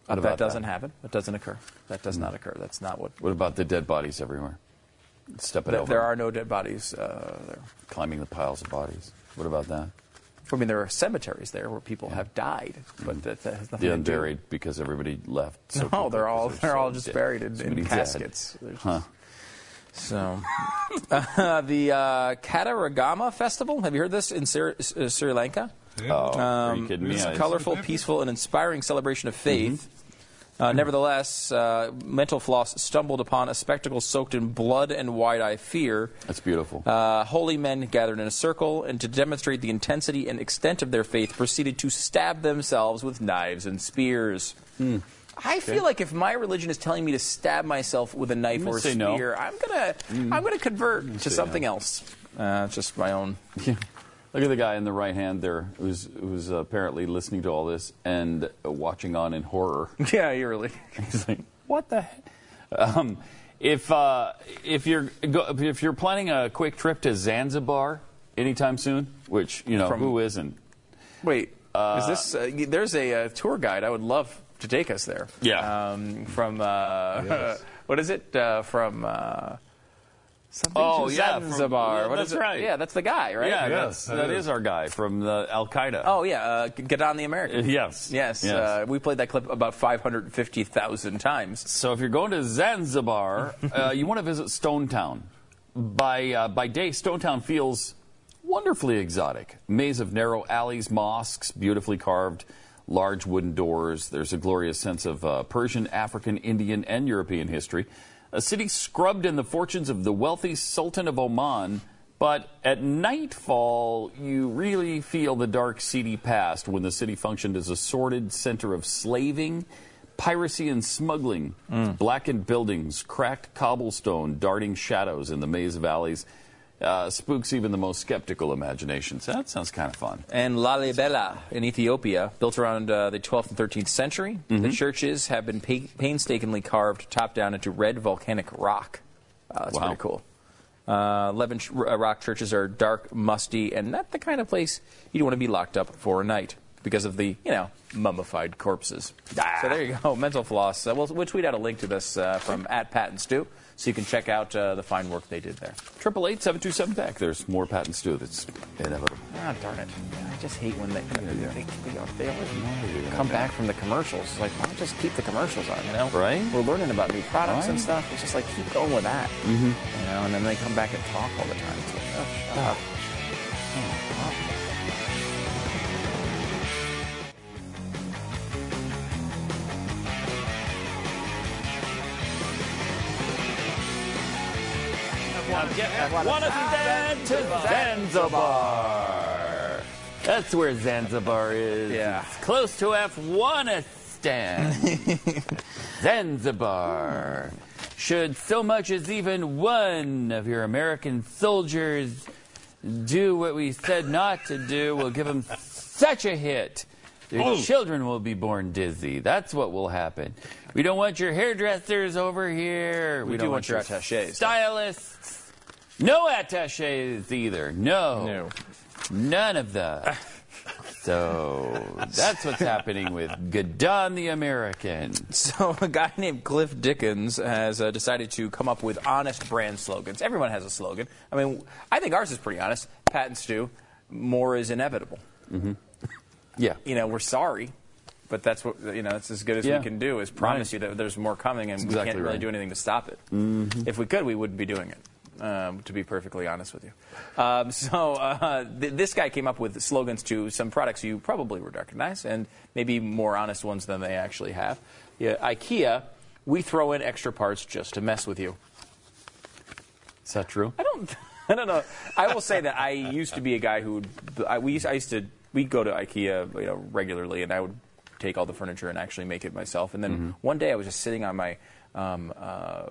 Speaker 1: What
Speaker 2: that doesn't happen. That doesn't occur. That does
Speaker 1: Hmm.
Speaker 2: not occur. That's not what.
Speaker 1: What about the dead bodies everywhere? Step it
Speaker 2: Th-
Speaker 1: over.
Speaker 2: there are no dead bodies uh, there.
Speaker 1: climbing the piles of bodies. What about that?
Speaker 2: I mean, there are cemeteries there where people have died, but that, that has nothing
Speaker 1: The
Speaker 2: to do.
Speaker 1: unburied because everybody left. so
Speaker 2: No, they're all they're
Speaker 1: so
Speaker 2: all just
Speaker 1: dead.
Speaker 2: buried in, in caskets.
Speaker 1: Huh.
Speaker 2: So, uh, [laughs] the uh, Kataragama Festival. Have you heard this in Sri, uh, Sri Lanka?
Speaker 1: Oh, are you kidding me?
Speaker 2: It's a
Speaker 1: I-
Speaker 2: colorful, peaceful, and inspiring celebration of faith. Uh, nevertheless, uh, Mental Floss stumbled upon a spectacle soaked in blood and wide eyed fear.
Speaker 1: That's beautiful.
Speaker 2: Uh, holy men gathered in a circle, and to demonstrate the intensity and extent of their faith, proceeded to stab themselves with knives and spears. I feel like if my religion is telling me to stab myself with a knife or a
Speaker 1: say no.
Speaker 2: spear, I'm gonna I'm gonna convert to something
Speaker 1: no.
Speaker 2: else. Uh, just my own.
Speaker 1: Look at the guy in the right hand there, who's who's apparently listening to all this and watching on in horror. [laughs]
Speaker 2: Yeah, really. [laughs]
Speaker 1: He's like, what the heck? Um, if uh, if you're go, if you're planning a quick trip to Zanzibar anytime soon, which you know
Speaker 2: From-
Speaker 1: who isn't?
Speaker 2: Wait,
Speaker 1: Uh,
Speaker 2: is this? Uh, there's a uh, tour guide. I would love to take us there.
Speaker 1: Yeah.
Speaker 2: Um, from uh,
Speaker 1: Yes. [laughs]
Speaker 2: what is it? Uh, from uh, something
Speaker 1: Oh,
Speaker 2: to
Speaker 1: yeah, from-
Speaker 2: Zanzibar. What
Speaker 1: that's
Speaker 2: is
Speaker 1: right.
Speaker 2: Yeah, that's the guy, right?
Speaker 1: Yeah, that's, that is. our guy from the Al Qaeda.
Speaker 2: Oh yeah, uh, Gadahn the American.
Speaker 1: Uh, yes.
Speaker 2: yes.
Speaker 1: Yes.
Speaker 2: Uh, we played that clip about 550,000 times.
Speaker 1: So if you're going to Zanzibar, uh, [laughs] you want to visit Stone Town. By uh, by day, Stone Town feels wonderfully exotic. Maze of narrow alleys, mosques, beautifully carved, large wooden doors. There's a glorious sense of uh, Persian, African, Indian, and European history. A city scrubbed in the fortunes of the wealthy Sultan of Oman. But at nightfall, you really feel the dark, seedy past when the city functioned as a sordid center of slaving, piracy, and smuggling. Mm. Blackened buildings, cracked cobblestone, darting shadows in the maze of alleys. Uh, spooks even the most skeptical imaginations. That sounds kind of fun.
Speaker 2: And Lalibela in Ethiopia, built around uh, the 12th and 13th century.
Speaker 1: Mm-hmm.
Speaker 2: The churches have been pa- painstakingly carved top down into red volcanic rock. Uh, that's
Speaker 1: Wow.
Speaker 2: pretty cool. Uh, 11 ch- uh, rock churches are dark, musty, and not the kind of place you'd want to be locked up for a night because of the, you know, mummified corpses. So there you go, [laughs] mental floss. Uh, we'll, we'll tweet out a link to this uh, from at Pat and Stu, so you can check out uh, the fine work they did there.
Speaker 1: Triple eight seven two seven Beck. There's more Pat and Stu. That's inevitable.
Speaker 2: Ah, darn it. I just hate when they, they, they, they always come back from the commercials. Like, why don't just keep the commercials on, you know?
Speaker 1: Right.
Speaker 2: We're learning about new products and stuff. It's just like, keep going with that.
Speaker 1: Mm-hmm.
Speaker 2: You know, and then they come back and talk all the time. It's like, oh, shut up.
Speaker 1: One of them to Zanzibar. That's where Zanzibar is.
Speaker 2: Yeah.
Speaker 1: It's close to Afghanistan. [laughs] Zanzibar. Should so much as even one of your American soldiers do what we said not to do, we'll give them such a hit. Their
Speaker 25: Oh.
Speaker 1: children will be born dizzy. That's what will happen. We don't want your hairdressers over here.
Speaker 2: We
Speaker 1: don't
Speaker 2: do want your attachés.
Speaker 1: Stylists. No attaches either. No.
Speaker 2: No.
Speaker 1: None of that. So that's what's happening with Gadahn the American.
Speaker 2: So a guy named Cliff Dickens has uh, decided to come up with honest brand slogans. Everyone has a slogan. I mean, I think ours is pretty honest. Pat and Stu, more is inevitable.
Speaker 1: Mm-hmm. Yeah.
Speaker 2: You know, we're sorry, but that's what you know. That's as good as
Speaker 1: Yeah.
Speaker 2: we can do is promise
Speaker 1: Right.
Speaker 2: you that there's more coming, and
Speaker 1: That's
Speaker 2: we
Speaker 1: exactly
Speaker 2: can't really
Speaker 1: right.
Speaker 2: do anything to stop it.
Speaker 1: Mhm.
Speaker 2: If we could, we wouldn't be doing it. Um, to be perfectly honest with you, um, [laughs] so uh, th- this guy came up with slogans to some products you probably would recognize, and maybe more honest ones than they actually have. Yeah, IKEA, we throw in extra parts just to mess with you.
Speaker 1: Is that true?
Speaker 2: I don't. [laughs] I don't know. I will say that I used to be a guy who would. I, we used, I used to. We go to IKEA, you know, regularly, and I would take all the furniture and actually make it myself. And then
Speaker 1: Mm-hmm.
Speaker 2: one day I was just sitting on my um, uh,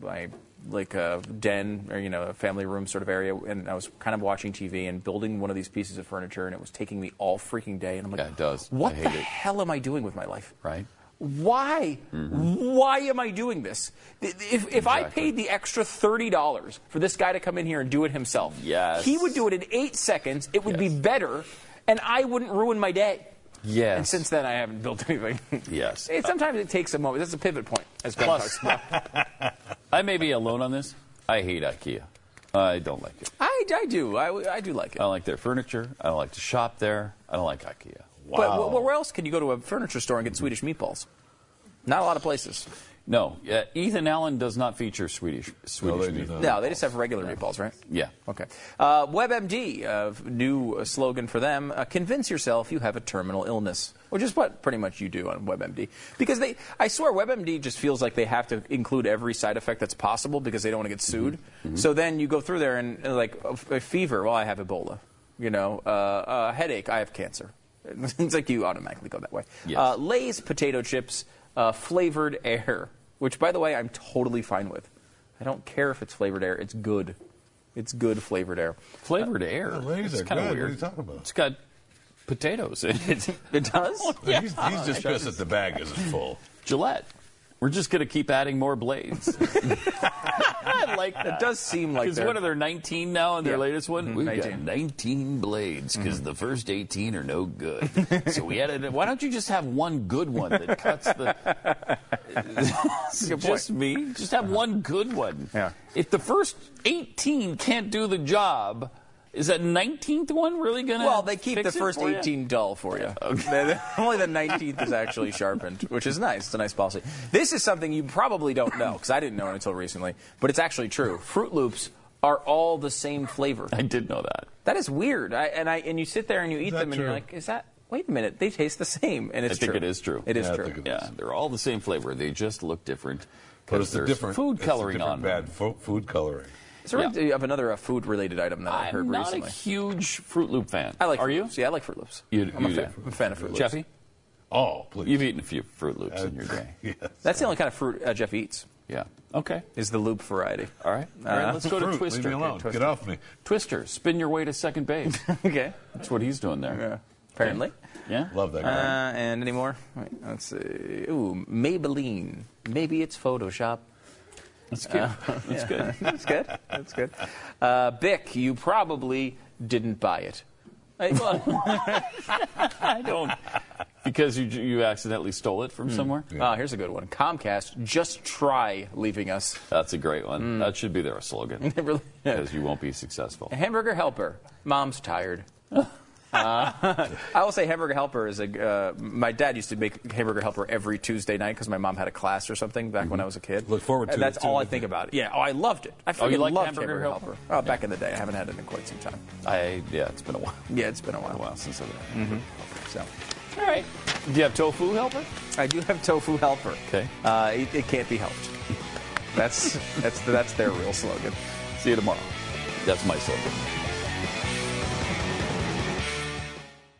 Speaker 2: my like a den or you know a family room sort of area, and I was kind of watching TV and building one of these pieces of furniture, and it was taking me all freaking day. And I'm like,
Speaker 1: Yeah, it does.
Speaker 2: What the
Speaker 1: it.
Speaker 2: hell am I doing with my life?
Speaker 1: Right.
Speaker 2: Why? Mm-hmm. Why am I doing this? If, if I paid the extra thirty dollars for this guy to come in here and do it himself,
Speaker 1: Yes.
Speaker 2: he would do it in eight seconds. It would be better, and I wouldn't ruin my day.
Speaker 1: Yes.
Speaker 2: And since then, I haven't built [laughs] anything.
Speaker 1: Yes.
Speaker 2: Hey, sometimes it takes a moment. That's a pivot point, as
Speaker 1: Plus-. [laughs] I may be alone on this. I hate IKEA. I don't like it.
Speaker 2: I, I do. I, I do like it.
Speaker 1: I don't like their furniture. I don't like to shop there. I don't like IKEA.
Speaker 2: Wow. But where else can you go to a furniture store and get Swedish meatballs? Not a lot of places.
Speaker 1: No, uh, Ethan Allen does not feature Swedish Swedish meat.
Speaker 2: No, they just have regular meatballs, right?
Speaker 1: Yeah.
Speaker 2: Okay. Uh, WebMD, uh, new uh, slogan for them: uh, "Convince yourself you have a terminal illness," which is what pretty much you do on WebMD. Because they, I swear, WebMD just feels like they have to include every side effect that's possible because they don't want to get sued. So then you go through there and, uh, like a, a fever. Well, I have Ebola. You know, uh, a headache. I have cancer. [laughs] it's like you automatically go that way.
Speaker 1: Yes.
Speaker 2: Uh, Lay's potato chips. uh, flavored air, which, by the way, I'm totally fine with. I don't care if it's flavored air. It's good. It's good flavored air.
Speaker 1: Flavored air.
Speaker 5: Oh,
Speaker 1: It's kind of weird.
Speaker 5: What are you talking about?
Speaker 1: It's got potatoes in it.
Speaker 2: It does? [laughs]
Speaker 1: Yeah.
Speaker 5: he's, he's just pissed that the bag isn't full.
Speaker 1: Gillette. We're just going to keep adding more blades. [laughs] I like that.
Speaker 2: It does seem like
Speaker 1: Because what are there, 19 now in their
Speaker 2: Yeah.
Speaker 1: latest one?
Speaker 2: Mhm,
Speaker 1: We've
Speaker 2: 19.
Speaker 1: got 19 blades because the first 18 are no good. so we added. Why don't you just have one good one that cuts the? [laughs] Just me. Just have one good one.
Speaker 2: Yeah.
Speaker 1: If the first 18 can't do the job, is that 19th one really going to?
Speaker 2: Well, they keep the
Speaker 1: fix it
Speaker 2: first
Speaker 1: for you?
Speaker 2: 18 dull for you. [laughs] The- Only the 19th is actually sharpened, which is nice. It's a nice policy. This is something you probably don't know because I didn't know it until recently, but it's actually true. Froot Loops are all the same flavor.
Speaker 1: I did know that.
Speaker 2: That is weird. I, and I and you sit there and you eat them and you're like, is that? Wait a minute, they taste the same, and it's
Speaker 1: I
Speaker 2: it's
Speaker 1: think
Speaker 2: true.
Speaker 1: it is true.
Speaker 2: It is
Speaker 5: Yeah,
Speaker 2: true.
Speaker 5: it
Speaker 1: Yeah, they're all the same flavor. They just look different.
Speaker 5: But
Speaker 1: 'cause
Speaker 5: it's a
Speaker 1: there's
Speaker 5: different
Speaker 1: food
Speaker 5: it's a
Speaker 1: coloring
Speaker 5: different
Speaker 1: on
Speaker 5: bad fo- food coloring.
Speaker 2: So
Speaker 1: Yeah.
Speaker 2: you have another uh, food-related item that I heard recently.
Speaker 1: I'm not a huge Froot Loop fan.
Speaker 2: I like.
Speaker 1: Are
Speaker 2: Fruit
Speaker 1: you?
Speaker 2: Loops. Yeah, I like Froot Loops.
Speaker 1: You-
Speaker 2: I'm a fan. I'm a fan of Froot Loops.
Speaker 1: Jeffy,
Speaker 5: Oh, please.
Speaker 1: you've eaten a few Froot Loops in your day. [laughs]
Speaker 5: yes.
Speaker 2: That's the only kind of fruit uh, Jeff eats.
Speaker 1: Yeah. Okay.
Speaker 2: Is the loop variety.
Speaker 1: All right. All right.
Speaker 2: Uh,
Speaker 1: Let's go to
Speaker 5: Fruit,
Speaker 1: Twister.
Speaker 5: Leave me alone.
Speaker 1: Okay,
Speaker 5: Get off me.
Speaker 1: Twister, spin your way to second base. [laughs]
Speaker 2: okay.
Speaker 1: That's what he's doing there.
Speaker 2: Yeah. Apparently.
Speaker 1: Yeah.
Speaker 5: Love that
Speaker 2: Uh,
Speaker 5: guy.
Speaker 2: and any more? Wait, let's see. Ooh, Maybelline. Maybe it's Photoshop. [laughs]
Speaker 1: That's good.
Speaker 2: Uh,
Speaker 1: That's [laughs]
Speaker 2: yeah.
Speaker 1: good.
Speaker 2: That's good. That's good. Uh, Bic, you probably didn't buy it. I, well, [laughs]
Speaker 1: I don't. Because you you accidentally stole it from somewhere.
Speaker 2: oh, here's a good one. Comcast, just try leaving us.
Speaker 1: That's a great one. That should be their slogan.
Speaker 2: It really is.
Speaker 1: Because you won't be successful.
Speaker 2: A Hamburger Helper. Mom's tired. Uh, [laughs] I will say Hamburger Helper is a. Uh, my dad used to make Hamburger Helper every Tuesday night because my mom had a class or something back when I was a kid.
Speaker 5: Mm-hmm. Look forward to
Speaker 2: and
Speaker 5: it,
Speaker 2: That's
Speaker 5: too,
Speaker 2: all I think
Speaker 5: you?
Speaker 2: about it. Yeah. Oh, I loved it. I
Speaker 1: Oh, you like
Speaker 2: loved
Speaker 1: Hamburger
Speaker 2: Hamburger,
Speaker 1: Helper?
Speaker 2: Helper. Oh, back in the day. I haven't had it in quite some time.
Speaker 1: I yeah, it's been a while.
Speaker 2: Yeah, it's been a
Speaker 1: A
Speaker 2: while.
Speaker 1: while since I've
Speaker 2: Mm-hmm. So,
Speaker 1: All right. Do you have tofu helper?
Speaker 2: I do have Tofu Helper.
Speaker 1: Okay.
Speaker 2: Uh, it, it can't be helped. That's that's that's their real slogan.
Speaker 1: See you tomorrow. That's my slogan.